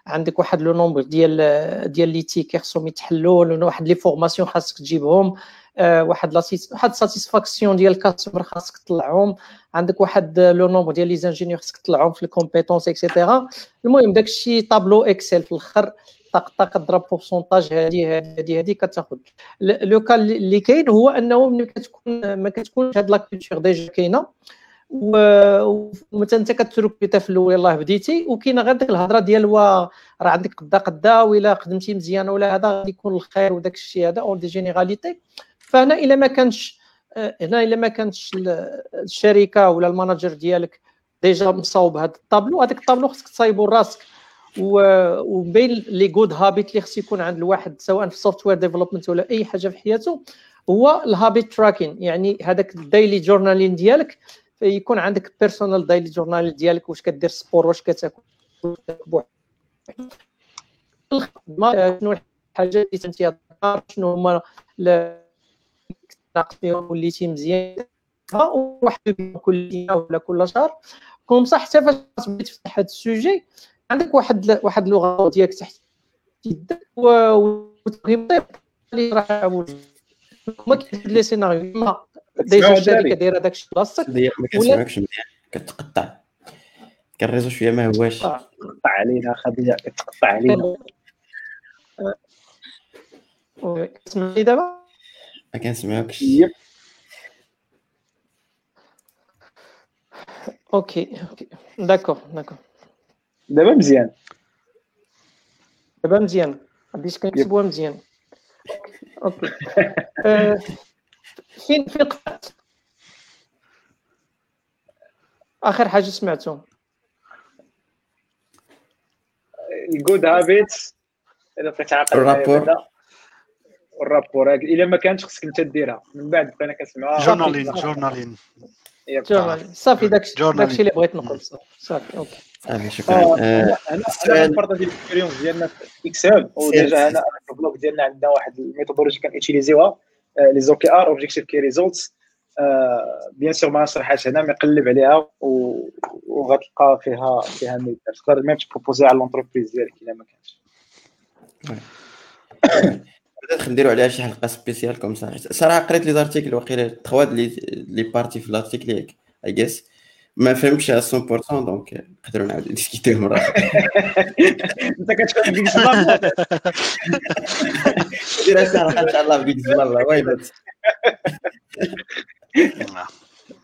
عندك واحد le nombre ديال ديال les tickets خصهم يتحلوا واحد les formations خاصك تجيبهم. واحد واحد satisfaction ديال ال customer خاصك تطلعهم. عندك واحد le nombre ديال les ingénieurs خاصك تطلعهم في ال compétences et cetera المهم داك الشيء tableau Excel في الأخر. طق طق ضرب pourcentage هذه هذه هذه كتاخذ لو كان اللي كاين هو انه ملي كتكون ما كتكونش هاد la culture déjà كاينة ومثلا انت كتركبيتا في الأول يلاه بديتي وكاينة غير ديك الهضرة ديال راه عندك قدا قدا ولا خدمتي مزيان ولا هذا غادي يكون الخير وداك الشيء هذا en des généralités. فهنا إلا ما كانش هنا إلا ما كانتش الشركة ولا ال manager ديالك déjà مصاوب هذا الطابلو هذاك الطابلو خصك تصايبو لراسك. وبين les good habits اللي خص يكون عند الواحد سواء في ال software development ولا أي حاجة في حياته هو ال habit tracking يعني هذاك ال daily journaling ديالك يكون عندك personal daily journal ديالك واش كدير sport واش كتاكل. شنو الحاجات اللي تنتي شنو هما فيهم وليتي مزيان. واحد كل ولا كل شهر. كوم صح حتى فاش تبغي تفتح هذا السوجي عندك واحد واحد اللغة ديالك تحت يدك وتبغي اللي راه ما كاين لي سيناريو. ديجا الشركة دايرة داك الشيء بلاصتك ما كنسمعكش مزيان كتقطع. كان الريزو شوية ما هواش. تقطع علينا خديجة. تقطع علينا. تسمعني دابا؟ ما كنسمعوكش يب. OK OK. d'accord d'accord. دابا مزيان. دابا مزيان. بديت كنكتبوها مزيان. OK. آه، فين فين قطعت آخر حاجة سمعتهم ال good habits بغيت تعقل معايا ال rapport. هاك الا ما كانتش خصك أنت ديرها. من بعد بقينا كنسمعوها. journaling journaling صافي داكشي journaling. داكشي اللي بغيت نقول. صافي OK. صافي شكرا. آه، آه، أنا أنا ال expérience ديالنا في إكس هاب و déjà أنا في ال blog ديالنا عندنا واحد ال méthodologie كنيتيليزيوها les OKR objective key results bien sûr ما نشرحهاش هنا mais قلب عليها وغتلقى فيها فيها تقدر même تبروبوزي على l'entreprise ديالك إلا ما كانش. نديرو عليها شي حلقة spéciale comme ça. صراحة قريت les articles وقيلا تخواد لي لي بارتي في الارتيكل ياك اي جيس ما فهمتش 100% دونك نقدروا نعاودو ديسكوتيو مرة أنت كتفهم ديك الصباح دير صراحة إن شاء الله بيك الله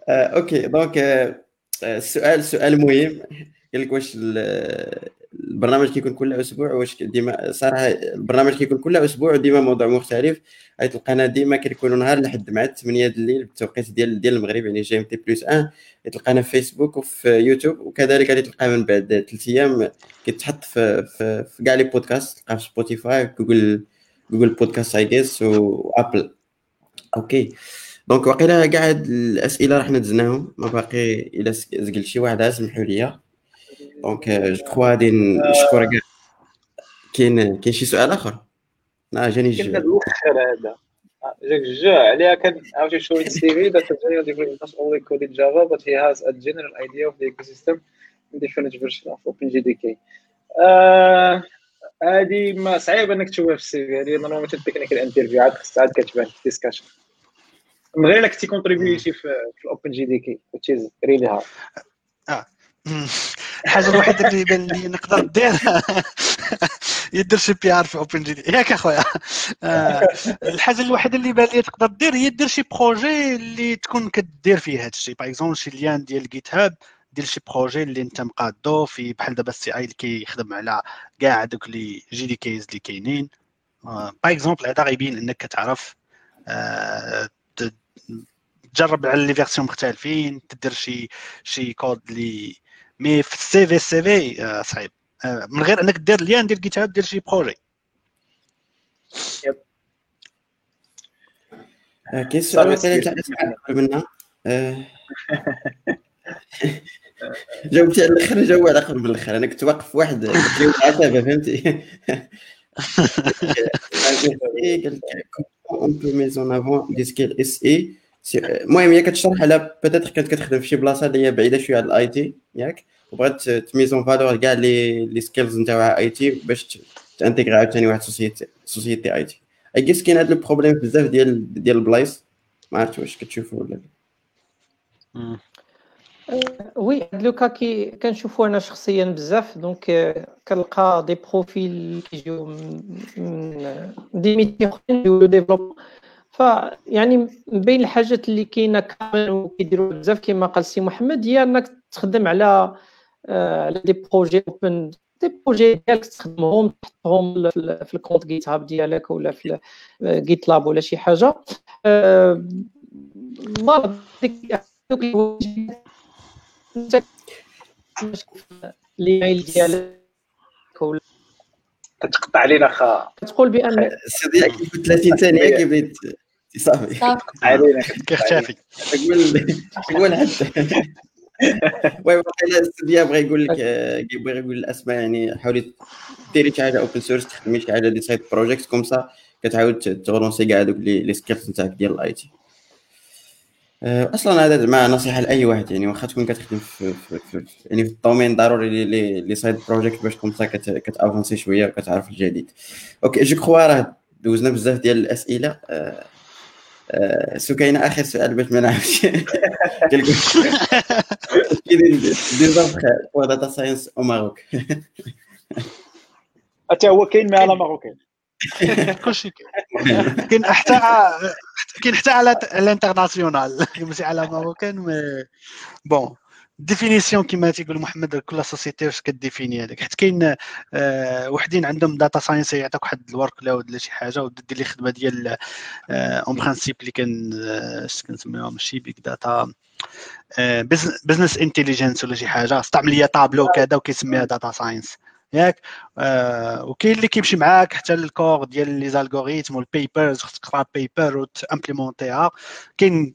آه، أوكي دونك آه، آه، السؤال سؤال مهم. قال لك واش البرنامج كيكون كل أسبوع واش ديما صراحة البرنامج كيكون كل أسبوع وديما موضوع مختلف. حيت تلقانا ديما كنكونوا نهار لحد مع 8 د الليل بالتوقيت ديال ديال المغرب يعني GMT plus 1 تلقانا في فيسبوك وفي يوتيوب وكذلك غادي تلقى من بعد ثلاث أيام. كيتحط في في, في كاع les podcasts تلقاه في سبوتيفاي Google Google Podcast I guess و Apple OK donc واقيلا كاع هاد الأسئلة راح ندزناهم ما باقي إلا زقل شي واحد سمحوا لي donc je crois غادي نشكر كاع كاين كاين شي سؤال اخر لا جاني الآخر هذا آه، جاك الجوع عليها كان عاوتاني شوية السي في that Antonio developed not only coded Java but he has a general idea of the ecosystem in different versions of OpenJDK آه، هذه ما صعيب انك تشوفها في السي في هذه نورمالمون تكنيكال انترفيو عاد خصها عاد كتبان في الديسكاشن من غير كنتي كونتريبيوتي في في الاوبن جي دي كي which is really hard مم. الحاجة الوحيدة اللي يبان لي نقدر ندير يدير شي PR في OpenJDK ياك أخويا. آه، الحاجة الوحيدة اللي بان لي تقدر دير هي دير شي projet اللي تكون كدير فيه هذا الشيء par exemple شي lien ديال GitHub دير شي بروجي اللي انت مقادو في بحال دابا ال CI اللي كيخدم على كاع دوك les JDKs اللي كاينين. par exemple هذا غيبين إنك كتعرف آه، تجرب على les versions مختلفين تدير شي شي كود اللي mais في ال CV ال CV آه، صعيب. آه، من غير انك دير lien ديال GitHub دير شي projet. آه، كاين سؤال صافي واقيلا سير. تاع قبل منا آه، جاوبتي على الآخر جاوب على الآخر بالاخر أنا كنت واقف واحد جاوب عتابه فهمتي؟ قال لك on peut mise en avant des skills اس اي المهم هي كتشرح على peut-être كانت كتخدم في شي بلاصه اللي هي بعيده شوية على ال IT ياك وبغات ت mise en valeur كاع les les skills نتاعها IT باش ت intégrer عاوتاني واحد société société IT et juste كاين هذا ال problème بزاف ديال ديال البلايص ما عرفت واش كتشوفوا ولا لا oui هاد le cas كي كنشوفو أنا شخصيا بزاف donc كنلقى des profils كيجيو من des métiers اخرين يولو développeurs فيعني من بين الحاجات اللي كاينة كامل وكيديروا بزاف كما قال سي محمد هي أنك تخدم على آه، على des projets open des projets ديالك تخدمهم تحطهم في ال- في ال compte GitHub ديالك ولا في GitLab ولا شي حاجة. آه، ما ديك الايميل ديالك ولا كتقطع علينا خا. كتقول بأن كيف 30 ثانية كيبدا صافي. علينا. كيختفي تقول تقول حتى. وي واقيلا الاستوديو بغى يقول لك آه، بغى يقول لأسماء يعني حاولي ديري شي حاجة open source تخدمي شي حاجة des side projects comme ça كتعاود تغرونسي كاع دوك les les skills نتاعك ديال ال IT أصلا هذا مع نصيحة لأي واحد يعني واخا تكون كتخدم في, في, في يعني في ال domaine ضروري les les, les side projects باش comme ça كت- كت avancer شوية وكتعرف الجديد. أوكي جو كخوا راه دوزنا بزاف ديال الأسئلة. آه، آه، سكينة آخر سؤال باش ما نعرفش. دير ضرب بور داتا ساينس أو ماروك. حتى هو كاين مع على ماروكين كلشي كاين حتى كاين حتى على الانترناسيونال. ماشي على ماروكان بون ديفينيسيون كما تيقول محمد كل سوسيتي واش كديفيني هذاك؟ حيت كاين آه وحدين عندهم data science يعطيك واحد ال workload ولا شي حاجة ودير لي خدمة ديال en آه principe اللي كان اش كنسميوها ماشي big data business intelligence ولا شي حاجة. استعمل ليا طابلو كذا وكيسميها data science ياك. آه وكاين اللي كيمشي معاك حتى ال core ديال les algorithmes و ال papers تقرا paper وت implémenter ها كاين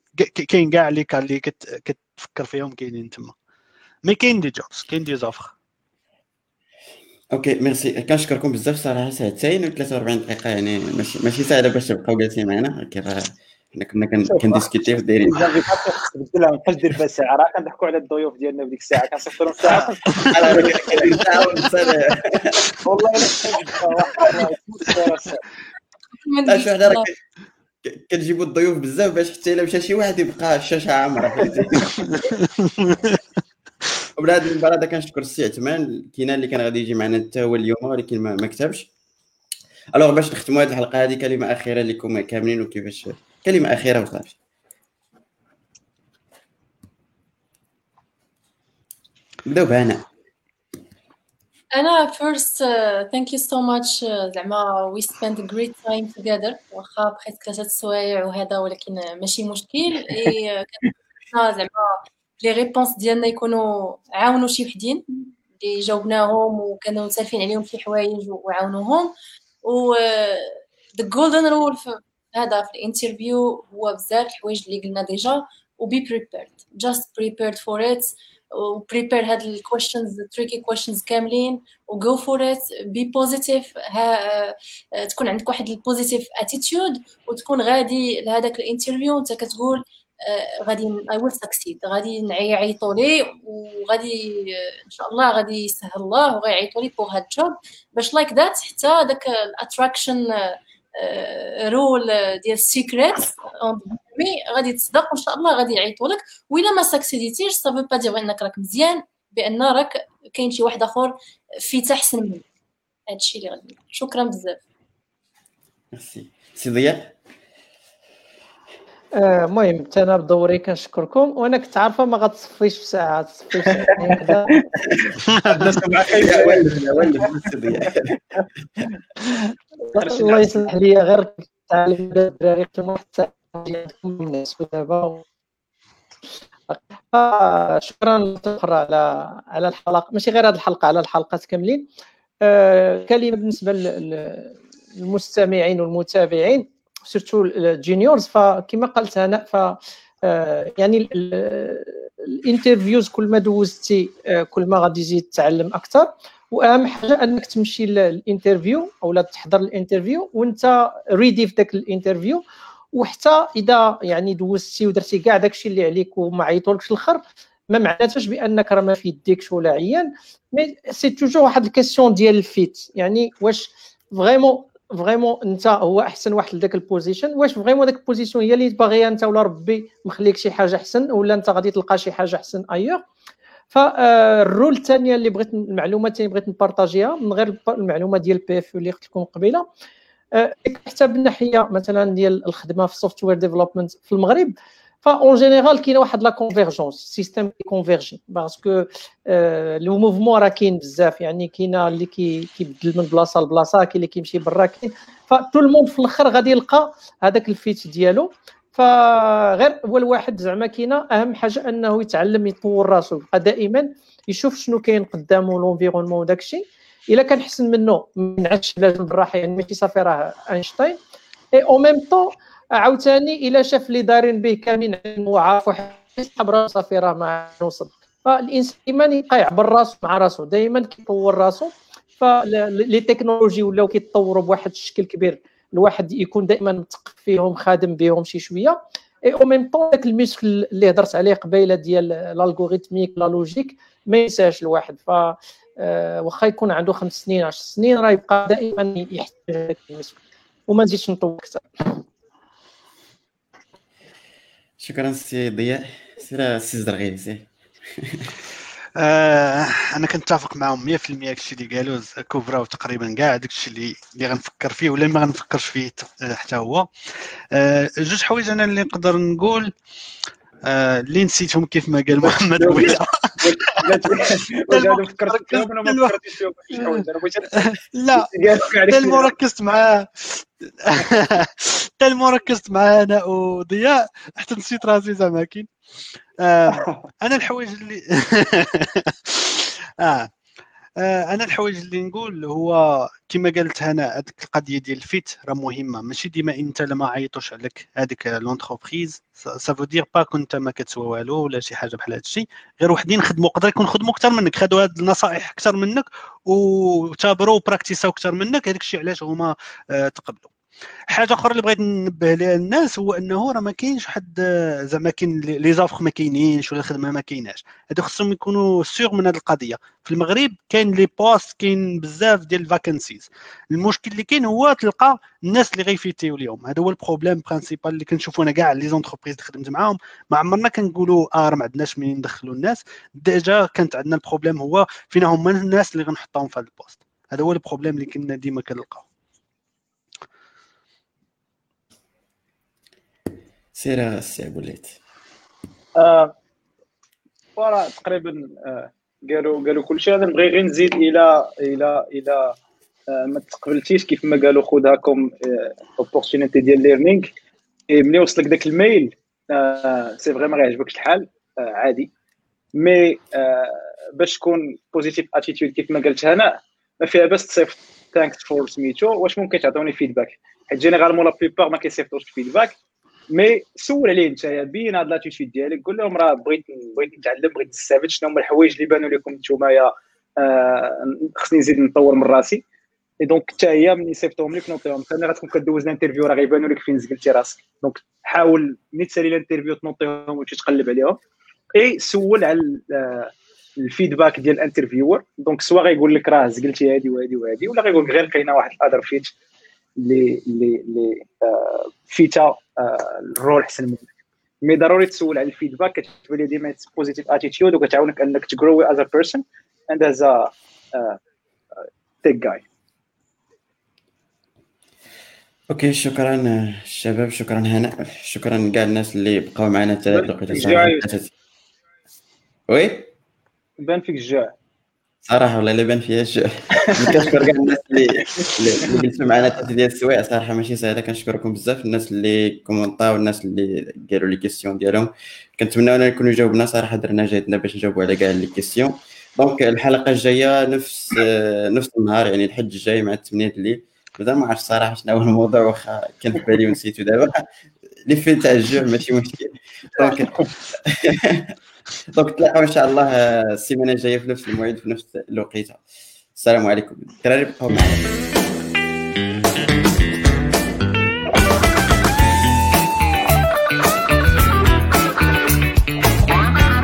كاين كاع اللي اللي كتفكر فيهم كاينين تما. mais كاين des jobs كاين des offres. OK merci. كنشكركم بزاف صراحة. ساعتين و 43 دقيقة يعني ماشي سهله باش تبقاو جالسين معنا. كيف حنا كنا كن discut يو دايرين. تبدل ما بقاش دير بها ساعة. راه كنضحكوا على الضيوف ديالنا في ديك الساعة كنصفروا الساعة والله إلا حنا كنجيبوا الضيوف بزاف باش حتى إلا مشى شي واحد يبقى الشاشه عامره ومن هذا المنبر هذا كنشكر السي عثمان كاين اللي كان غادي يجي معنا حتى هو اليوم ولكن ما كتبش. alors باش نختموا هذه الحلقة هذه كلمة أخيرة لكم كاملين وكيفاش كلمة أخيرة وصافي نبداو بهناء. أنا first uh, thank you so much uh, زعما we spent a great time together. واخا بقيت ثلاثة السوايع وهذا ولكن ماشي مشكل. اي زعما les réponses ديالنا يكونوا عاونوا شي وحدين اللي جاوبناهم وكانوا سالفين عليهم شي حوايج وعاونوهم. و the golden rule في هذا في ال interview هو بزاف الحوايج اللي قلنا déjà و be prepared. Just prepared for it و prepare هاد ال questions tricky questions كاملين و go for it. Be positive. ها تكون عندك واحد ال positive attitude وتكون غادي لهذاك ال interview وانت كتقول غادي I will succeed غادي نعيطوا لي وغادي إن شاء الله غادي يسهل الله وغيعيطوا لي pour هاد ال job باش like that حتى داك ال attraction rule ديال ال Secret mais غادي تصدق وإن شاء الله غادي يعيطوا لك. وإلا ما succeed يتيش ça veut pas dire إنك راك مزيان بأن راك كاين شي واحد آخر في تحسن منك. هادشي اللي غادي شكرا بزاف. ميرسي سي ضياء المهم حتى أنا بدوري كنشكركم وأنا كنت عارفة ما غتصفيش في ساعة تصفي في الله يسمح لي غير تعلم الدراري دابا شكرا أخرى على على الحلقة. ماشي غير هذه الحلقة على الحلقات كاملين. كلمة بالنسبة للمستمعين والمتابعين. surtout ال juniors فكما قالت هناء ف يعني ال interviews كل ما دوزتي كل ما غادي تزيد تتعلم أكثر وأهم حاجة أنك تمشي لل interview أو لا تحضر ال interview وأنت ready في ذاك ال interview. وحتى إذا يعني دوزتي ودرتي كاع داكشي اللي عليك وما عيطولكش الآخر ما معناتهاش بأنك راه ما في يديكش ولا عيان. mais c'est toujours واحد ال question ديال ال fit. يعني واش vraiment vraiment انت هو احسن واحد لذاك ال position. واش vraiment داك ال position هي اللي باغيها انت ولا ربي مخليك شي حاجة احسن ولا انت غادي تلقى شي حاجة احسن ailleurs فالرول الثانية اللي بغيت المعلومة الثانية بغيت ن partager ها من غير المعلومة ديال ال PFE اللي قلت لكم قبيله حتى بالناحيه مثلا ديال الخدمة في ال software development في المغرب ف en général كاينة واحد la convergence système converge parce que le mouvement راه كاين بزاف يعني كاينة اللي كيبدل من بلاصه لبلاصه كاين اللي كيمشي برا كاين فتو الموند في الآخر غادي يلقى هذاك ال fit ديالو فغير هو الواحد زعما كاينة أهم حاجة أنه يتعلم يطور راسو. يبقى دائما يشوف شنو كاين قدامه l'environnement وداك الشيء. إلا كان حسن منه ما نعش لازم بالراحه يعني ماشي صافي راه أينشتاين. اي أو ميم طون عاوتاني الا شاف اللي دارين به كاملين وعارف واحد يسحب راسو صافي راه ما نوصل. فالإنسان ديما يبقى يعبر راسو مع راسو دائما كيطور راسو ف les technologies ولاو كيتطوروا بواحد الشكل كبير الواحد يكون دائما مثقف فيهم خادم بهم شي شوية. اي أو ميم طون داك ال muscle اللي هضرت عليه قبيلة ديال l'algorithmique la logique ما ينساش الواحد. ف واخا يكون عنده خمس سنين 10 سنين راه يبقى دائما يحتاج هذاك ال muscle وما نزيدش نطول أكثر. شكرا سي ضياء. سير سي زرغي سي. آه أنا كنتفق معاهم 100% داكشي اللي قالوا كوبراو تقريبا كاع داكشي اللي اللي غنفكر فيه ولا ما غنفكرش فيه حتى هو. آه جوج حوايج أنا اللي نقدر نقول آه اللي نسيتهم كيف ما قال محمد ويلا لا تلمو ركزت معاه. tellement ركزت معاه أنا وضياء. حتى نسيت راسي زعما كاين آه أنا الحوايج اللي آه. آه أنا الحوايج اللي نقول هو كما قالت هنا هذيك القضية ديال ال fit راه مهمة. ماشي ديما أنت لما عيطوش عليك. هذيك l'entreprise. ça veut dire pas كنت ما كتسوى والو ولا شي حاجة بحال هذا الشيء غير وحدين خدموا قدر يكون خدموا أكثر منك. خدوا هاد النصائح أكثر منك وتابروا وبراكتيساو أكثر منك. هذاك الشيء علاش هما آه تقبلوا. حاجة أخرى اللي بغيت ننبه لها الناس هو إنه راه ما كاينش واحد زعما كاين les offres ما كاينينش ولا الخدمه ما كايناش. هادو خصهم يكونوا sûr من هذه القضية. في المغرب كاين les postes كاين بزاف ديال ال vacancies المشكل اللي كاين هو تلقى الناس اللي غيفيتيو اليوم. هذا هو ال problème principal اللي كنشوفو أنا كاع les entreprises اللي خدمت معاهم. ما عمرنا كنقولوا آه راه ما عندناش منين ندخلوا الناس. déjà كانت عندنا ال problème هو فين هما الناس اللي غنحطوهم في هذا ال poste. هذا هو ال problème اللي كنا ديما كنلقاو. سير s'il te plaît آه وراه تقريبا آه قالوا قالوا كل شيء. أنا نبغي غير نزيد إلى إلى إلى آه ما تقبلتيش كيف ما قالوا خذها comme opportunité ديال learning ملي وصلك داك ال mail آه si vraiment ما يعجبكش الحال آه عادي. mais آه باش تكون positive attitude كيف ما قالت هنا ما فيها بس تصيفط thanks for سميتو واش ممكن تعطوني feedback حيت généralement la plupart ما كيصيفطوش feedback mais سول عليه انت بين هاد l'attitude ديالك قول لهم راه بغيت بغيت نتعلم بغيت نستافد شنو هما الحوايج اللي بانوا لكم نتوما آه خصني نزيد نطور من راسي. et donc حتى هي ملي صيفطوهم لك نوطيهم ثاني غتكون كدوز ال interview راه غيبانوا لك فين زقلتي راسك. donc حاول ملي تسالي ال interview تنوطيهم وتقلب عليهم. اي سول على ال feedback ديال ال interviewer. donc soit غيقول لك راه زقلتي هادي وهادي وهادي ولا غيقول لك غير كاينة واحد ال other fit. اللي اللي اللي فيتا ال role احسن منك. mais ضروري تسول على ال feedback كتبان لي ديما positive attitude وكتعاونك أنك ت grow as a person and as a tech guy okay شكرا الشباب شكرا هنا شكرا كاع الناس اللي بقاو معنا حتى الوقت oui؟ بان فيك الجوع صراحة والله إلا بان فيها الجوع كنشكر كاع الناس اللي اللي جلسوا معنا حتى ديال السوايع. صراحة ماشي سهلة كنشكركم بزاف. الناس اللي كومونطاو الناس اللي قالوا les questions ديالهم. كنتمناو نكونوا جاوبنا. صراحة درنا جهدنا باش نجاوبوا على كاع les questions donc الحلقة الجاية نفس نفس النهار يعني الحد الجاي مع 8 الليل مازال ما عرفتش صراحة شنو هو الموضوع واخا كان في بالي ونسيتو دابا. لي فين تاع الجوع ماشي مشكل. donc donc تلاقاو إن شاء الله السيمانة الجاية في نفس الموعد في نفس الوقيتة. السلام عليكم. الدراري بقاو معنا.